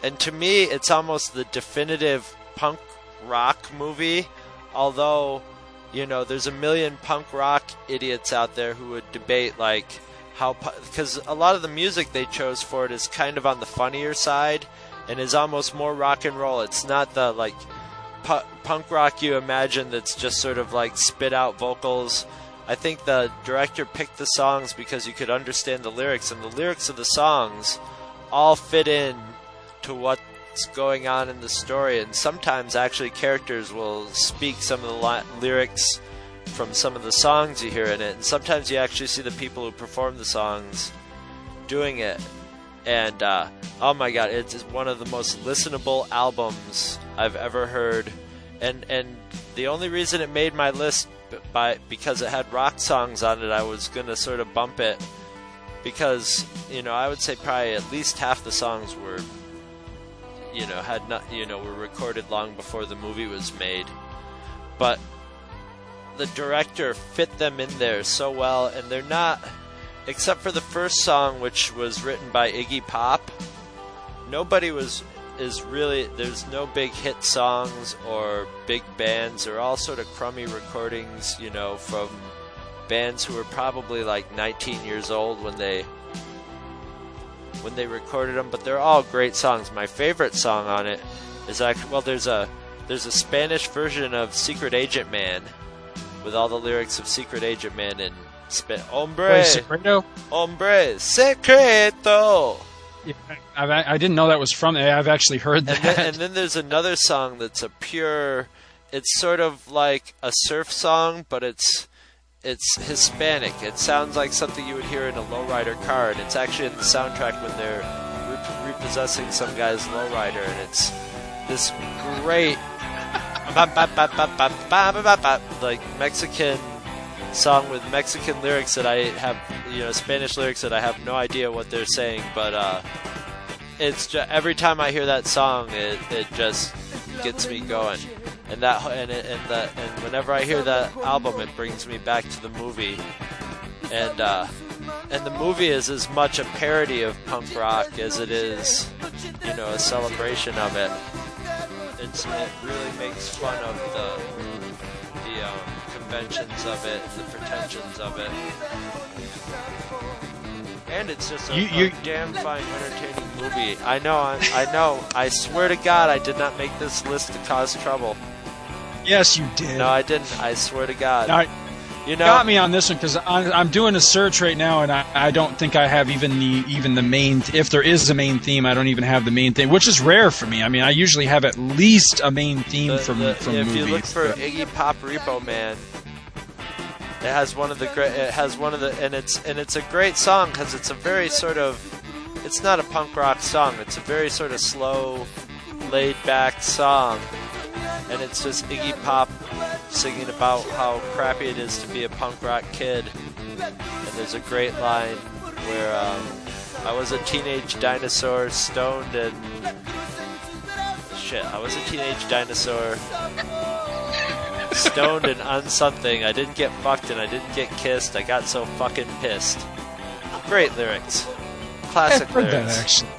And to me, it's almost the definitive punk rock movie. Although, you know, there's a million punk rock idiots out there who would debate like how because a lot of the music they chose for it is kind of on the funnier side and is almost more rock and roll. It's not the like pu- punk rock you imagine that's just sort of like spit out vocals. I think the director picked the songs because you could understand the lyrics, and the lyrics of the songs all fit in to what's going on in the story. And sometimes, actually, characters will speak some of the li- lyrics from some of the songs you hear in it, and sometimes you actually see the people who perform the songs doing it. And uh, oh my god, it's one of the most listenable albums I've ever heard. And and the only reason it made my list by because it had rock songs on it, I was gonna sort of bump it because you know I would say probably at least half the songs were you know had not you know were recorded long before the movie was made, but the director fit them in there so well, and they're not except for the first song, which was written by Iggy Pop. Nobody was is really there's no big hit songs or big bands. They're all sort of crummy recordings, you know, from bands who were probably like 19 years old when they when they recorded them. But they're all great songs. My favorite song on it is actually well, there's a there's a Spanish version of Secret Agent Man with all the lyrics of Secret Agent Man in Spa- Hombre, Wait, Secreto? hombre, secreto. Yeah, I've, I didn't know that was from. Eh, I've actually heard that. And then, and then there's another song that's a pure. It's sort of like a surf song, but it's it's Hispanic. It sounds like something you would hear in a lowrider car, and it's actually in the soundtrack when they're re- repossessing some guy's lowrider, and it's this great like Mexican song with Mexican lyrics that I have, you know, Spanish lyrics that I have no idea what they're saying, but uh, it's just, every time I hear that song, it, it just gets me going, and that and it, and that and whenever I hear that album, it brings me back to the movie, and uh, and the movie is as much a parody of punk rock as it is, you know, a celebration of it. It's, it really makes fun of the the um, conventions of it, the pretensions of it. And it's just a, You- a damn fine, entertaining movie. I know, I, I know. I swear to God, I did not make this list to cause trouble. yes, you did. No, I didn't. I swear to God. You know, got me on this one because I'm, I'm doing a search right now, and I, I don't think I have even the even the main. If there is a main theme, I don't even have the main theme, which is rare for me. I mean, I usually have at least a main theme the- from the- from if movies. you look for but- Iggy Pop Repo Man, it has one of the great. It has one of the, and it's and it's a great song because it's a very sort of. It's not a punk rock song. It's a very sort of slow, laid back song, and it's just Iggy Pop singing about how crappy it is to be a punk rock kid. And there's a great line where um, I was a teenage dinosaur, stoned and shit. I was a teenage dinosaur, stoned and on something. I didn't get fucked and I didn't get kissed. I got so fucking pissed. Great lyrics, classic I've heard that lyrics. actually.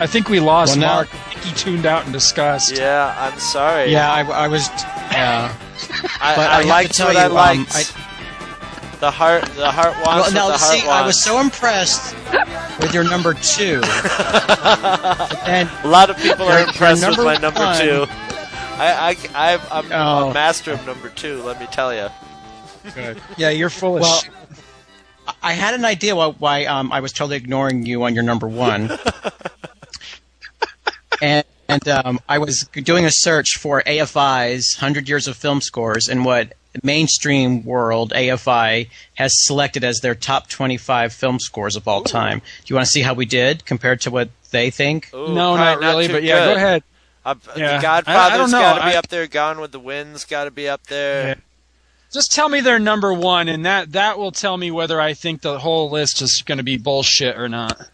I think we lost Well, now- Mark. I think he tuned out in disgust. Yeah, I'm sorry. Yeah, I, I was. Yeah. I, But I, I have to liked tell what you, I um, liked. I- The heart, the heart wants Well, what now the heart see, wants. I was so impressed with your number two. and a lot of people are impressed your with my number one- two. I, I, I, I'm Oh. a master of number two. Let me tell you. Good. Yeah, you're full of Well, shit. I had an idea why, why um, I was totally ignoring you on your number one. and and um, I was doing a search for AFI's 100 Years of Film Scores and what mainstream world AFI has selected as their top 25 film scores of all time. Do you want to see how we did compared to what they think? Ooh, No, probably not really, but yeah, go ahead. Uh, Yeah. The Godfather's I- I don't know. got to be I- up there. Gone with the Wind's got to be up there. Yeah. Just tell me their number one, and that that will tell me whether I think the whole list is going to be bullshit or not.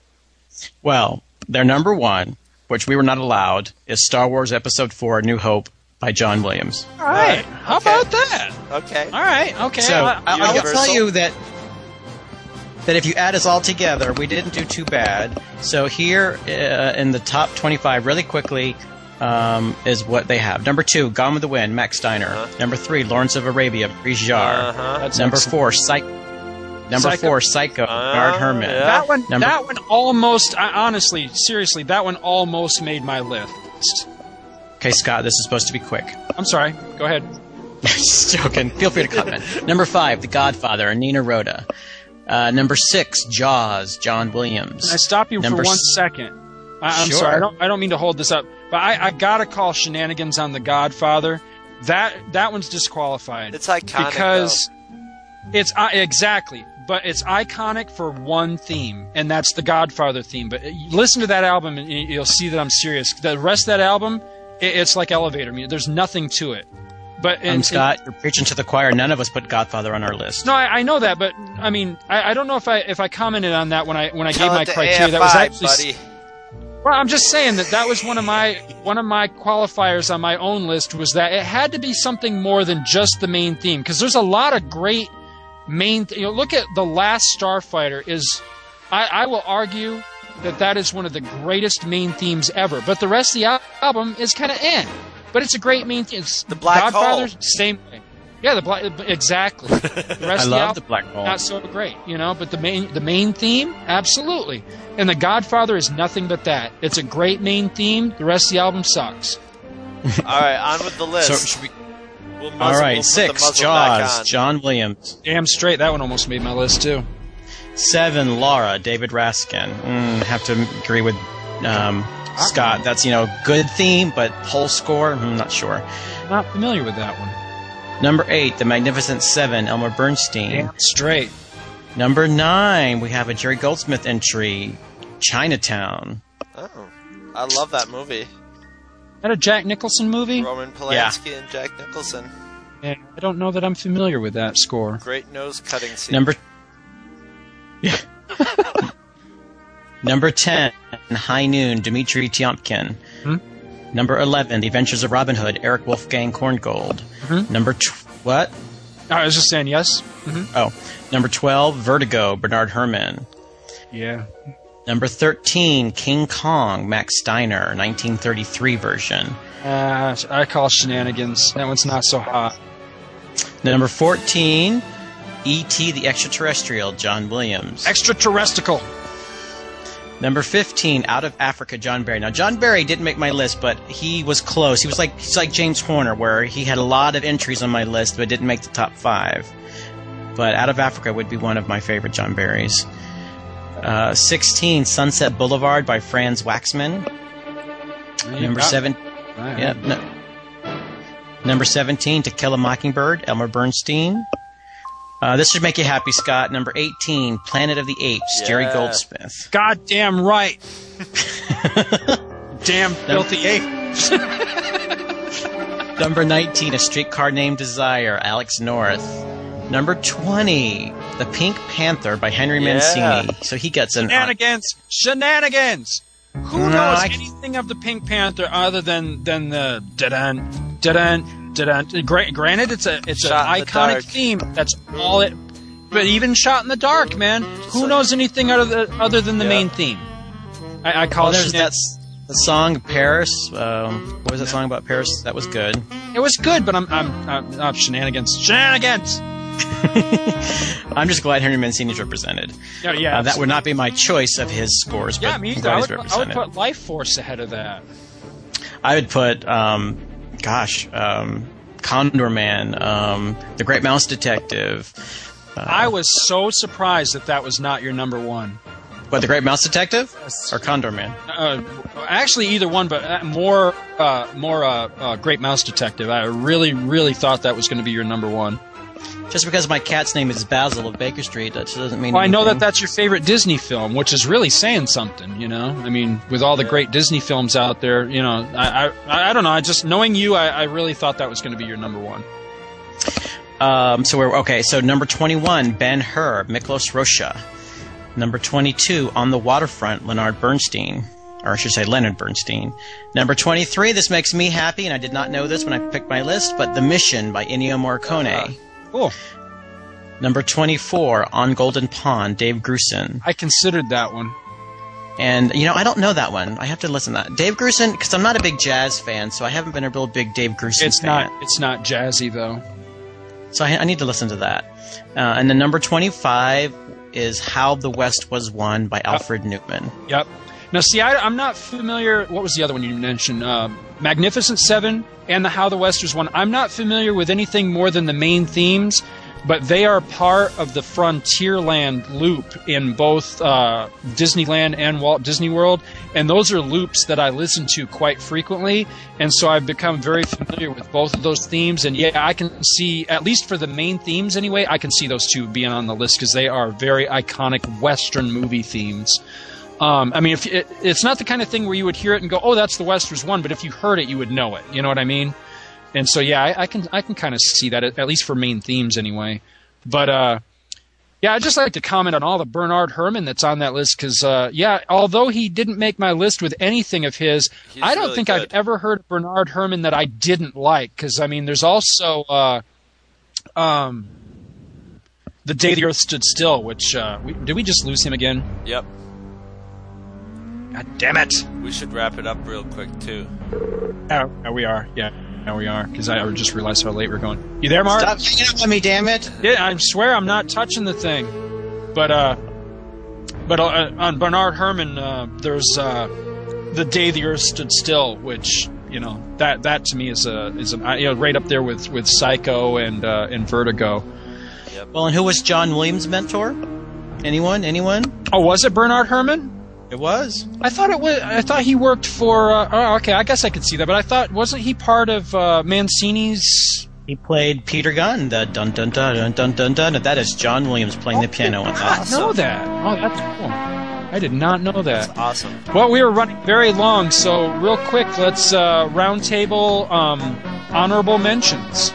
Well, their number one, which we were not allowed, is Star Wars Episode 4 New Hope by John Williams. All right, how about that? Okay. All right, okay. So I- I, I will tell you that that if you add us all together, we didn't do too bad. So here uh, in the top 25, really quickly, um, is what they have. Number two, Gone with the Wind, Max Steiner. Uh-huh. Number three, Lawrence of Arabia, Maurice Jarre. Uh-huh. Number excellent. four, Psych. Number Psycho. four, Psycho, Bernard Herrmann. yeah. That one, Number- that one almost. I, honestly, seriously, that one almost made my list. Okay, Scott, this is supposed to be quick. I'm sorry. Go ahead. Just joking. Feel free to comment. Number five, The Godfather, Nino Rota. Uh, number six, Jaws, John Williams. Can I stop you Number for one s- second? I, I'm Sure. sorry. I don't. I don't mean to hold this up, but I, I gotta call shenanigans on the Godfather. That that one's disqualified. It's iconic, because it's uh, exactly, but it's iconic for one theme, and that's the Godfather theme. But uh, listen to that album, and you- you'll see that I'm serious. The rest of that album, it, it's like elevator music. There's nothing to it. But Um, and, Scott, you're preaching to the choir. None of us put Godfather on our list. no, I, I know that, but I mean, I, I don't know if I if I commented on that when I when I Tell gave my it to criteria. that was AFI, actually buddy. Well, I'm just saying that that was one of my one of my qualifiers on my own list was that it had to be something more than just the main theme because there's a lot of great main. Th- you know, look at the last Starfighter is, I, I will argue that that is one of the greatest main themes ever. But the rest of the al- album is kind of eh. But it's a great main theme. It's the Black Godfather, Hole. same way. Yeah, the black exactly. The rest I of the love album, the Black Hole. not so great, you know. But the main the main theme, absolutely. And the Godfather is nothing but that. It's a great main theme. The rest of the album sucks. All right, on with the list. So should we? We'll muzzle- All we'll right, put the six, Jaws. John Williams. Damn straight, that one almost made my list too. Seven, Laura, David Raksin. Mm, have to agree with um, Scott. That's you know good theme, but whole score. I'm not sure. Not familiar with that one. Number eight, The Magnificent Seven, Elmer Bernstein. Damn straight. Number nine, we have a Jerry Goldsmith entry, Chinatown. Oh, I love that movie. That a Jack Nicholson movie? Roman Polanski and Jack Nicholson. Yeah, I don't know that I'm familiar with that score. Great nose cutting scene. Number yeah. Number ten, High Noon, Dmitry Tiomkin. Number eleven, The Adventures of Robin Hood, Erich Wolfgang Korngold. Mhm. Number what? I was just saying yes. hmm Oh, number twelve, Vertigo, Bernard Herrmann. Yeah. Number thirteen, King Kong, Max Steiner, 1933 version. Uh, I call shenanigans. That one's not so hot. Number fourteen, E.T. the Extraterrestrial, John Williams. Extraterrestrial. Number 15, Out of Africa, John Barry. Now, John Barry didn't make my list, but he was close. He was like he's like James Horner, where he had a lot of entries on my list, but didn't make the top five. But Out of Africa would be one of my favorite John Barrys. Uh, 16, Sunset Boulevard by Franz Waxman. Number seven, yeah, no. Number 17, To Kill a Mockingbird, Elmer Bernstein. Uh, this should make you happy, Scott. Number 18, Planet of the Apes, Jerry Yeah. Goldsmith. Goddamn right. Damn filthy ape. Number 19, A Streetcar Named Desire, Alex North. Number 20, The Pink Panther by Henry Yeah. Mancini. So he gets an. Shenanigans. Shenanigans. Who No, knows I- anything of the Pink Panther other than than the da-dun, da-dun, da-dun. Gra- granted, it's a it's Shot an iconic theme. That's all it. But even shot in the dark, man. Who knows anything other than, other than the Yeah. main theme? I, I call Well, it there's that the song Paris. Um, what was that song about Paris? That was good. It was good, but I'm I'm, I'm, I'm shenanigans. Shenanigans. I'm just glad Henry Mancini's represented. Yeah, yeah. Uh, that would not be my choice of his scores, but yeah, me either. I would, I would put Lifeforce ahead of that. I would put, um, gosh, um, Condorman, um, The Great Mouse Detective. Uh, I was so surprised that that was not your number one. What, The Great Mouse Detective or Condorman? Uh, actually, either one, but uh, more, uh, more uh, uh, Great Mouse Detective. I really, really thought that was going to be your number one. Just because my cat's name is Basil of Baker Street, that doesn't mean. Well, I know that that's your favorite Disney film, which is really saying something. You know, I mean, with all the great Disney films out there, you know, I, I, I don't know. I just knowing you, I, I really thought that was going to be your number one. Um, so we're okay. So number twenty-one, Ben Hur, Miklos Rozsa. Number twenty-two, On the Waterfront, Leonard Bernstein, or I should say Leonard Bernstein. Number twenty-three, this makes me happy, and I did not know this when I picked my list, but The Mission by Ennio Morricone. Cool. Number twenty-four, On Golden Pond, Dave Grusin. I considered that one. And you know, I don't know that one. I have to listen to that. Dave Grusin, because I'm not a big jazz fan, so I haven't been a real big Dave Grusin It's fan. not. It's not jazzy though. So I, I need to listen to that. Uh, and then number 25 is How the West Was Won by Alfred Newman. Yep. Now, see, I, I'm not familiar. What was the other one you mentioned? Uh, Magnificent Seven and the How the West Was Won. I'm not familiar with anything more than the main themes, but they are part of the Frontierland loop in both uh, Disneyland and Walt Disney World, and those are loops that I listen to quite frequently, and so I've become very familiar with both of those themes. And yeah, I can see at least for the main themes anyway, I can see those two being on the list because they are very iconic Western movie themes. Um, I mean, if it, it's not the kind of thing where you would hear it and go, "Oh, that's the Westerns one," but if you heard it, you would know it. You know what I mean? And so, yeah, I, I can I can kind of see that at, least for main themes anyway. But uh, yeah, I'd just like to comment on all the Bernard Herrmann that's on that list because uh, yeah, although he didn't make my list with anything of his, He's I don't really think good. I've ever heard of Bernard Herrmann that I didn't like. Because I mean, there's also uh, um, the day the Earth stood still, which uh, we, did we just lose him again? Yep. God damn it! We should wrap it up real quick too. Oh, oh, we are. Yeah, now we are. Because I just realized how late we're going. You there, Mark? Stop hanging up on me, damn it! Yeah, I swear I'm not touching the thing. But uh, but uh, on Bernard Herrmann, uh, there's uh, the day the Earth stood still, which you know that that to me is a is a you know right up there with with Psycho and uh, and Vertigo. Yep. Well, and who was John Williams' mentor? Anyone? Anyone? Oh, was it Bernard Herrmann? It was. I thought it was. I thought he worked for. Uh, oh, okay, I guess I could see that. But I thought wasn't he part of uh, Mancini's? He played Peter Gunn. The dun dun dun dun dun dun dun. That is John Williams playing the piano I didn't know that. Oh, that's cool. I did not know that. That's Awesome. Well, we were running very long, so real quick, let's uh, roundtable um, honorable mentions.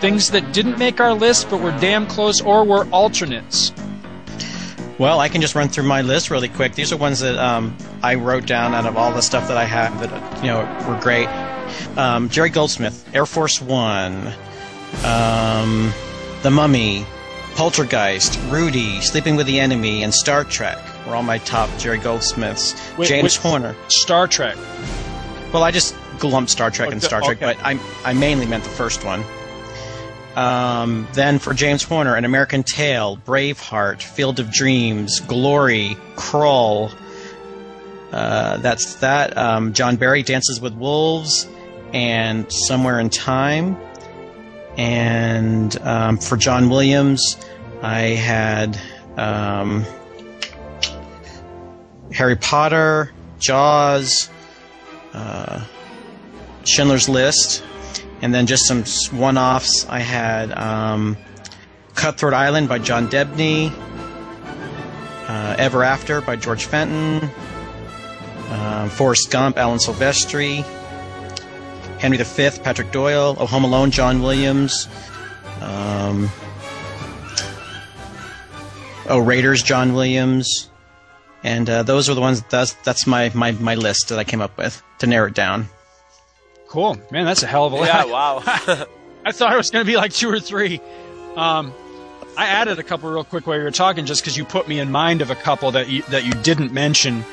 Things that didn't make our list but were damn close or were alternates. Well, I can just run through my list really quick. These are ones that um, I wrote down out of all the stuff that I have that you know were great. Um, Jerry Goldsmith, Air Force One, um, The Mummy, Poltergeist, Rudy, Sleeping with the Enemy, and Star Trek were all my top Jerry Goldsmiths. Wait, James Horner. Star Trek. Well, I just lumped Star Trek and Okay, Star Trek, okay. but I I mainly meant the first one. Um, then for James Horner, An American Tail, Braveheart, Field of Dreams, Glory, Krull. Uh, that's that. Um, John Barry, Dances with Wolves, and Somewhere in Time. And um, for John Williams, I had um, Harry Potter, Jaws, uh, Schindler's List, and then just some one-offs. I had um, Cutthroat Island by John Debney, uh, Ever After by George Fenton, um, Forrest Gump, Alan Silvestri, Henry V, Patrick Doyle, Oh Home Alone, John Williams, um, Oh Raiders, John Williams, and uh, those are the ones. That's that's my, my my list that I came up with to narrow it down. Cool, man. That's a hell of a lot. Yeah, wow. I thought it was going to be like two or three. Um, I added a couple real quick while you were talking, just because you put me in mind of a couple that you that you didn't mention.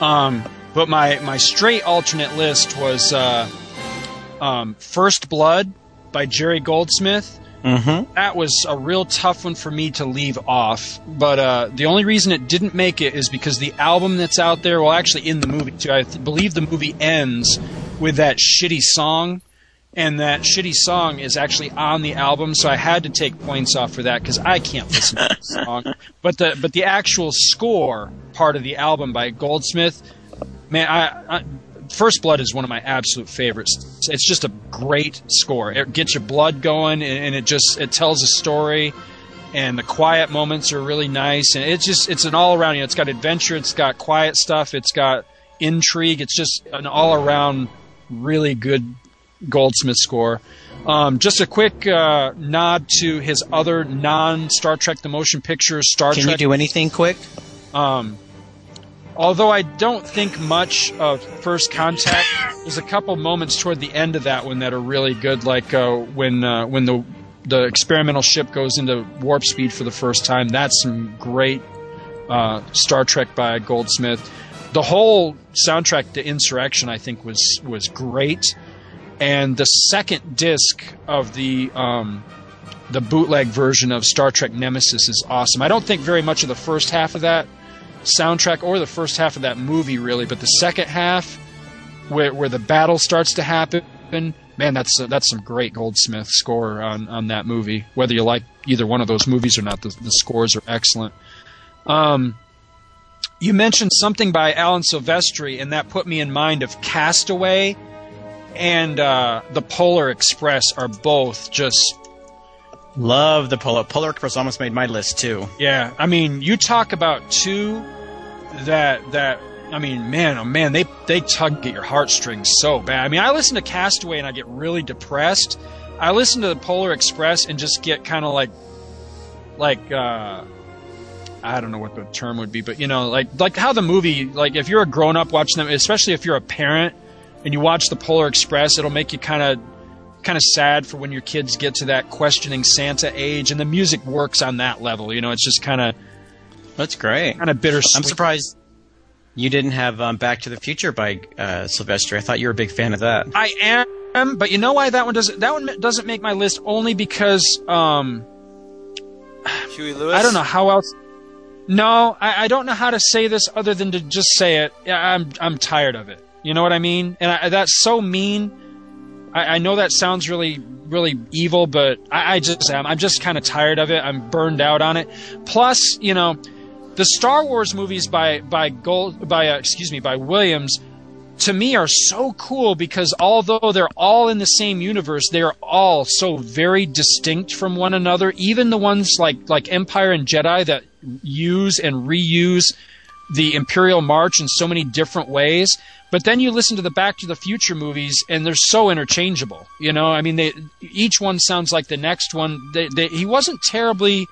Um, but my my straight alternate list was uh, um, First Blood by Jerry Goldsmith, Mm-hmm. That was a real tough one for me to leave off. But uh, the only reason it didn't make it is because the album that's out there, well, actually in the movie too, I th- believe the movie ends with that shitty song. And that shitty song is actually on the album, so I had to take points off for that because I can't listen to the song. But the but the actual score part of the album by Goldsmith, man, I, I First Blood is one of my absolute favorites. It's just a great score. It gets your blood going, and, and it just it tells a story. And the quiet moments are really nice, and it's just it's an all around. You know, it's got adventure, it's got quiet stuff, it's got intrigue. It's just an all around really good Goldsmith score. Um, just a quick uh, nod to his other non Star Trek the Motion Picture Star Can Trek. Can you do anything quick? Um, although I don't think much of First Contact, there's a couple moments toward the end of that one that are really good, like uh, when uh, when the the experimental ship goes into warp speed for the first time. That's some great uh, Star Trek by Goldsmith. The whole soundtrack to Insurrection, I think, was was great, and the second disc of the um, the bootleg version of Star Trek Nemesis is awesome. I don't think very much of the first half of that soundtrack or the first half of that movie really, but the second half where where the battle starts to happen, man, that's that's some great Goldsmith score on on that movie. Whether you like either one of those movies or not, the, the scores are excellent. Um, you mentioned something by Alan Silvestri, and that put me in mind of Castaway and uh, the Polar Express are both just Love the Polar. Polar Express almost made my list too. Yeah, I mean, you talk about two that that I mean, man, oh man, they they tug at your heartstrings so bad. I mean, I listen to Castaway and I get really depressed. I listen to the Polar Express and just get kind of like like uh I don't know what the term would be, but you know, like like how the movie, like if you're a grown up watching them, especially if you're a parent and you watch the Polar Express, it'll make you kind of kind of sad for when your kids get to that questioning Santa age, and the music works on that level. You know, it's just kind of That's great. kind of bittersweet. I'm surprised you didn't have um, Back to the Future by uh, Sylvester. I thought you were a big fan of that. I am, but you know why that one doesn't that one doesn't make my list only because um Huey Lewis. I don't know how else. No, I, I don't know how to say this other than to just say it. I'm I'm tired of it. You know what I mean? And I, that's so mean. I, I know that sounds really really evil, but I, just am. I'm just kind of tired of it. I'm burned out on it. Plus, you know, the Star Wars movies by by Gold by uh, excuse me by Williams to me are so cool because although they're all in the same universe, they are all so very distinct from one another. Even the ones like like Empire and Jedi that use and reuse the Imperial March in so many different ways. But then you listen to the Back to the Future movies, and they're so interchangeable. You know, I mean, they each one sounds like the next one. They, they, he wasn't terribly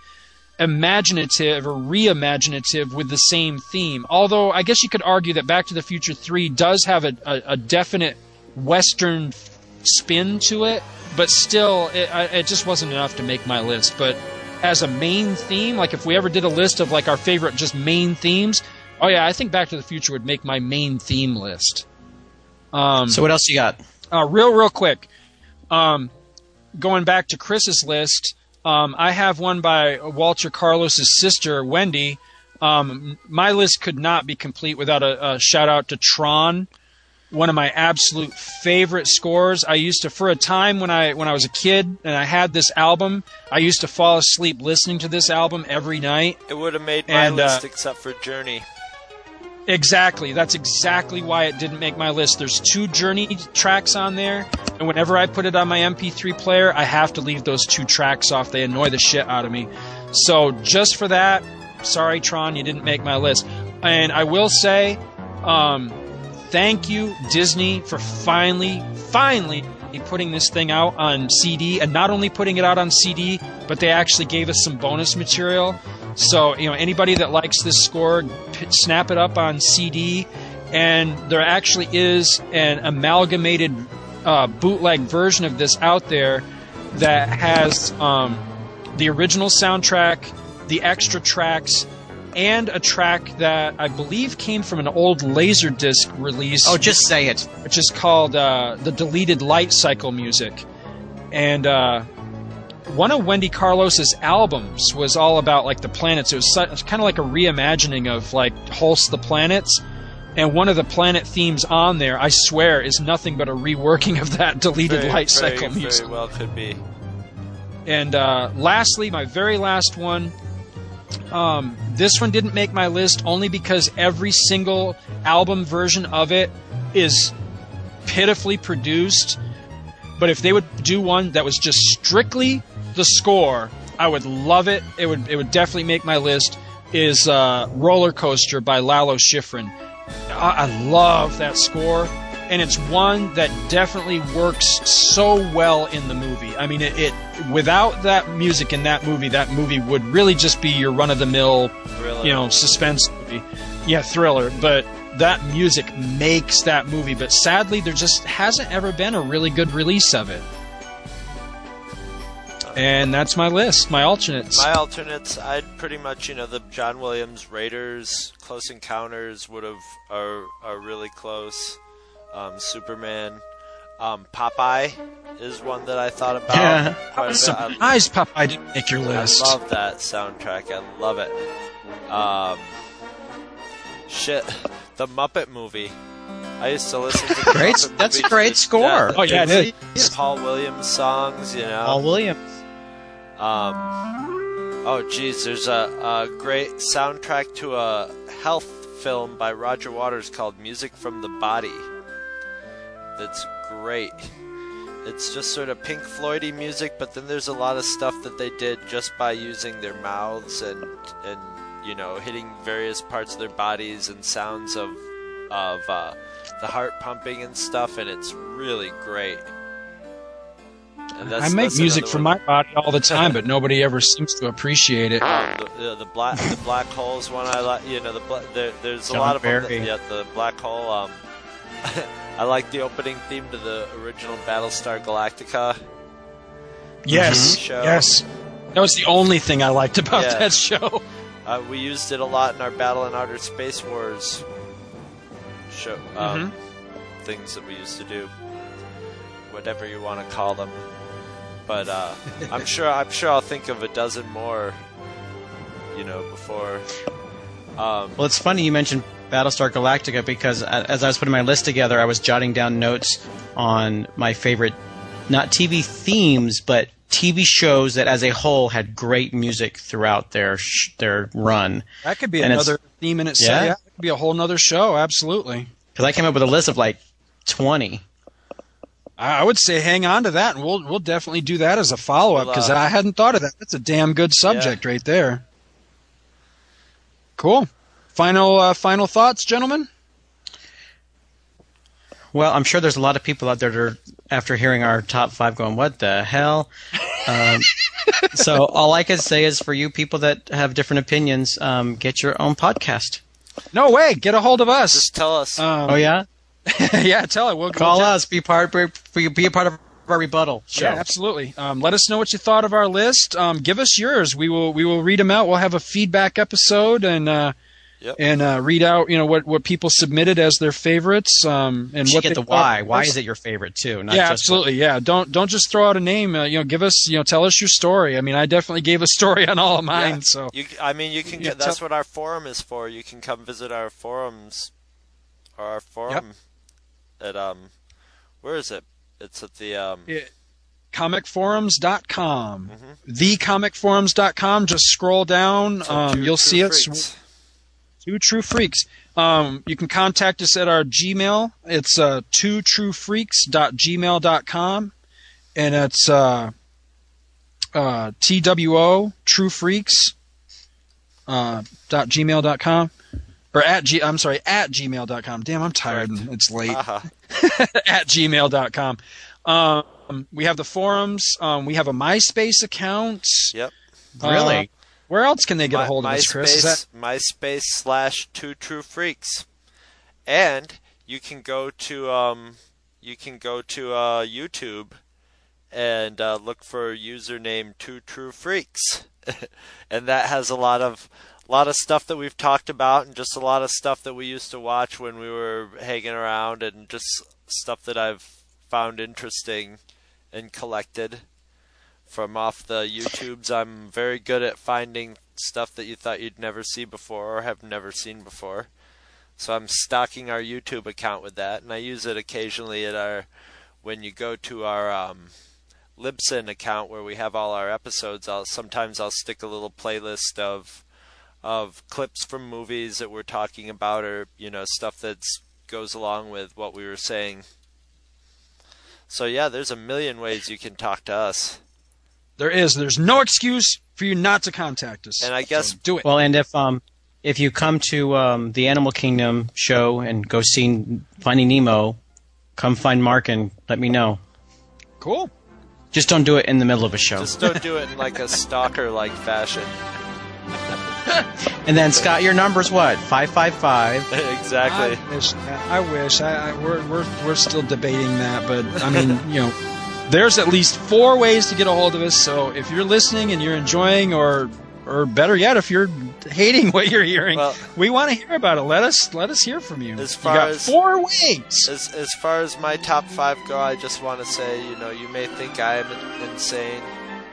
imaginative or reimaginative with the same theme. Although I guess you could argue that Back to the Future 3 does have a, a, a definite Western spin to it, but still, it, I- it just wasn't enough to make my list. But as a main theme, like if we ever did a list of like our favorite just main themes, oh yeah, I think Back to the Future would make my main theme list. Um, So what else you got? uh, real, real quick. Um, going back to Chris's list, um, I have one by Walter Carlos's sister, Wendy. Um, my list could not be complete without a, a shout out to Tron, one of my absolute favorite scores. I used to, for a time when I when I was a kid and I had this album, I used to fall asleep listening to this album every night. It would have made my And, uh, list except for Journey. Exactly. That's exactly why it didn't make my list. There's two Journey tracks on there, and whenever I put it on my MP3 player, I have to leave those two tracks off. They annoy the shit out of me. So just for that, sorry Tron, you didn't make my list. And I will say, um, thank you Disney for finally, finally putting this thing out on CD, and not only putting it out on CD, but they actually gave us some bonus material. So you know, anybody that likes this score, snap it up on CD, and there actually is an amalgamated uh, bootleg version of this out there that has um, the original soundtrack, the extra tracks, and a track that I believe came from an old Laserdisc release. Oh, just say it. Which is called uh, the deleted light cycle music, and uh, one of Wendy Carlos's albums was all about like the planets. It was kind of like a reimagining of like Holst the planets. And one of the planet themes on there, I swear, is nothing but a reworking of that deleted Very, light very, cycle music. Very well could be. And uh, lastly, my very last one. Um, this one didn't make my list only because every single album version of it is pitifully produced. But if they would do one that was just strictly the score, I would love it. It would it would definitely make my list. Is uh, Roller Coaster by Lalo Schifrin. I, I love that score, and it's one that definitely works so well in the movie. I mean, it, it without that music in that movie, that movie would really just be your run of the mill, you know, suspense movie. Yeah, thriller. But that music makes that movie. But sadly, there just hasn't ever been a really good release of it. And that's my list, my alternates. My alternates, I'd pretty much, you know, the John Williams Raiders, Close Encounters would have are are really close. Um, Superman, um, Popeye is one that I thought about. Yeah, quite I a was bit. I- surprised Popeye didn't make your list. I love that soundtrack. I love it. Um, shit, the Muppet movie. I used to listen to the Great- Muppet that's a great score. death. Oh, yeah, it It's Paul Williams songs, you know. Paul Williams. Um, oh, geez, there's a, a great soundtrack to a health film by Roger Waters called Music from the Body. That's great. It's just sort of Pink Floydy music, but then there's a lot of stuff that they did just by using their mouths and and you know hitting various parts of their bodies and sounds of of uh, the heart pumping and stuff, and it's really great. And I make music for my body all the time, but nobody ever seems to appreciate it. Um, the, the, the black the black holes one I like. You know the there, there's a lot of them. That, yeah, the black hole. Um, I like the opening theme to the original Battlestar Galactica. Yes, Show. yes. That was the only thing I liked about Yeah. that show. Uh, we used it a lot in our Battle in Outer Space Wars show um, Mm-hmm. things that we used to do, whatever you want to call them. But uh, I'm sure I'm sure I'll think of a dozen more. You know, before. Um, Well, it's funny you mentioned Battlestar Galactica because as I was putting my list together, I was jotting down notes on my favorite, not TV themes, but TV shows that as a whole had great music throughout their sh- their run. That could be And another theme in itself. Yeah? Yeah, it could be a whole nother show. Absolutely. Because I came up with a list of like twenty. I would say hang on to that, and we'll we'll definitely do that as a follow up Well, because uh, I hadn't thought of that. That's a damn good subject right there. Cool. Final uh, final thoughts, gentlemen. Well, I'm sure there's a lot of people out there that are, after hearing our top five, going, "What the hell?" Um, so all I can say is, for you people that have different opinions, um, get your own podcast. No way. Get a hold of us. Just tell us. Um, oh yeah, yeah. Tell it. We'll call we'll us. Be part. Be, be a part of our rebuttal show. Yeah, absolutely. Um, let us know what you thought of our list. Um, give us yours. We will we will read them out. We'll have a feedback episode and uh, Yep. and uh, read out you know what, what people submitted as their favorites. Um, and You what get the why. of Why is it your favorite too? Not yeah, just absolutely. Yeah, don't don't just throw out a name. Uh, you know, give us you know tell us your story. I mean, I definitely gave a story on all of mine. Yeah. So You, I mean, you can get. That's tell- what our forum is for. You can come visit our forums, or our forum yep. at um, where is it? It's at the um. Yeah. comicforums.com. Mm-hmm. Thecomicforums.com. Just scroll down. So Um, two you'll true see it. freaks. Two True Freaks. Um, you can contact us at our Gmail. It's uh, twotruefreaks.gmail.com. And it's uh, uh, TWO True Freaks uh, dot gmail.com. Or at G, I'm sorry, at gmail.com. Damn, I'm tired and it's late. Uh-huh. at gmail.com. Um, we have the forums. Um, we have a MySpace account. Yep. Really? Uh, where else can they get My- a hold of us, Chris? That MySpace slash Two True Freaks, and you can go to um, you can go to uh, YouTube and uh, look for username Two True Freaks, and that has a lot of a lot of stuff that we've talked about, and just a lot of stuff that we used to watch when we were hanging around, and just stuff that I've found interesting and collected from off the YouTubes. I'm very good at finding stuff that you thought you'd never see before or have never seen before. So I'm stocking our YouTube account with that, and I use it occasionally at our when you go to our um, Libsyn account where we have all our episodes. I'll sometimes I'll stick a little playlist of of clips from movies that we're talking about, or you know stuff that goes along with what we were saying. So yeah, there's a million ways you can talk to us. There is. There's no excuse for you not to contact us. And I guess So do it. Well, and if um if you come to um, the Animal Kingdom show and go see Finding Nemo, come find Mark and let me know. Cool. Just don't do it in the middle of a show. Just don't do it in like a stalker like fashion. And then Scott, your number's what? Five five five. exactly. I wish. I wish. I, I, we're, we're, we're still debating that, but I mean, you know, there's at least four ways to get a hold of us. So if you're listening and you're enjoying, or or better yet, if you're hating what you're hearing, we want to hear about it. Let us let us hear from you. As you got as four ways. As as far as my top five go, I just want to say, you know, you may think I am insane,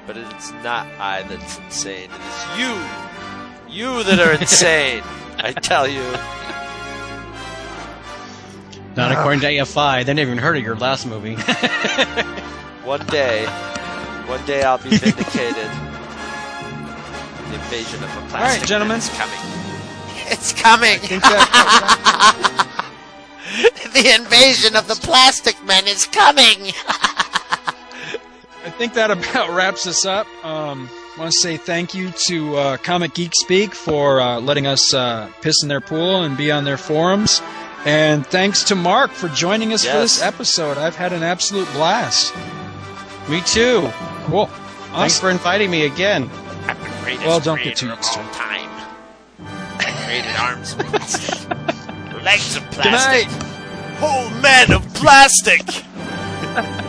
but it's not I that's insane. It is you, you that are insane. I tell you. Not according to AFI. They never even heard of your last movie. One day, one day I'll be vindicated. the invasion of the plastic. All right, gentlemen. is coming. It's coming. the invasion of the plastic men is coming. I think that about wraps us up. Um, I want to say thank you to uh, Comic Geek Speak for uh, letting us uh, piss in their pool and be on their forums. And thanks to Mark for joining us for this episode. I've had an absolute blast. Me too. Cool. Thanks for inviting me again. Well, don't get too used to it. time. Created arms of plastic, legs of Good night. plastic, whole men of plastic.